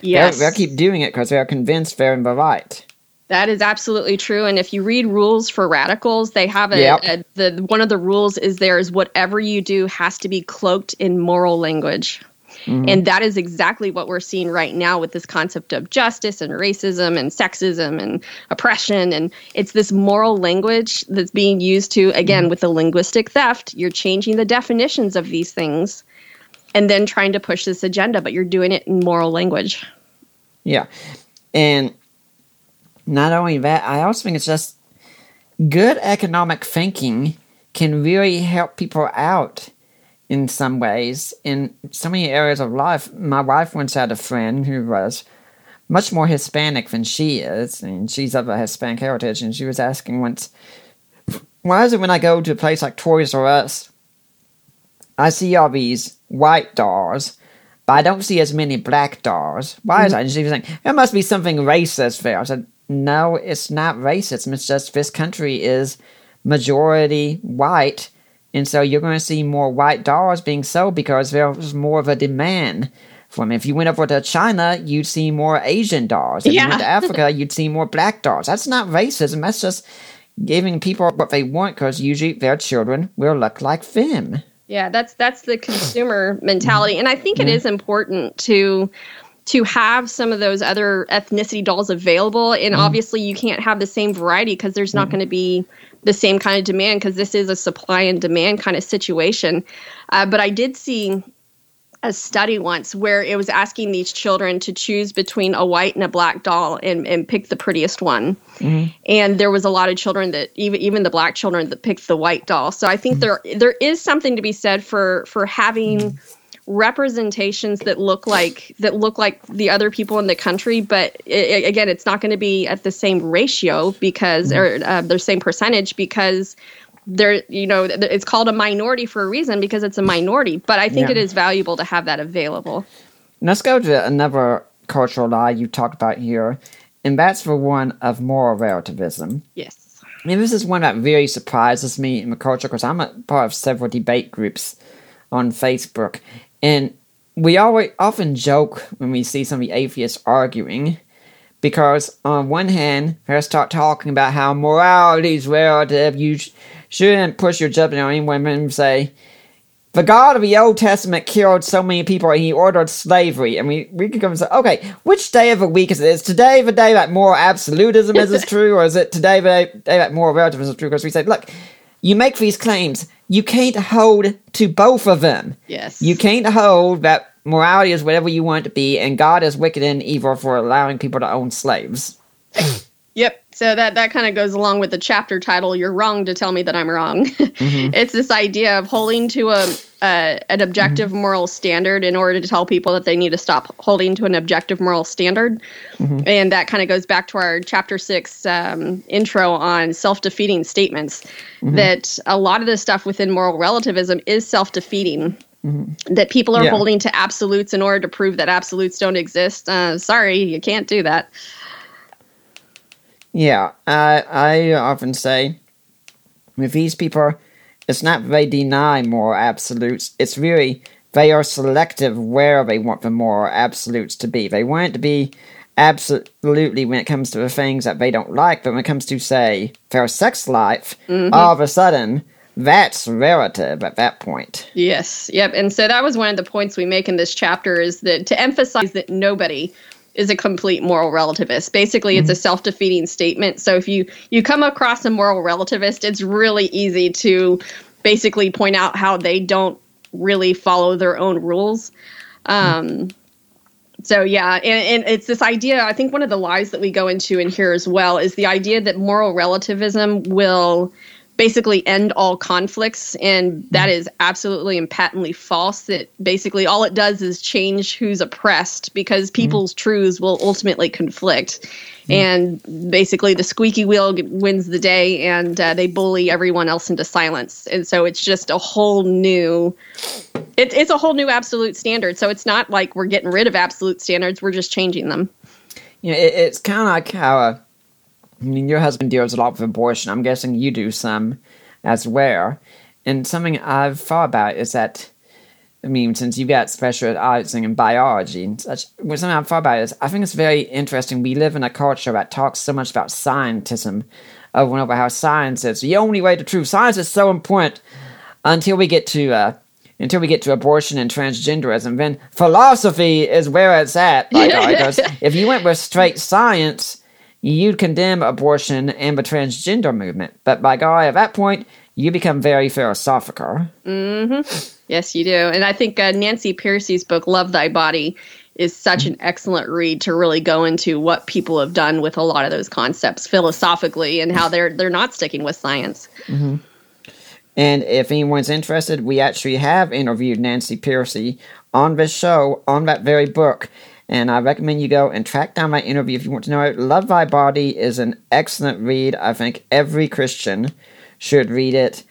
Yes. They'll, they'll keep doing it because they're convinced they're in the right. That is absolutely true. And if you read rules for radicals, they have a, Yep. a the one of the rules is there is whatever you do has to be cloaked in moral language. Mm-hmm. And that is exactly what we're seeing right now with this concept of justice and racism and sexism and oppression. And it's this moral language that's being used to, again, mm-hmm. with the linguistic theft, you're changing the definitions of these things and then trying to push this agenda, but you're doing it in moral language. Yeah. And not only that, I also think it's just good economic thinking can really help people out in some ways in so many areas of life. My wife once had a friend who was much more Hispanic than she is, and she's of a Hispanic heritage, and she was asking once, why is it when I go to a place like Toys R Us, I see all these white dolls, but I don't see as many black dolls. Why is mm-hmm. that? And she was saying, there must be something racist there. I said, no, it's not racism. It's just this country is majority white, and so you're going to see more white dolls being sold because there's more of a demand for them. If you went over to China, you'd see more Asian dolls. If you went to Africa, you'd see more black dolls. That's not racism. That's just giving people what they want because usually their children will look like them. Yeah, that's that's the consumer mentality, and I think it is important to to have some of those other ethnicity dolls available. And mm-hmm. obviously, you can't have the same variety because there's not mm-hmm. going to be the same kind of demand because this is a supply and demand kind of situation. Uh, but I did see a study once where it was asking these children to choose between a white and a black doll and, and pick the prettiest one. Mm-hmm. And there was a lot of children that even even the black children that picked the white doll. So I think there there is something to be said for for having representations that look like that look like the other people in the country but i i- again it's not going to be at the same ratio because or uh, the same percentage because there you know it's called a minority for a reason because it's a minority but i think Yeah. it is valuable to have that available Let's go to another cultural lie you talked about here, and that's the one of moral relativism. yes And this is one that really surprises me in the culture because I'm a part of several debate groups on Facebook, and we always often joke when we see some of the atheists arguing because on one hand they start talking about how morality is relative, you sh- shouldn't push your judgment on anyone, and say the God of the Old Testament killed so many people and he ordered slavery. And we, we could come and say, okay, which day of the week is it? Is today the day that moral absolutism is, is true, or is it today the day, day that moral relativism is true? Because we say, look, you make these claims, you can't hold to both of them. yes You can't hold that morality is whatever you want it to be, and God is wicked and evil for allowing people to own slaves. Yep. So that that kind of goes along with the chapter title. You're wrong to tell me that I'm wrong. Mm-hmm. it's this idea of holding to a, a an objective mm-hmm. moral standard in order to tell people that they need to stop holding to an objective moral standard. Mm-hmm. And that kind of goes back to our chapter six um, intro on self defeating statements. Mm-hmm. That a lot of the stuff within moral relativism is self defeating. That people are Yeah. holding to absolutes in order to prove that absolutes don't exist. Uh, sorry, you can't do that. Yeah, I I often say with these people, it's not they deny moral absolutes. It's really they are selective where they want the moral absolutes to be. They want it to be absolutely when it comes to the things that they don't like, but when it comes to say their sex life, mm-hmm. all of a sudden that's relative at that point. Yes. Yep. And so that was one of the points we make in this chapter is that to emphasize that nobody is a complete moral relativist. Basically, it's a self-defeating statement. So if you you come across a moral relativist, it's really easy to basically point out how they don't really follow their own rules. Um, so yeah, and, and it's this idea. I think one of the lies that we go into in here as well is the idea that moral relativism will basically end all conflicts and that is absolutely and patently false that basically all it does is change who's oppressed because people's truths will ultimately conflict. And basically the squeaky wheel g- wins the day and uh, they bully everyone else into silence. And so it's just a whole new it, it's a whole new absolute standard. So it's not like we're getting rid of absolute standards we're just changing them. You know, it, it's kind of like how, uh, I mean, your husband deals a lot with abortion. I'm guessing you do some as well. And something I've thought about is that, I mean, since you've got specializing in biology and such, well, something I've thought about is I think it's very interesting. We live in a culture that talks so much about scientism over and over how science is the only way to truth. Science is so important until we get to, uh, until we get to abortion and transgenderism, then philosophy is where it's at. Because if you went with straight science, you'd condemn abortion and the transgender movement. But by God, at that point, you become very philosophical. Yes, you do. And I think uh, Nancy Pearcey's book, Love Thy Body, is such an excellent read to really go into what people have done with a lot of those concepts philosophically and how they're they're not sticking with science. And if anyone's interested, we actually have interviewed Nancy Piercy on this show on that very book. And I recommend you go and track down my interview if you want to know it. Love Thy Body is an excellent read. I think every Christian should read it.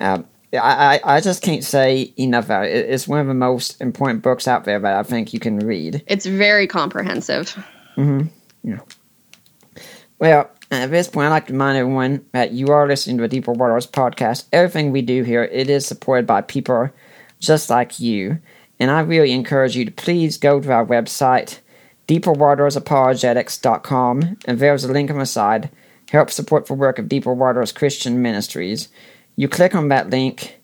Um, I, I, I just can't say enough about it. It's one of the most important books out there that I think you can read. It's very comprehensive. Hmm. Yeah. Well, at this point, I'd like to remind everyone that you are listening to a Deeper Waters podcast. Everything we do here, it is supported by people just like you. And I really encourage you to please go to our website, deeperwatersapologetics.com, and there's a link on the side. Help support the work of Deeper Waters Christian Ministries. You click on that link,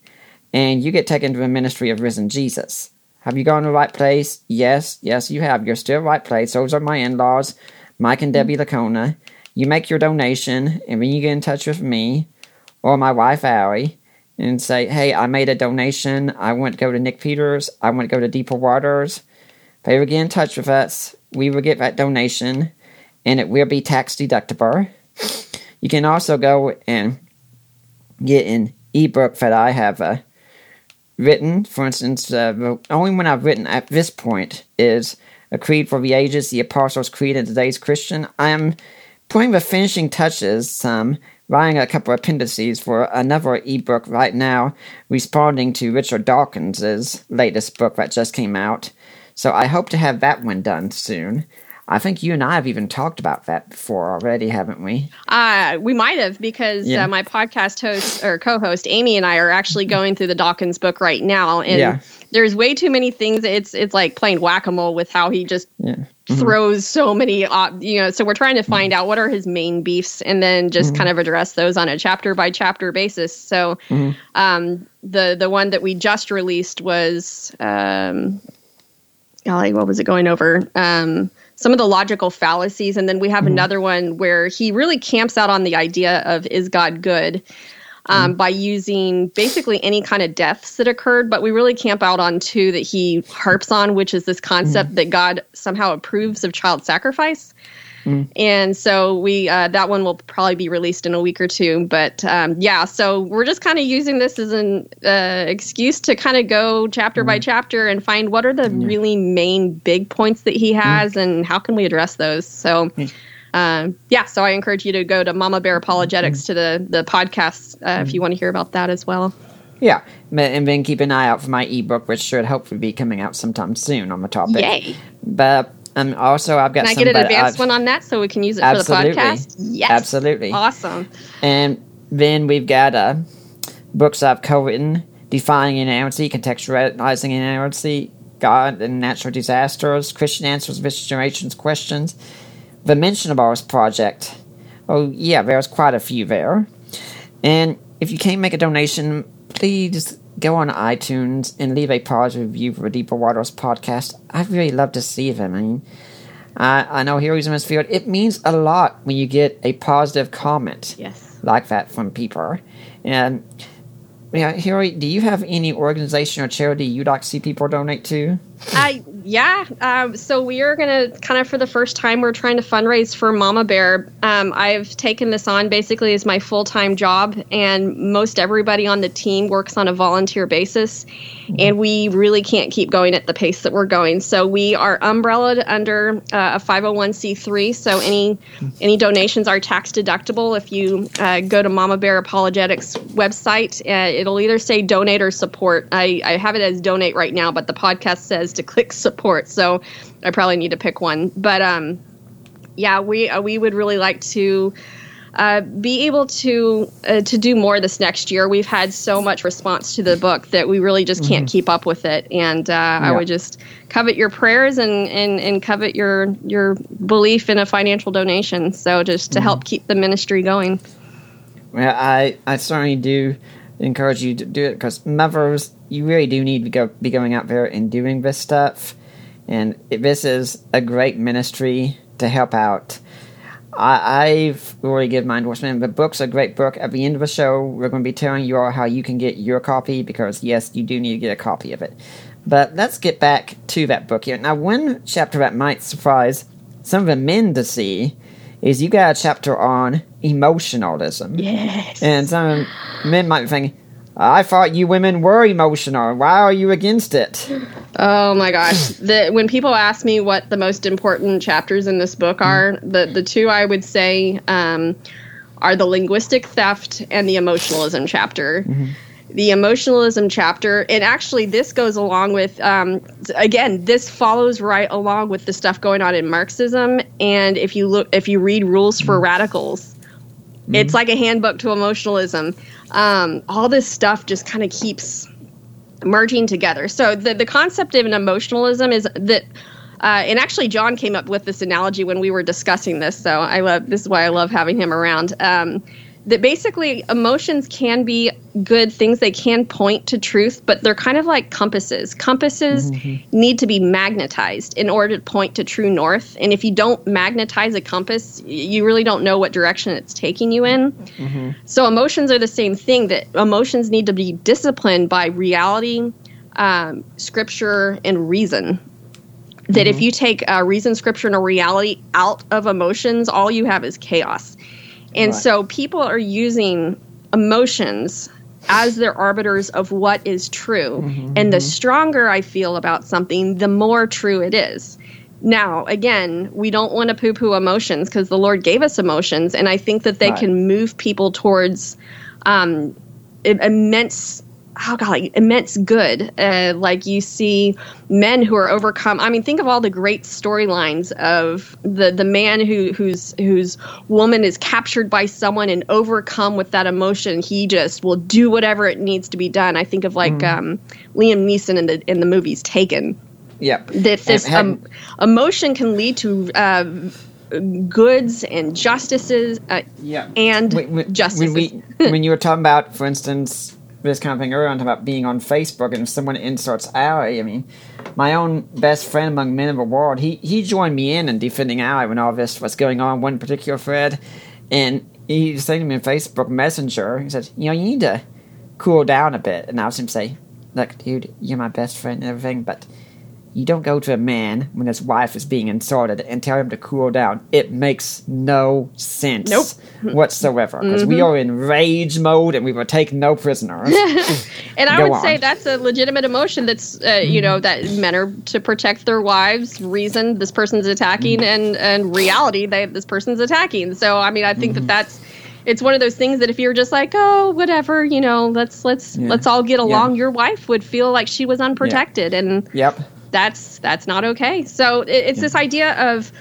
and you get taken to the ministry of risen Jesus. Have you gone to the right place? Yes, yes, you have. You're still right place. Those are my in laws, Mike and Debbie Licona. You make your donation, and then you get in touch with me or my wife, Allie, and say, hey, I made a donation. I want to go to Nick Peters. I want to go to Deeper Waters. If They will get in touch with us. We will get that donation, and it will be tax deductible. You can also go and get an ebook that I have uh, written. For instance, uh, the only one I've written at this point is A Creed for the Ages, the Apostles' Creed in Today's Christian. I am putting the finishing touches, um, writing a couple of appendices for another ebook right now, responding to Richard Dawkins's latest book that just came out. So I hope to have that one done soon. I think you and I have even talked about that before already, haven't we? Uh, we might have because Yeah. uh, my podcast host or co-host Amy and I are actually going through the Dawkins book right now, and Yeah. there's way too many things. It's it's like playing whack-a-mole with how he just Yeah. throws so many. Uh, you know, so we're trying to find out what are his main beefs, and then just kind of address those on a chapter by chapter basis. So, um, the the one that we just released was. Um, golly, what was it going over? Um, some of the logical fallacies, and then we have mm-hmm. another one where he really camps out on the idea of is God good? Um, mm-hmm. by using basically any kind of deaths that occurred, but we really camp out on two that he harps on, which is this concept mm-hmm. that God somehow approves of child sacrifice. And so we uh, that one will probably be released in a week or two. But um, yeah, so we're just kind of using this as an uh, excuse to kind of go chapter by chapter and find what are the really main big points that he has and how can we address those. So. Um, yeah, so I encourage you to go to Mama Bear Apologetics to the the podcast uh, if you want to hear about that as well. Yeah, and then keep an eye out for my ebook, which should hopefully be coming out sometime soon on the topic. Yay! But um, also, I've got Can I get an advanced I've- one on that so we can use it Absolutely. for the podcast? Yes, Absolutely. awesome. And then we've got uh, books I've co-written, Defining Inerrancy, Contextualizing Inerrancy, God and Natural Disasters, Christian Answers to This Generation's Questions, The Mentionables Project. Oh, yeah, there's quite a few there. And if you can't make a donation, please go on iTunes and leave a positive review for the Deeper Waters podcast. I'd really love to see them. I mean, I, I know Heroism is Field. It means a lot when you get a positive comment Yes. like that from people. And yeah, Hillary, do you have any organization or charity you'd like to see people donate to? I yeah. Um, so we are gonna kind of for the first time we're trying to fundraise for Mama Bear. Um, I've taken this on basically as my full time job, and most everybody on the team works on a volunteer basis, and we really can't keep going at the pace that we're going. So we are umbrellaed under uh, a 501c3. So any any donations are tax deductible. If you uh, go to Mama Bear Apologetics website, uh, it'll either say donate or support. I, I have it as donate right now, but the podcast says to click support. So I probably need to pick one. But um, yeah, we uh, we would really like to. Uh, be able to uh, to do more this next year. We've had so much response to the book that we really just can't keep up with it, and uh, I would just covet your prayers and, and, and covet your your belief in a financial donation. So just to help keep the ministry going. Well, I, I certainly do encourage you to do it because mothers, you really do need to go be going out there and doing this stuff, and this is a great ministry to help out. I, I've already given my endorsement. The book's a great book. At the end of the show, we're going to be telling you all how you can get your copy because yes, you do need to get a copy of it. But let's get back to that book here. Now, one chapter that might surprise some of the men to see is you got a chapter on emotionalism. Yes. And some men might be thinking, I thought you women were emotional. Why are you against it? Oh my gosh. The when people ask me what the most important chapters in this book are, the the two I would say um, are the linguistic theft and the emotionalism chapter. The emotionalism chapter, and actually, this goes along with, um, again, this follows right along with the stuff going on in Marxism. And if you look, if you read Rules for Radicals, it's like a handbook to emotionalism. Um, all this stuff just kind of keeps merging together. So the the concept of an emotionalism is that. Uh, and actually, John came up with this analogy when we were discussing this. So I love this is why I love having him around. Um, that basically emotions can be good things; they can point to truth, but they're kind of like compasses. Compasses need to be magnetized in order to point to true north. And if you don't magnetize a compass, you really don't know what direction it's taking you in. So emotions are the same thing. That emotions need to be disciplined by reality, um, scripture, and reason. That if you take uh, reason, scripture, and a reality out of emotions, all you have is chaos. And Right. so people are using emotions as their arbiters of what is true. And the stronger I feel about something, the more true it is. Now, again, we don't want to poo poo emotions because the Lord gave us emotions. And I think that they Right. can move people towards um, immense. Oh God, like immense good. Uh, like you see men who are overcome. I mean, think of all the great storylines of the the man who whose whose woman is captured by someone and overcome with that emotion. He just will do whatever it needs to be done. I think of like um, Liam Neeson in the in the movies Taken Yep. that this um, emotion can lead to uh, goods and justices uh, Yeah. and When- when- justices. When, we, when you were talking about, for instance, this kind of thing earlier on, about being on Facebook and if someone insults Allie, I mean, my own best friend among men of the world, he, he joined me in in defending Allie when all this was going on, one particular thread, and he was saying to me on Facebook Messenger, he said, you know, you need to cool down a bit. And I was him say, look, dude, you're my best friend and everything, but you don't go to a man when his wife is being insulted and tell him to cool down. It makes no sense Nope. whatsoever because we mm-hmm. are in rage mode and we will take no prisoners. and I would say that's a legitimate emotion. That's uh, you know that men are to protect their wives. Reason this person's attacking, mm-hmm. and and reality they this person's attacking. So I mean, I think that mm-hmm. that's. It's one of those things that if you're just like, oh, whatever, you know, let's let's Yeah. let's all get along. Yeah. Your wife would feel like she was unprotected, and yep. That's that's not okay. So it, it's this idea of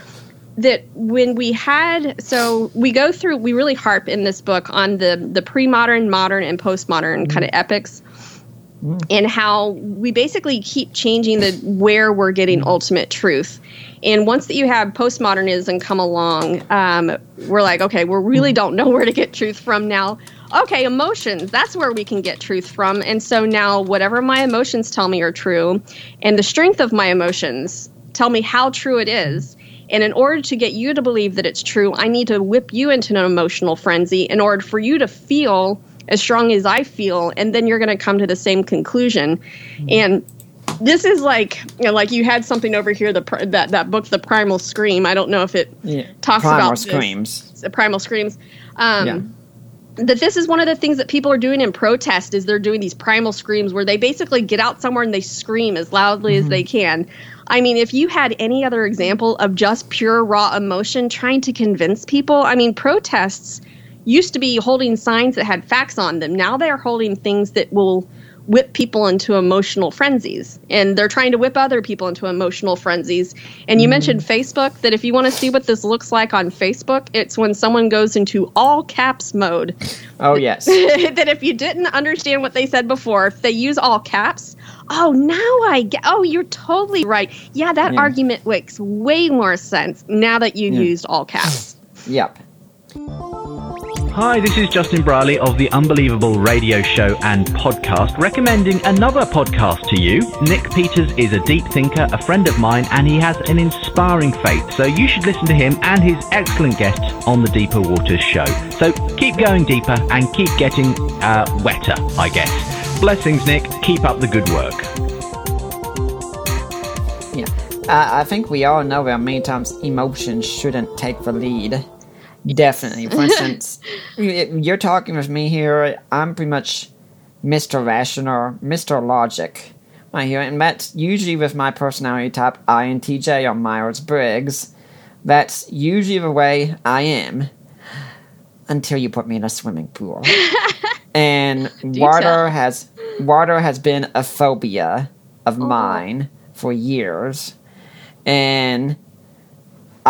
that when we had so we go through we really harp in this book on the the pre-modern, modern, and postmodern kind of epics. And how we basically keep changing the where we're getting ultimate truth. And once that you have postmodernism come along, um, we're like, okay, we really don't know where to get truth from now. Okay, emotions, that's where we can get truth from. And so now, whatever my emotions tell me are true, and the strength of my emotions tell me how true it is. And in order to get you to believe that it's true, I need to whip you into an emotional frenzy in order for you to feel as strong as I feel, and then you're going to come to the same conclusion. Mm-hmm. And this is like you know, like you had something over here the that that book the primal scream i don't know if it yeah. talks primal about screams this, the primal screams um, yeah. That this is one of the things that people are doing in protest is they're doing these primal screams where they basically get out somewhere and they scream as loudly mm-hmm. as they can i mean if you had any other example of just pure raw emotion trying to convince people i mean protests used to be holding signs that had facts on them now they're holding things that will whip people into emotional frenzies. And they're trying to whip other people into emotional frenzies. And you mm mentioned facebook that if you want to see what this looks like on facebook it's when someone goes into all caps mode. Oh yes. That if you didn't understand what they said before if they use all caps oh now i get oh you're totally right. Yeah that yeah. argument makes way more sense now that you yeah. used all caps. Yep Hi, this is Justin Brierley of the Unbelievable Radio Show and podcast, recommending another podcast to you. Nick Peters is a deep thinker, a friend of mine, and he has an inspiring faith. So you should listen to him and his excellent guests on the Deeper Waters Show. So keep going deeper and keep getting uh, wetter, I guess. Blessings, Nick. Keep up the good work. Yeah, uh, I think we all know that many times emotions shouldn't take the lead Definitely. For instance, you're talking with me here. I'm pretty much Mr. Rational, Mr. Logic. Right here, and that's usually with my personality type INTJ or Myers Briggs. That's usually the way I am until you put me in a swimming pool. and water has water has been a phobia of oh. mine for years. And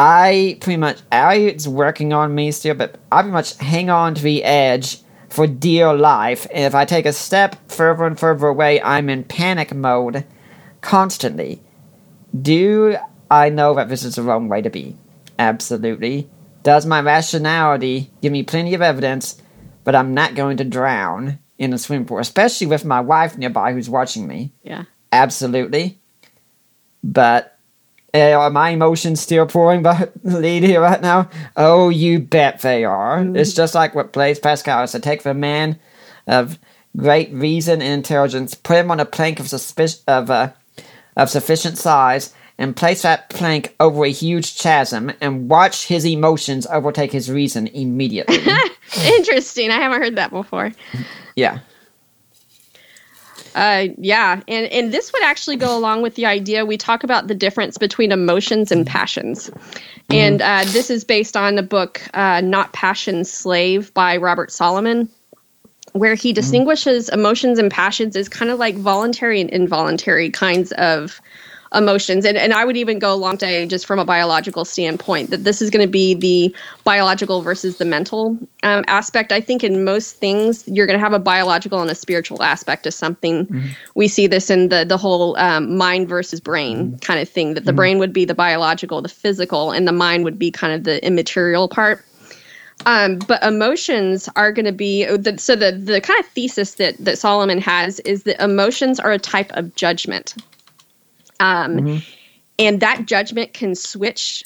I pretty much, I it's working on me still, but I pretty much hang on to the edge for dear life. And if I take a step further and further away, I'm in panic mode constantly. Do I know that this is the wrong way to be? Absolutely. Does my rationality give me plenty of evidence, but I'm not going to drown in a swimming pool, especially with my wife nearby who's watching me? Yeah. Absolutely. But uh, are my emotions still pouring by lead here right now? Oh, you bet they are. Mm-hmm. It's just like what Blaise Pascal to Take the man of great reason and intelligence, put him on a plank of, suspic- of, uh, of sufficient size, and place that plank over a huge chasm, and watch his emotions overtake his reason immediately. Interesting. I haven't heard that before. Yeah. Uh, yeah, and and this would actually go along with the idea we talk about the difference between emotions and passions, mm-hmm. and uh, this is based on the book uh, "Not Passion Slave" by Robert Solomon, where he mm-hmm. distinguishes emotions and passions as kind of like voluntary and involuntary kinds of emotions. And, and I would even go along to just from a biological standpoint that this is going to be the biological versus the mental um, aspect. I think in most things, you're going to have a biological and a spiritual aspect to something. Mm-hmm. We see this in the, the whole um, mind versus brain mm-hmm. kind of thing, that the mm-hmm. brain would be the biological, the physical, and the mind would be kind of the immaterial part. Um, but emotions are going to be the, so the the kind of thesis that that Solomon has is that emotions are a type of judgment. Um, mm-hmm. And that judgment can switch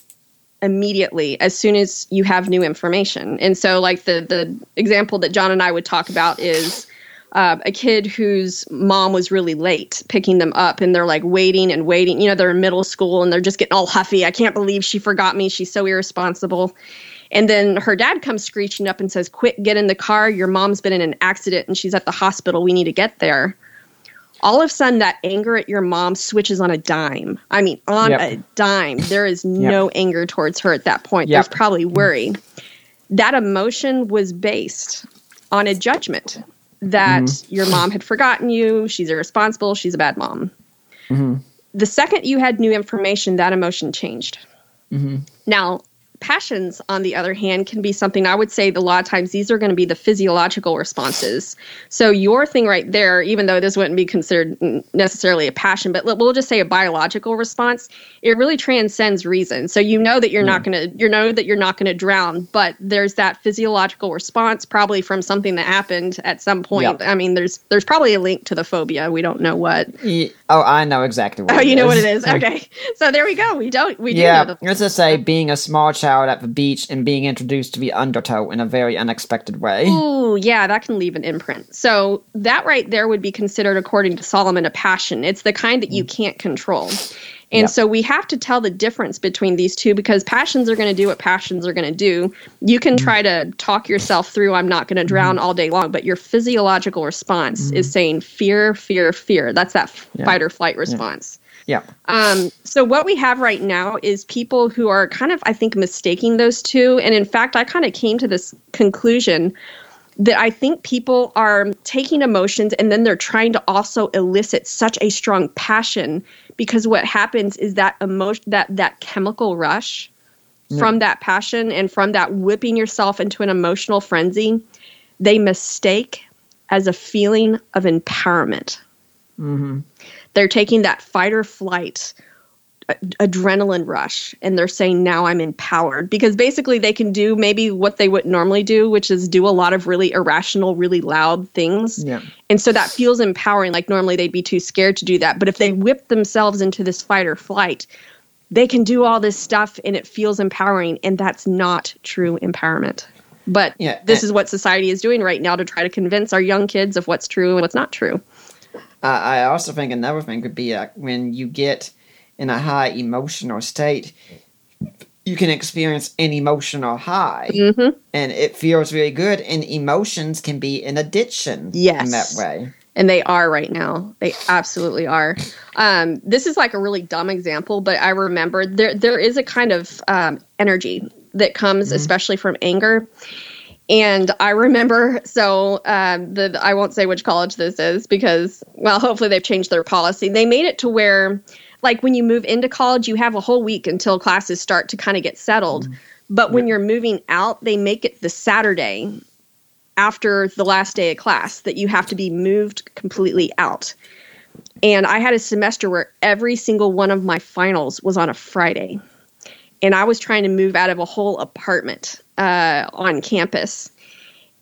immediately as soon as you have new information. And so, like the the example that John and I would talk about is uh, a kid whose mom was really late picking them up, and they're like waiting and waiting. You know, they're in middle school and they're just getting all huffy. I can't believe she forgot me. She's so irresponsible. And then her dad comes screeching up and says, "Quick, get in the car. Your mom's been in an accident and she's at the hospital. We need to get there." All of a sudden that anger at your mom switches on a dime. I mean, on yep. a dime. There is no yep. anger towards her at that point. Yep. There's probably worry. That emotion was based on a judgment that mm-hmm. your mom had forgotten you, she's irresponsible, she's a bad mom. Mm-hmm. The second you had new information, that emotion changed. Mm-hmm. Now, passions, on the other hand, can be something I would say a lot of times these are going to be the physiological responses. So, your thing right there, even though this wouldn't be considered necessarily a passion, but we'll just say a biological response, it really transcends reason. So, you know that you're not going to, you know that you're not going to drown, but there's that physiological response probably from something that happened at some point. Yep. I mean, there's there's probably a link to the phobia. We don't know what. Ye- Oh, I know exactly what Oh, it you know what it is. Okay, so there we go. We don't. We do Yeah, the let's just say being a small child at the beach and being introduced to the undertow in a very unexpected way. Ooh, yeah, that can leave an imprint. So that right there would be considered, according to Solomon, a passion. It's the kind that you mm. can't control. And Yep. so we have to tell the difference between these two because passions are going to do what passions are going to do. You can try to talk yourself through, I'm not going to drown all day long, but your physiological response is saying fear, fear, fear. That's that Yeah. fight or flight response. Yeah. Um, so what we have right now is people who are kind of, I think, mistaking those two. And in fact, I kind of came to this conclusion that I think people are taking emotions and then they're trying to also elicit such a strong passion because what happens is that emotion, that that chemical rush from that passion and from that whipping yourself into an emotional frenzy, they mistake as a feeling of empowerment. mm-hmm. They're taking that fight or flight adrenaline rush and they're saying now I'm empowered. Because basically they can do maybe what they would normally do which is do a lot of really irrational really loud things. Yeah. and so that feels empowering. Like normally they'd be too scared to do that. But if they whip themselves into this fight or flight they can do all this stuff and it feels empowering. And that's not true empowerment. But Yeah, this is what society is doing right now to try to convince our young kids of what's true and what's not true. Uh, I also think another thing could be uh, when you get in a high emotional state, you can experience an emotional high, Mhm. and it feels really good. And emotions can be an addiction Yes. in that way. and they are right now. They absolutely are. Um, this is like a really dumb example, but I remember there there is a kind of um, energy that comes, especially from anger. And I remember, so um, the I won't say which college this is because, well, hopefully they've changed their policy. They made it to where, like, when you move into college, you have a whole week until classes start to kind of get settled. But when you're moving out, they make it the Saturday after the last day of class that you have to be moved completely out. And I had a semester where every single one of my finals was on a Friday. And I was trying to move out of a whole apartment uh, on campus.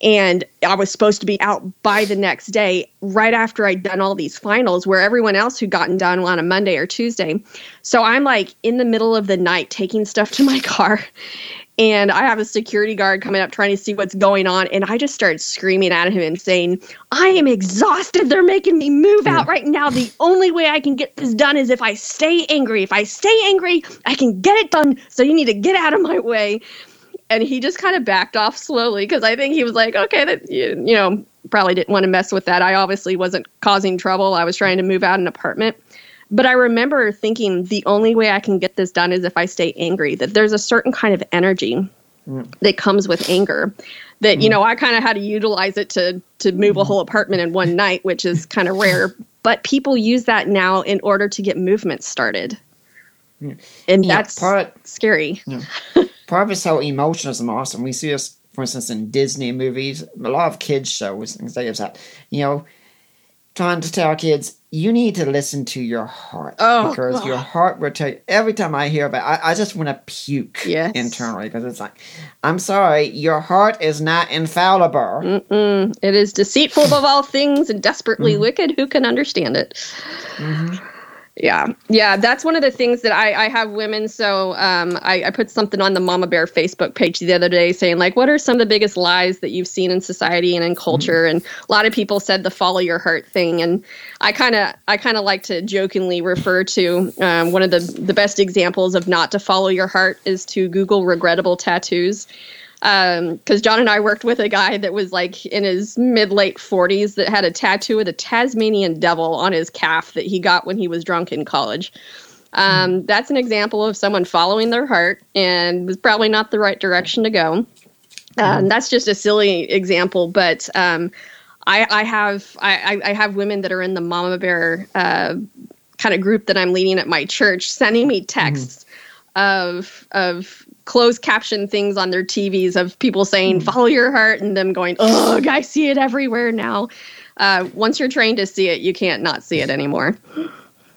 And I was supposed to be out by the next day, right after I'd done all these finals, where everyone else who'd gotten done on a Monday or Tuesday. So I'm like in the middle of the night taking stuff to my car and I have a security guard coming up trying to see what's going on, and I just started screaming at him and saying, "I am exhausted. They're making me move out right now. The only way I can get this done is if I stay angry. If I stay angry, I can get it done. So you need to get out of my way." And he just kind of backed off slowly because I think he was like, "Okay, that you, you know." Probably didn't want to mess with that. I obviously wasn't causing trouble. I was trying to move out an apartment. But I remember thinking the only way I can get this done is if I stay angry, that there's a certain kind of energy mm. that comes with anger that you mm. know I kind of had to utilize it to to move a mm. whole apartment in one night which is kind of rare but people use that now in order to get movement started and Yeah, that's part- scary Part of this whole emotionalism awesome. We see this, for instance, in Disney movies, a lot of kids shows, things like that. You know, trying to tell kids, you need to listen to your heart. Oh, because God. your heart will tell you. Every time I hear about it, I, I just want to puke Yes. internally because it's like, I'm sorry, your heart is not infallible. It is deceitful above all things and desperately mm-hmm. wicked who can understand it mm-hmm. Yeah. Yeah that's one of the things that i, I have women so um, I, I put something on the mama bear facebook page the other day saying like what are some of the biggest lies that you've seen in society and in culture? And a lot of people said the follow your heart thing and i kind of i kind of like to jokingly refer to um, one of the the best examples of not to follow your heart is to google regrettable tattoos because John and I worked with a guy that was like in his mid late 40s that had a tattoo of the Tasmanian devil on his calf that he got when he was drunk in college. Um, That's an example of someone following their heart and was probably not the right direction to go. Um, that's just a silly example, but um, I, I have I, I have women that are in the Mama Bear uh, kind of group that I'm leading at my church sending me texts of of closed caption things on their TVs of people saying "Follow your heart" and them going, "Ugh, I see it everywhere now." Uh, once you're trained to see it, you can't not see it anymore.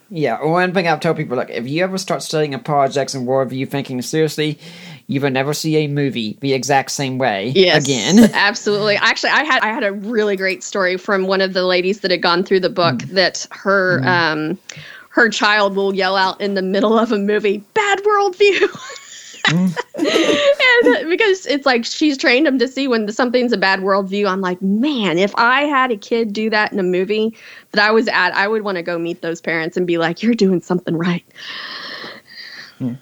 Yeah, one thing I've told people, like, if you ever start studying apologetics and worldview thinking seriously, you will never see a movie the exact same way Yes, again. absolutely. Actually, I had I had a really great story from one of the ladies that had gone through the book that her um her child will yell out in the middle of a movie, "Bad worldview." and because it's like she's trained him to see when something's a bad worldview. I'm like, man, if I had a kid do that in a movie that I was at, I would want to go meet those parents and be like, "You're doing something right." Hmm.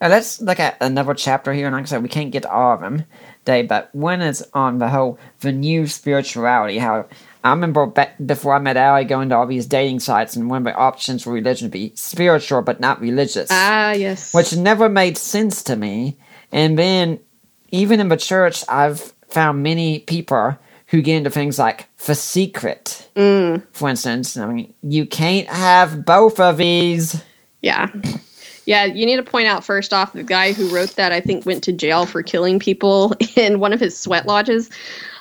Now let's look at another chapter here, and like I said, we can't get all of them today, but when it's on the whole the new spirituality. How I remember back before I met Allie going to all these dating sites, and one of the options for religion would be spiritual but not religious, Ah, yes. which never made sense to me. And then, even in the church, I've found many people who get into things like the secret, for instance. I mean, you can't have both of these. Yeah. Yeah, you need to point out first off the guy who wrote that I think went to jail for killing people in one of his sweat lodges.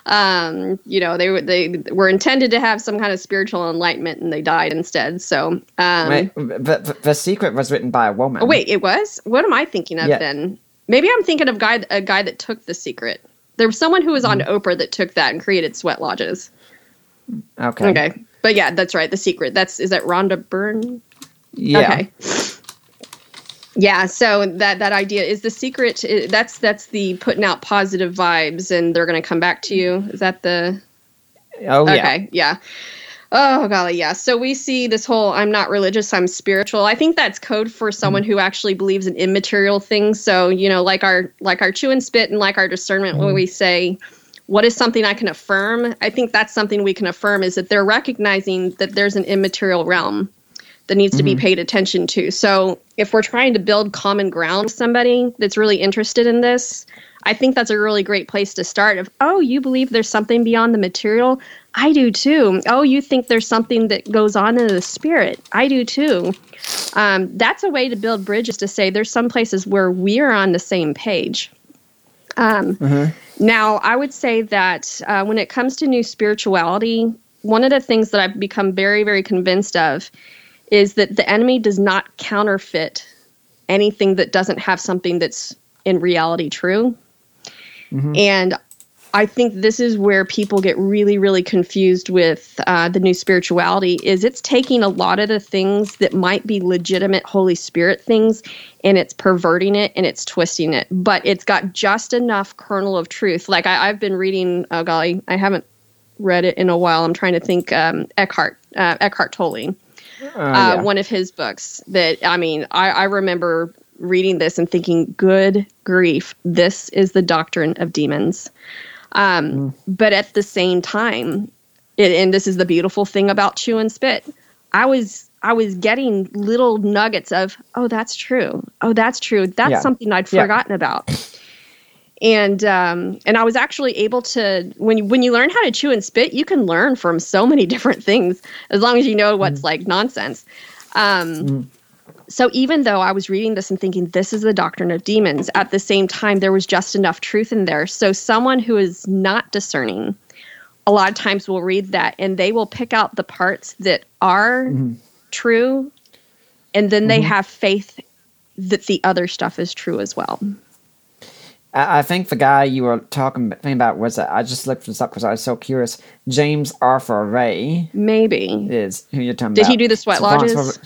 Um, you know, they were they were intended to have some kind of spiritual enlightenment and they died instead. So, um Wait, the, secret was written by a woman. oh, wait, it was? What am I thinking of Yeah. then? Maybe I'm thinking of guy a guy that took the secret. There was someone who was on Mm-hmm. Oprah that took that and created sweat lodges. Okay. Okay. But yeah, that's right. The secret. That's is that Rhonda Byrne? Yeah. Okay. Yeah, so that that idea is the secret. That's that's the putting out positive vibes, and they're going to come back to you. Is that the Oh yeah. okay? Yeah. Oh golly, yeah. So we see this whole "I'm not religious, I'm spiritual." I think that's code for someone mm-hmm. who actually believes in immaterial things. So you know, like our like our chew and spit, and like our discernment, when mm-hmm. we say, "What is something I can affirm?" I think that's something we can affirm is that they're recognizing that there's an immaterial realm that needs to be paid attention to. So if we're trying to build common ground with somebody that's really interested in this, I think that's a really great place to start. Of oh, you believe there's something beyond the material? I do too. Oh, you think there's something that goes on in the spirit? I do too. Um, that's a way to build bridges to say there's some places where we are on the same page. Um, Now, I would say that uh, when it comes to new spirituality, one of the things that I've become very, very convinced of is that the enemy does not counterfeit anything that doesn't have something that's in reality true. And I think this is where people get really, really confused with uh, the new spirituality. Is it's taking a lot of the things that might be legitimate Holy Spirit things, and it's perverting it and it's twisting it. But it's got just enough kernel of truth. Like I, I've been reading. Oh golly, I haven't read it in a while. I'm trying to think. Um, Eckhart, uh, Eckhart Tolle Oh, uh, yeah. one of his books that I mean, I, I remember reading this and thinking, good grief, this is the doctrine of demons. Um, But at the same time, it, and this is the beautiful thing about chew and spit, I was I was getting little nuggets of, oh, that's true. Oh, that's true. That's Yeah. something I'd Yeah. forgotten about. And um, and I was actually able to when you, when you learn how to chew and spit, you can learn from so many different things as long as you know what's like nonsense. Um, So even though I was reading this and thinking this is the doctrine of demons, at the same time there was just enough truth in there. So someone who is not discerning, a lot of times will read that and they will pick out the parts that are true, and then they have faith that the other stuff is true as well. I, I think the guy you were talking about was that I just looked this up because I was so curious. James Arthur Ray Maybe. is who you're talking Did about. Did he do the sweat lodges?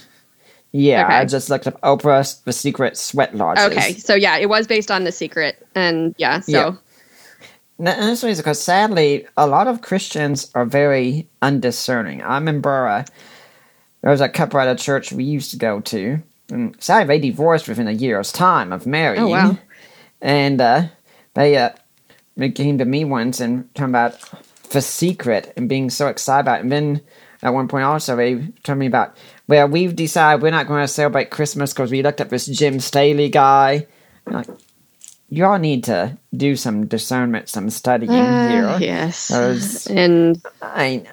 Yeah, I Okay. just looked up Oprah, the secret sweat lodges. Okay, so yeah, it was based on the secret, and yeah, so Yeah. No, and this is because sadly, a lot of Christians are very undiscerning. I remember uh, there was a couple at a church we used to go to, and sadly they divorced within a year's time of marrying. Oh, wow. And uh, they uh, they came to me once and talking about the secret and being so excited about it. And then at one point also they told me about, well, we've decided we're not going to celebrate Christmas because we looked up this Jim Staley guy. I'm like, you all need to do some discernment, some studying Uh, here. yes, and I,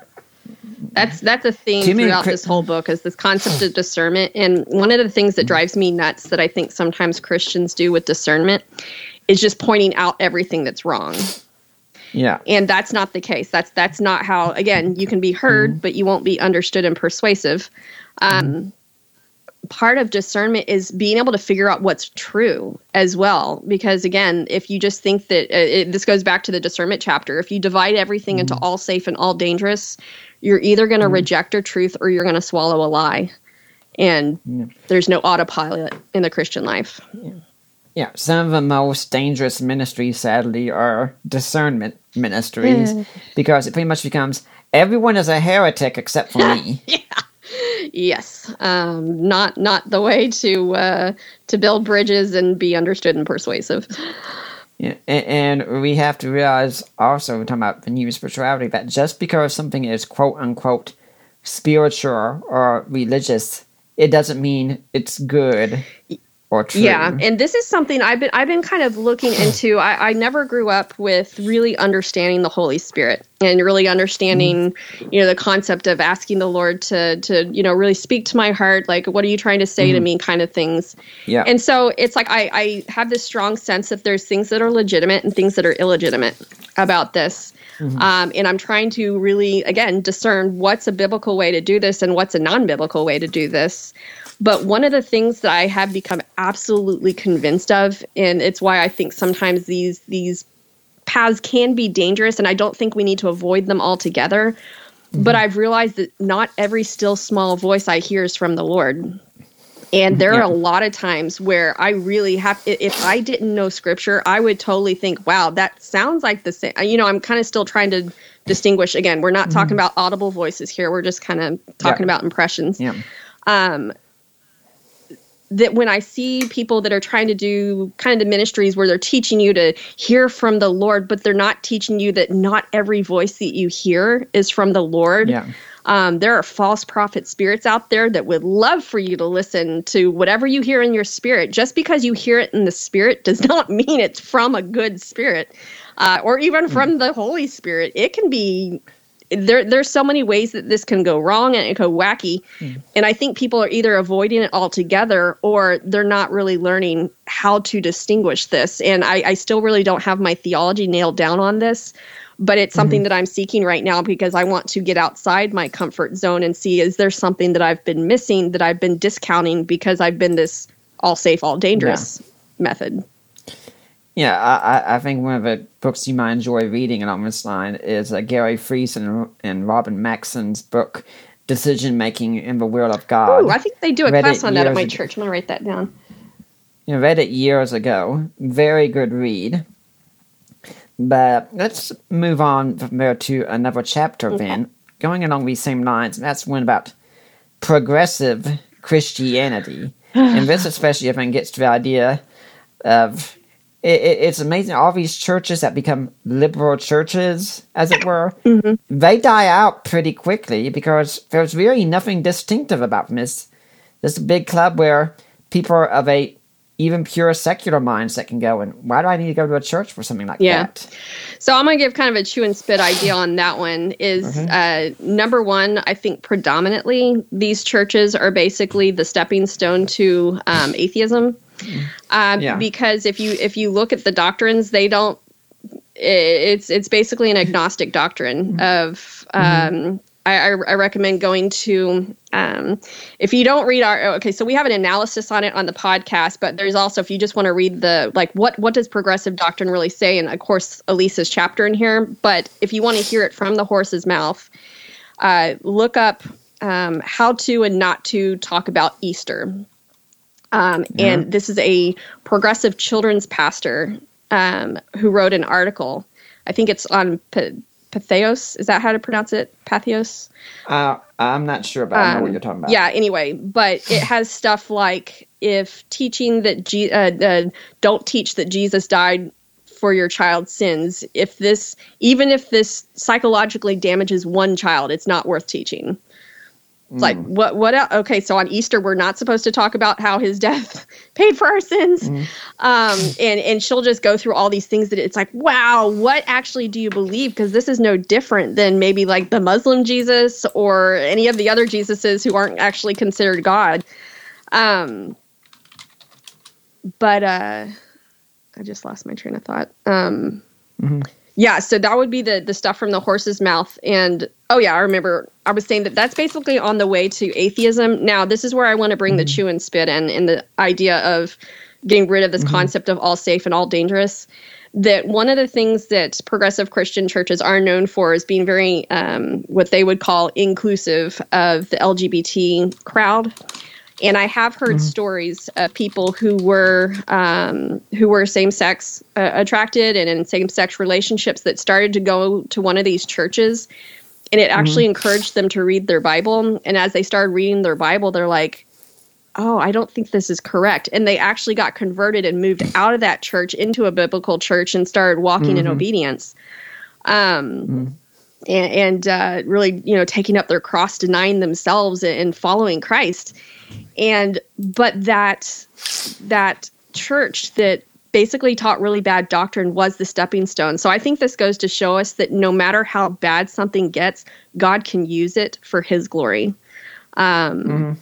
that's that's a theme throughout this whole book is this concept of discernment. And one of the things that drives me nuts that I think sometimes Christians do with discernment is just pointing out everything that's wrong. Yeah. And that's not the case. That's that's not how again, you can be heard, Mm-hmm. but you won't be understood and persuasive. Um part of discernment is being able to figure out what's true as well. Because again if you just think that uh, it, this goes back to the discernment chapter. If you divide everything into Mm-hmm. all safe and all dangerous you're either going to reject a truth or you're going to swallow a lie. And there's no autopilot in the christian life. Yeah, some of the most dangerous ministries, sadly, are discernment ministries. Because it pretty much becomes everyone is a heretic except for me. Yes um, not not the way to uh, to build bridges and be understood and persuasive Yeah, a- and we have to realize also, we're talking about the new spirituality, that just because something is quote unquote spiritual or religious, it doesn't mean it's good. Yeah, and this is something I've been I've been kind of looking into. I, I never grew up with really understanding the Holy Spirit and really understanding, mm. you know, the concept of asking the Lord to to you know really speak to my heart, like what are you trying to say to mm. me, kind of things. Yeah. And so it's like I I have this strong sense that there's things that are legitimate and things that are illegitimate about this. Mm-hmm. Um, and I'm trying to really, again, discern what's a biblical way to do this and what's a non biblical way to do this. But one of the things that I have become absolutely convinced of, and it's why I think sometimes these these paths can be dangerous, and I don't think we need to avoid them altogether. Mm-hmm. But I've realized that not every still small voice I hear is from the Lord. And there are Yeah. a lot of times where I really have, if I didn't know scripture, I would totally think, wow, that sounds like the same. You know, I'm kind of still trying to distinguish. Again, we're not talking mm-hmm. about audible voices here. We're just kind of talking Yeah. about impressions Yeah. Um, that when I see people that are trying to do kind of the ministries where they're teaching you to hear from the Lord, but they're not teaching you that not every voice that you hear is from the Lord. Yeah. Um, there are false prophet spirits out there that would love for you to listen to whatever you hear in your spirit. Just because you hear it in the spirit does not mean it's from a good spirit uh, or even from the Holy Spirit. It can be there there's so many ways that this can go wrong and it go wacky. Hmm. And i think people are either avoiding it altogether or they're not really learning how to distinguish this. And i, I still really don't have my theology nailed down on this but it's something hmm. that i'm seeking right now because i want to get outside my comfort zone and see is there something that i've been missing that i've been discounting because i've been this all safe all dangerous method Yeah, I, I- I think one of the books you might enjoy reading along this line is uh, Gary Friesen and Robin Maxson's book, Decision Making in the Will of God. Ooh, i think they do a Read class on that at my ago. church i'm going to write that down I read it years ago. Very good read. But let's move on from there to another chapter then. Going along these same lines, and that's one about progressive Christianity. and this especially, I think, gets to the idea of it, it, it's amazing. All these churches that become liberal churches, as it were, they die out pretty quickly because there's really nothing distinctive about them. It's this big club where people of a even pure secular mindset can go and why do I need to go to a church for something like Yeah. that? So I'm gonna give kind of a chew and spit idea on that one. Is uh, number one, I think predominantly these churches are basically the stepping stone to um, atheism, um, Yeah. because if you if you look at the doctrines, they don't. It's it's basically an agnostic doctrine of. Um, I, I, I recommend going to um, if you don't read our okay so we have an analysis on it on the podcast but there's also if you just want to read the like what what does progressive doctrine really say and of course Alisa's chapter in here but if you want to hear it from the horse's mouth uh, look up um, how to and not to talk about easter um, and this is a progressive children's pastor um, who wrote an article i think it's on P- patheos is that how to pronounce it patheos Uh, I'm not sure, but I know what um, you're talking about. Yeah, anyway, but it has stuff like if teaching that Je- uh, uh, don't teach that Jesus died for your child's sins. If this, even if this psychologically damages one child, it's not worth teaching. It's like what? What? el Okay, so on Easter we're not supposed to talk about how his death paid for our sins, um, and and she'll just go through all these things that it's like, wow, what actually do you believe? Because this is no different than maybe like the Muslim Jesus or any of the other Jesuses who aren't actually considered God. Um, but uh, I just lost my train of thought. Um, Yeah, so that would be the the stuff from the horse's mouth. And oh yeah, I remember I was saying that that's basically on the way to atheism. Now this is where I want to bring the chew and spit in, in the idea of getting rid of this concept of all safe and all dangerous. That one of the things that progressive Christian churches are known for is being very um, what they would call inclusive of the LGBT crowd and I have heard stories of people who were um, who were same sex uh, attracted and in same sex relationships that started to go to one of these churches, and it actually encouraged them to read their Bible. And as they started reading their Bible, they're like, "Oh, I don't think this is correct," and they actually got converted and moved out of that church into a biblical church and started walking in obedience. Um, and, and uh, really, you know, taking up their cross, denying themselves, and following Christ. And but that that church that basically taught really bad doctrine was the stepping stone. So I think this goes to show us that no matter how bad something gets, God can use it for His glory. Um,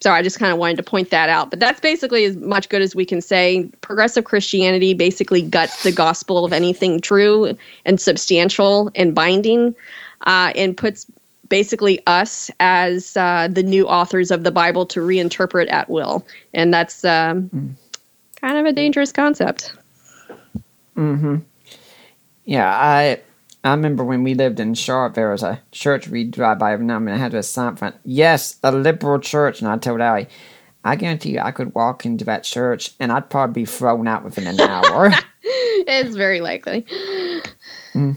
So I just kind of wanted to point that out. But that's basically as much good as we can say. Progressive Christianity basically guts the gospel of anything true and substantial and binding, uh, and puts basically us as uh, the new authors of the Bible to reinterpret at will. And that's um, kind of a dangerous concept. Yeah, I I remember when we lived in Charlotte, there was a church we'd drive by every now and then. I had to sign front, yes, a liberal church. And I told Allie, I guarantee you I could walk into that church and I'd probably be thrown out within an hour. It's very likely. Mm.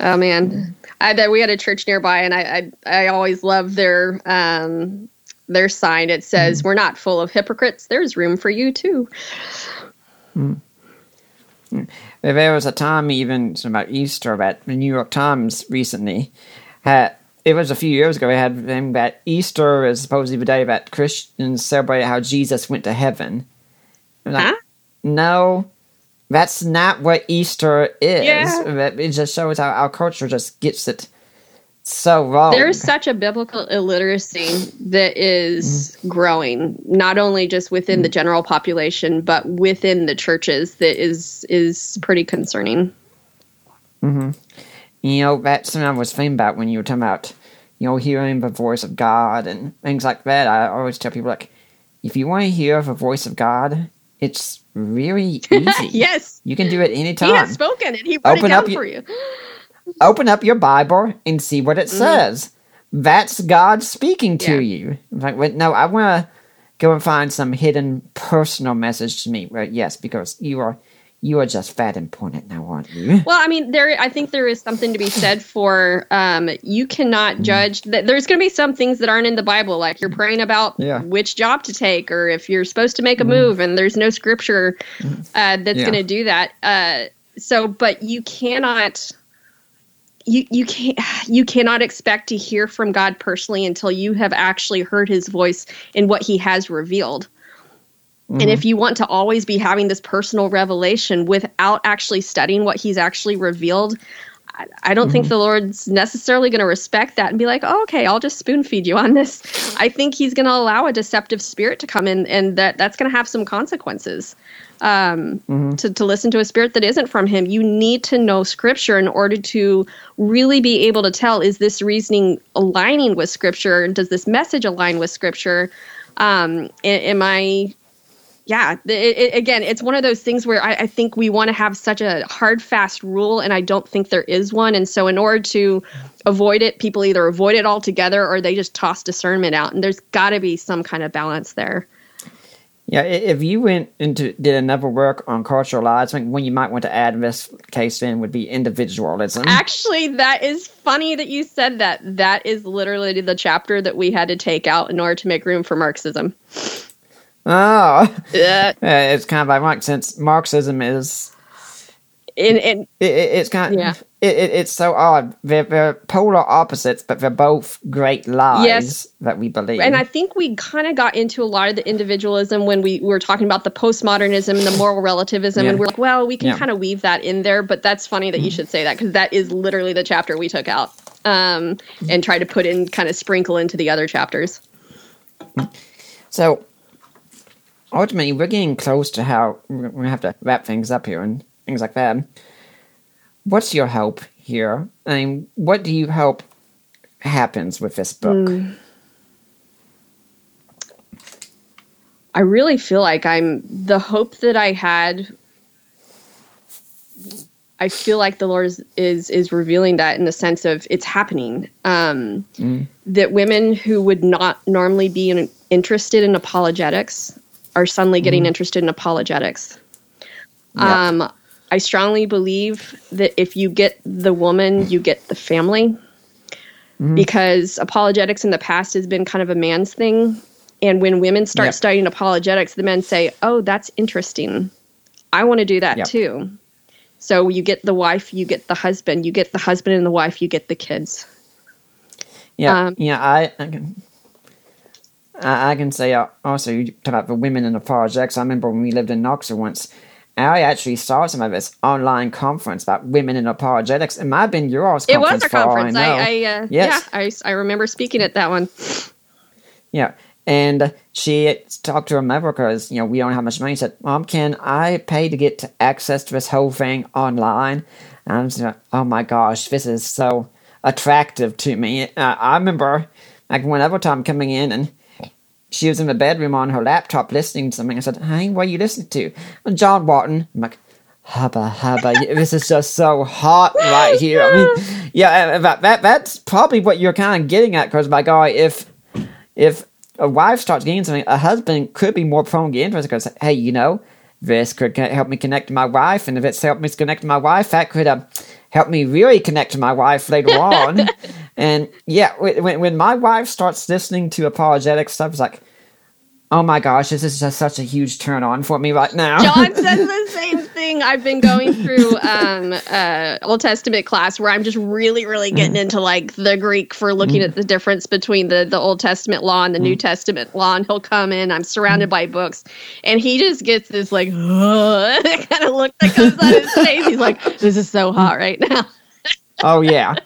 Oh man, I bet we had a church nearby, and I I, I always love their um their sign. It says, mm. "We're not full of hypocrites. There's room for you too." Mm. There was a time even about Easter that the New York Times recently had. It was a few years ago. They had them that Easter is supposedly the day that Christians celebrate how Jesus went to heaven. Like, Huh? No, that's not what Easter is. Yeah. It just shows how our culture just gets it so wrong. There's such a biblical illiteracy that is mm. growing, not only just within the mm. general population, but within the churches. That is is pretty concerning. Mm-hmm. you know, that's something I was thinking about when you were talking about, you know, hearing the voice of God and things like that. I always tell people, like, if you want to hear the voice of God, it's really easy. Yes, You can do it he anytime. has spoken, and he wrote Open it down up your- for you. Open up your Bible and see what it Mm-hmm. says. That's God speaking to Yeah. you. I'm like, wait, no, I want to go and find some hidden personal message to me. Well, yes, because you are you are just fat and important now, aren't you? Well, I mean, there. I think there is something to be said for um, you cannot Mm-hmm. judge. That there's going to be some things that aren't in the Bible, like you're praying about Yeah. Mm-hmm. which job to take, or if you're supposed to make a move, and there's no scripture uh, that's Yeah. going to do that. Uh, so, but you cannot. You you can't you cannot expect to hear from God personally until you have actually heard His voice in what He has revealed. And mm-hmm. if you want to always be having this personal revelation without actually studying what he's actually revealed, I, I don't think mm-hmm. the Lord's necessarily going to respect that and be like, oh, okay, I'll just spoon feed you on this. I think he's going to allow a deceptive spirit to come in, and that that's going to have some consequences. Um, to, to listen to a spirit that isn't from him, you need to know scripture in order to really be able to tell is this reasoning aligning with scripture? and Does this message align with scripture? Um, am I yeah it, it, again it's one of those things where i, I think we want to have such a hard fast rule and i don't think there is one. And so in order to avoid it people either avoid it altogether or they just toss discernment out. And there's got to be some kind of balance there Yeah, if you went into did another work on cultural lies, I think one you might want to add in this case in would be individualism. actually that is funny that you said that. That is literally the chapter that we had to take out in order to make room for marxism. Oh, uh, Yeah, it's kind of ironic since Marxism is and, and it, it, it's kind of Yeah. it, it, it's so odd. They're, they're polar opposites, but they're both great lies Yes. that we believe. And I think we kind of got into a lot of the individualism when we were talking about the postmodernism and the moral relativism. Yeah. And we're like, well, we can Yeah. kind of weave that in there. But that's funny that you should say that because that is literally the chapter we took out um, and tried to put in, kind of sprinkle into the other chapters. So, ultimately, we're getting close to how we're going to have to wrap things up here and things like that. What's your hope here? I mean, what do you hope happens with this book? Mm. I really feel like I'm the hope that I had. I feel like the Lord is is, is revealing that in the sense of it's happening. Um, mm. That women who would not normally be in, interested in apologetics are suddenly getting mm. interested in apologetics. Yep. Um, I strongly believe that if you get the woman, you get the family. Mm. Because apologetics in the past has been kind of a man's thing and when women start yep. studying apologetics, the men say, "Oh, that's interesting. I want to do that yep. too." So you get the wife, you get the husband, you get the husband and the wife, you get the kids. Yeah, um, yeah. I, I can, I, I, can say uh, also you talk about the women in apologetics. I remember when we lived in Knoxville once. I actually saw some of this online conference about women in apologetics. It might have been yours. It was a conference. I, I, I uh, yes. yeah, I, I remember speaking at that one. Yeah, and she talked to her mother because, you know, we don't have much money. She said, Mom, can I pay to get access to this whole thing online? And I was like, oh my gosh, this is so attractive to me. Uh, I remember, like, whenever time coming in and she was in the bedroom on her laptop listening to something. I said, Hey, what are you listening to? And John Walton. I'm like, hubba hubba this is just so hot right here i mean yeah that, that that's probably what you're kind of getting at because my guy if if a wife starts getting something, a husband could be more prone to get interested because, hey, you know, this could help me connect to my wife, and if it's helped me connect to my wife, that could uh, help me really connect to my wife later on. and yeah, when, when my wife starts listening to apologetic stuff, it's like, Oh my gosh, this is just such a huge turn on for me right now. John says the same thing. I've been going through um, uh, Old Testament class where I'm just really, really getting into like the Greek for looking mm. at the difference between the, the Old Testament law and the mm. New Testament law. And he'll come in, I'm surrounded mm. by books, and he just gets this like kind of look that comes on his face. He's like, This is so hot right now. Oh yeah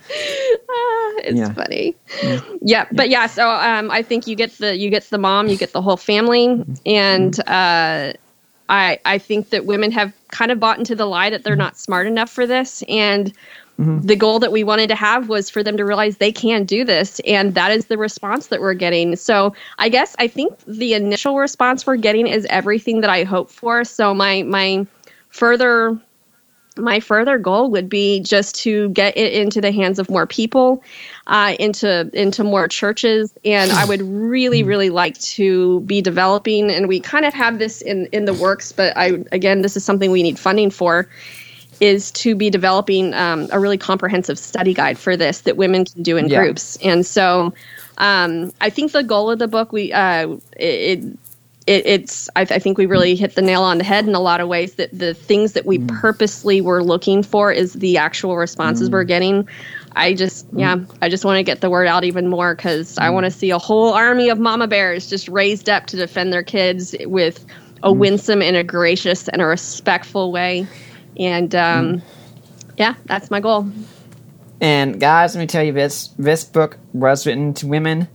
it's yeah. funny. Yeah. yeah. but yeah. So um, I think you get the you get the mom, you get the whole family, and uh, I I think that women have kind of bought into the lie that they're not smart enough for this, and mm-hmm. the goal that we wanted to have was for them to realize they can do this, and that is the response that we're getting. So I guess I think the initial response we're getting is everything that I hope for. So my my further my further goal would be just to get it into the hands of more people, uh, into into more churches, and I would really, hmm. really like to be developing. And we kind of have this in in the works, but I again, this is something we need funding for. Is to be developing um, a really comprehensive study guide for this that women can do in yeah. groups, and so um, I think the goal of the book we uh, it, it, it's I, I, think we really hit the nail on the head in a lot of ways that the things that we mm. purposely were looking for is the actual responses mm. we're getting i just yeah i just want to get the word out even more because i mm. want to see a whole army of mama bears just raised up to defend their kids with a mm. winsome and a gracious and a respectful way and um, mm. yeah that's my goal and guys let me tell you this this book was written to women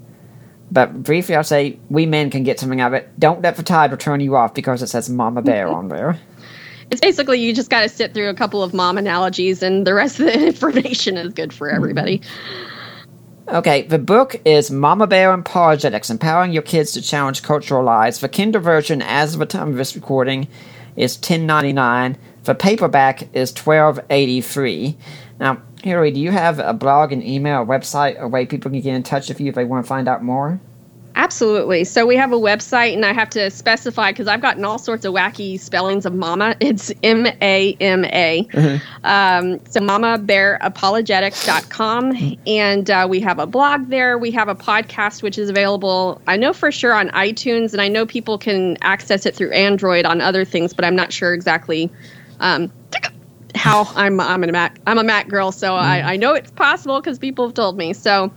but briefly, I'll say we men can get something out of it. Don't let the title turn you off because it says Mama Bear on there. It's basically you just got to sit through a couple of mom analogies, and the rest of the information is good for everybody. Okay, the book is Mama Bear and Apologetics Empowering Your Kids to Challenge Cultural Lies. The Kindle version, as of the time of this recording, is ten ninety nine. The paperback is twelve eighty three. Now, Hillary, do you have a blog, an email, a website, a way people can get in touch with you if they want to find out more? Absolutely. So we have a website, and I have to specify because I've gotten all sorts of wacky spellings of mama. It's M A M A. Mm-hmm. Um, so mamabearapologetics.com. And uh, we have a blog there. We have a podcast, which is available, I know for sure, on iTunes, and I know people can access it through Android on other things, but I'm not sure exactly. Um, how I'm I'm a Mac I'm a Mac girl, so I, mm. I know it's possible because people have told me. So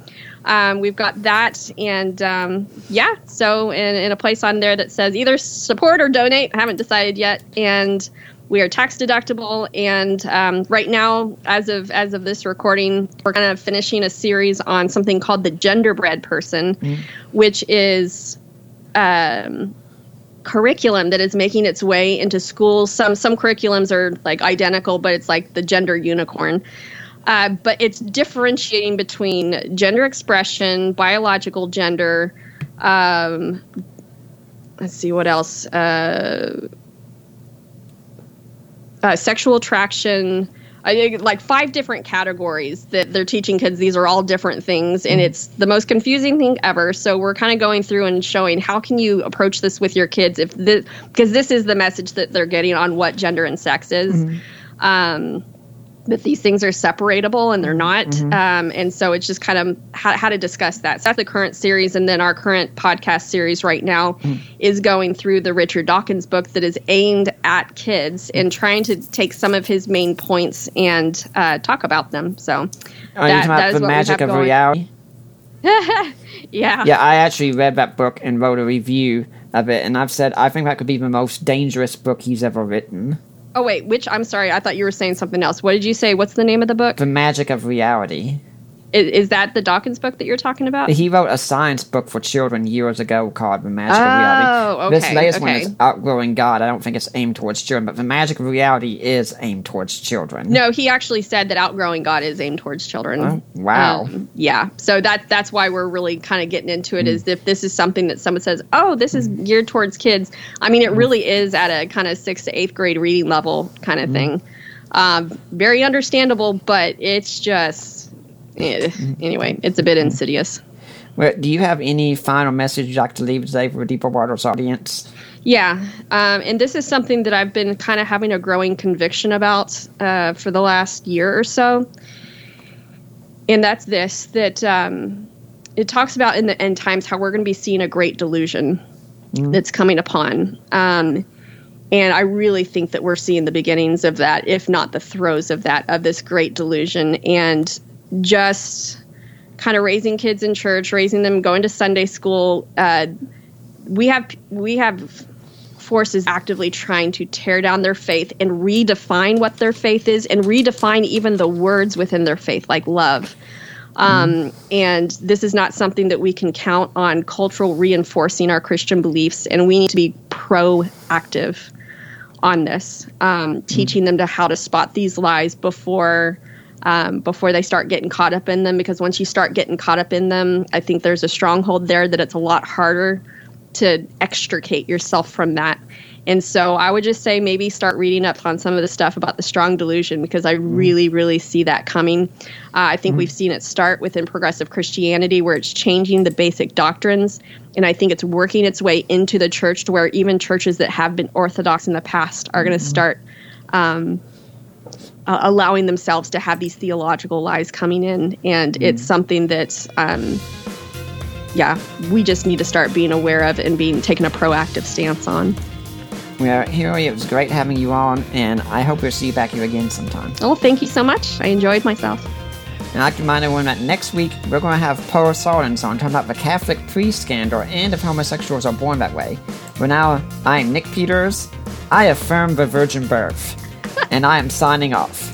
um, we've got that, and um, yeah, so in, in a place on there that says either support or donate. I haven't decided yet, and we are tax deductible. And um, right now, as of as of this recording, we're kind of finishing a series on something called the genderbread person, mm. which is um, curriculum that is making its way into schools. Some some curriculums are like identical, but it's like the gender unicorn. Uh, but it's differentiating between gender expression, biological gender. Um, let's see what else. Uh, uh, sexual attraction. I think like five different categories that they're teaching kids. These are all different things, and it's the most confusing thing ever. So we're kind of going through and showing how can you approach this with your kids if this because this is the message that they're getting on what gender and sex is. Um, that these things are separable and they're not. Um, and so it's just kind of how, how to discuss that. So that's the current series. And then our current podcast series right now is going through the Richard Dawkins book that is aimed at kids and trying to take some of his main points and uh, talk about them. So Are you that- talking that about is the what we magic have of going. reality? yeah. Yeah, I actually read that book and wrote a review of it, and I've said I think that could be the most dangerous book he's ever written. Oh, wait, which I'm sorry. I thought you were saying something else. What did you say? What's the name of the book? The magic of reality. Is, is that the Dawkins book that you're talking about? He wrote a science book for children years ago called The Magic of Oh, Reality. This okay, latest one is Outgrowing God. I don't think it's aimed towards children, but The Magic of Reality is aimed towards children. No, he actually said that outgrowing God is aimed towards children. Oh, wow. Um, yeah. So that that's why we're really kind of getting into it. Is if this is something that someone says, "Oh, this is geared towards kids." I mean, it Hmm. really is at a kind of sixth to eighth grade reading level kind of thing. Um, very understandable, but it's just eh, Hmm. anyway, it's a bit insidious. Well, do you have any final message you'd like to leave today for a Deeper Waters audience? Yeah, um, and this is something that I've been kind of having a growing conviction about uh, for the last year or so. And that's this that um, it talks about in the end times how we're going to be seeing a great delusion that's coming upon. Um, and I really think that we're seeing the beginnings of that, if not the throes of that, of this great delusion. And just kind of raising kids in church, raising them, going to Sunday school. Uh, we have we have forces actively trying to tear down their faith and redefine what their faith is and redefine even the words within their faith like love um, and this is not something that we can count on cultural reinforcing our christian beliefs and we need to be proactive on this um, teaching them to how to spot these lies before um, before they start getting caught up in them because once you start getting caught up in them i think there's a stronghold there that it's a lot harder to extricate yourself from that. And so I would just say maybe start reading up on some of the stuff about the strong delusion because I really, really see that coming. Uh, I think we've seen it start within progressive Christianity where it's changing the basic doctrines. And I think it's working its way into the church to where even churches that have been orthodox in the past are going to start um, uh, allowing themselves to have these theological lies coming in. And it's something that. Um, yeah, we just need to start being aware of and being taking a proactive stance on. Well, Hillary, it was great having you on, and I hope we'll see you back here again sometime. Oh, thank you so much. I enjoyed myself. And I'd like to remind everyone that next week we're going to have Paul Sullins on talking about the Catholic priest scandal and if homosexuals are born that way. But now, I'm Nick Peters. I affirm the virgin birth, and I am signing off.